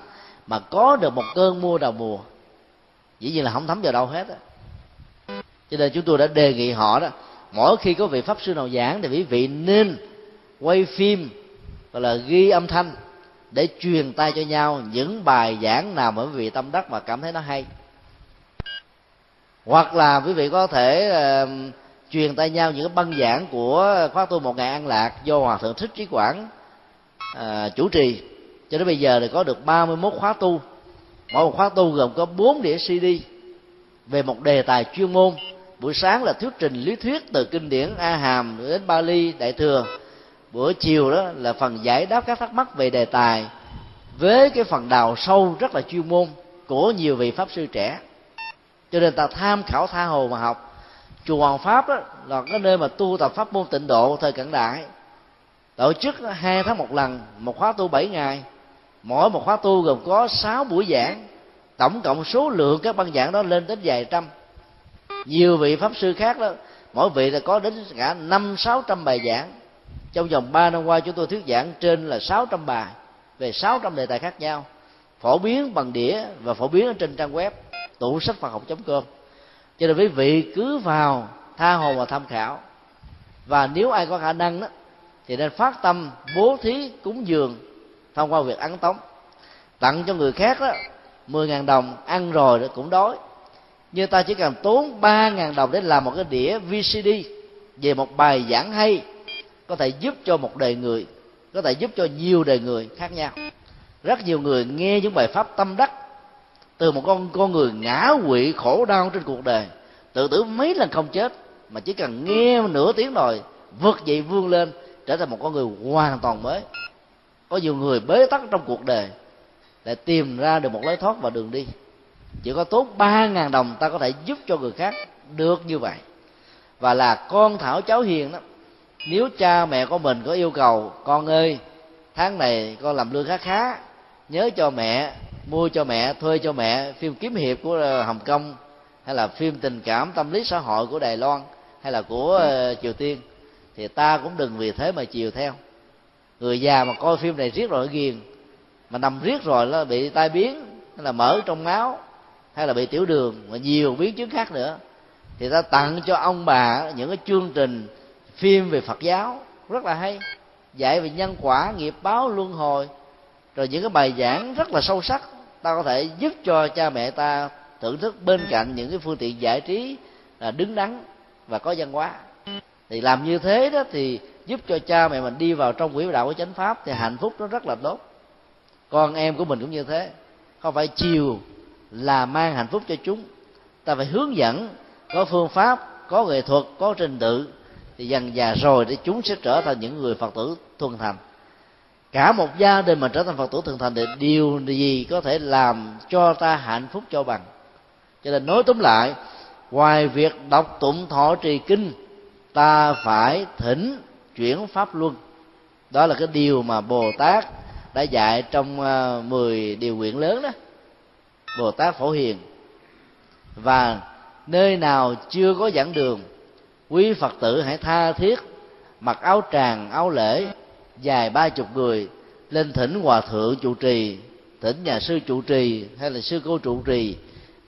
[SPEAKER 1] mà có được một cơn mưa đầu mùa. Dĩ nhiên là không thấm vào đâu hết á. Cho nên chúng tôi đã đề nghị họ đó mỗi khi có vị pháp sư nào giảng thì quý vị nên quay phim gọi là ghi âm thanh để truyền tay cho nhau những bài giảng nào mà quý vị tâm đắc và cảm thấy nó hay. Hoặc là quý vị có thể uh, truyền tay nhau những cái băng giảng của khóa tu một ngày an lạc do hòa thượng thích trí quảng à, chủ trì. Cho đến bây giờ thì có được 31 khóa tu. Mỗi một khóa tu gồm có 4 đĩa cd về một đề tài chuyên môn. Buổi sáng là thuyết trình lý thuyết từ kinh điển a hàm đến bali đại thừa. Buổi chiều đó là phần giải đáp các thắc mắc về đề tài với cái phần đào sâu rất là chuyên môn của nhiều vị pháp sư trẻ. Cho nên ta tham khảo tha hồ mà học chùa Hoàng Pháp đó, là cái nơi mà tu tập pháp môn tịnh độ thời cận đại. Tổ chức hai tháng một lần một khóa tu bảy ngày. Mỗi một khóa tu gồm có sáu buổi giảng. Tổng cộng số lượng các băng giảng đó lên đến vài trăm. Nhiều vị pháp sư khác đó mỗi vị là có đến cả năm sáu trăm bài giảng. Trong vòng ba năm qua chúng tôi thuyết giảng trên là sáu trăm bài về sáu trăm đề tài khác nhau phổ biến bằng đĩa và phổ biến ở trên trang web tủ sách phật học com cho nên quý vị cứ vào tha hồ và tham khảo. Và nếu ai có khả năng đó, thì nên phát tâm bố thí cúng dường thông qua việc ăn tống. Tặng cho người khác đó, mười ngàn đồng ăn rồi cũng đói. Như ta chỉ cần tốn ba ngàn đồng để làm một cái đĩa VCD về một bài giảng hay, có thể giúp cho một đời người, có thể giúp cho nhiều đời người khác nhau. Rất nhiều người nghe những bài pháp tâm đắc từ một con con người ngã quỵ khổ đau trên cuộc đời, tự tử mấy lần không chết, mà chỉ cần nghe nửa tiếng rồi vượt dậy vươn lên, trở thành một con người hoàn toàn mới. Có nhiều người bế tắc trong cuộc đời để tìm ra được một lối thoát và đường đi. Chỉ có tốt ba ngàn đồng ta có thể giúp cho người khác được như vậy. Và là con thảo cháu hiền đó, nếu cha mẹ của mình có yêu cầu, con ơi, tháng này con làm lương khá khá, nhớ cho mẹ mua cho mẹ, thuê cho mẹ, phim kiếm hiệp của ờ, hồng kông, hay là phim tình cảm tâm lý xã hội của đài loan, hay là của ờ, triều tiên, thì ta cũng đừng vì thế mà chiều theo. Người già mà coi phim này riết rồi ghiền, mà nằm riết rồi nó bị tai biến, hay là mở trong máu, hay là bị tiểu đường và nhiều biến chứng khác nữa. Thì ta tặng cho ông bà những cái chương trình phim về phật giáo, rất là hay, dạy về nhân quả, nghiệp báo luân hồi, rồi những cái bài giảng rất là sâu sắc ta có thể giúp cho cha mẹ ta thưởng thức bên cạnh những cái phương tiện giải trí là đứng đắn và có văn hóa. Thì làm như thế đó thì giúp cho cha mẹ mình đi vào trong quỹ đạo của chánh pháp thì hạnh phúc nó rất là tốt. Con em của mình cũng như thế. Không phải chiều là mang hạnh phúc cho chúng. Ta phải hướng dẫn, có phương pháp, có nghệ thuật, có trình tự thì dần già rồi thì chúng sẽ trở thành những người phật tử thuần thành cả một gia đình mà trở thành phật tử thượng thành thì điều gì có thể làm cho ta hạnh phúc cho bằng? Cho nên nói tóm lại, ngoài việc đọc tụng thọ trì kinh, ta phải thỉnh chuyển pháp luân. Đó là cái điều mà bồ tát đã dạy trong à, 10 điều nguyện lớn đó. Bồ tát phổ hiền. Và nơi nào chưa có giảng đường, quý phật tử hãy tha thiết mặc áo tràng, áo lễ dài ba chục người lên thỉnh hòa thượng trụ trì, thỉnh nhà sư trụ trì hay là sư cô trụ trì,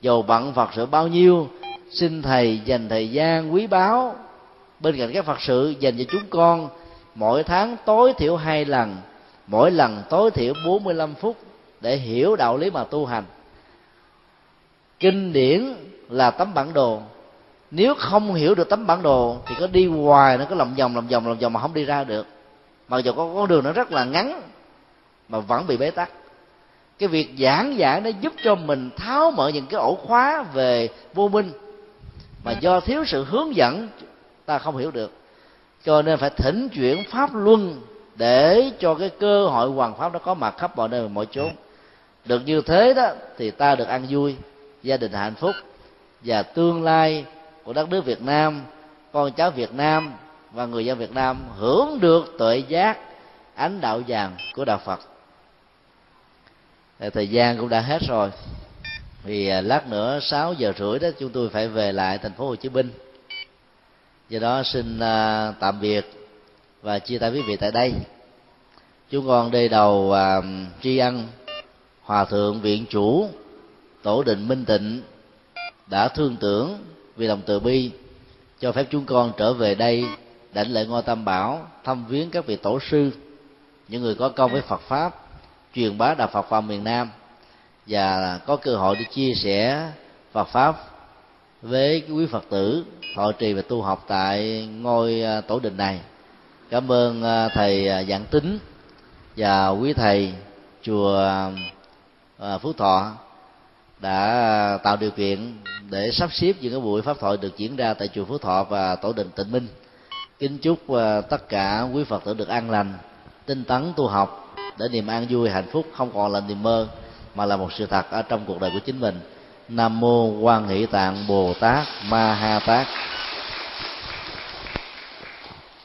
[SPEAKER 1] dầu bận phật sự bao nhiêu, xin thầy dành thời gian quý báu. Bên cạnh các phật sự dành cho chúng con, mỗi tháng tối thiểu hai lần, mỗi lần tối thiểu 45 phút để hiểu đạo lý mà tu hành. Kinh điển là tấm bản đồ. Nếu không hiểu được tấm bản đồ thì có đi hoài nó có lòng vòng lòng vòng lòng vòng mà không đi ra được mặc dù có con đường nó rất là ngắn, mà vẫn bị bế tắc. Cái việc giảng giải nó giúp cho mình tháo mở những cái ổ khóa về vô minh, mà do thiếu sự hướng dẫn, ta không hiểu được. Cho nên phải thỉnh chuyển pháp luân để cho cái cơ hội hoàn pháp nó có mặt khắp mọi nơi, mọi chốn. Được như thế đó, thì ta được ăn vui, gia đình hạnh phúc. Và tương lai của đất nước Việt Nam, con cháu Việt Nam và người dân Việt Nam hưởng được tuệ giác, ánh đạo vàng của đạo Phật. Thời gian cũng đã hết rồi. Vì à, lát nữa 6 giờ rưỡi đó chúng tôi phải về lại thành phố Hồ Chí Minh. Do đó xin à, tạm biệt và chia tay quý vị tại đây. Chúng con đi đầu à, tri ân hòa thượng viện chủ tổ định minh tịnh đã thương tưởng vì lòng từ bi cho phép chúng con trở về đây đảnh lễ ngôi tam bảo, thăm viếng các vị tổ sư, những người có công với phật pháp, truyền bá đạo phật vào miền nam và có cơ hội để chia sẻ phật pháp với quý phật tử, thọ trì và tu học tại ngôi à, tổ đình này cảm ơn à, thầy à, giảng tính và quý thầy, chùa phú thọ đã tạo điều kiện để sắp xếp những cái buổi pháp thoại được diễn ra tại chùa Phú Thọ và tổ đình Tịnh Minh. Kính chúc ờ, tất cả quý Phật tử được an lành, tinh tấn tu học để niềm an vui hạnh phúc không còn là niềm mơ mà là một sự thật ở trong cuộc đời của chính mình. Nam mô Quan Hỷ Tạng Bồ Tát Ma Ha Tát.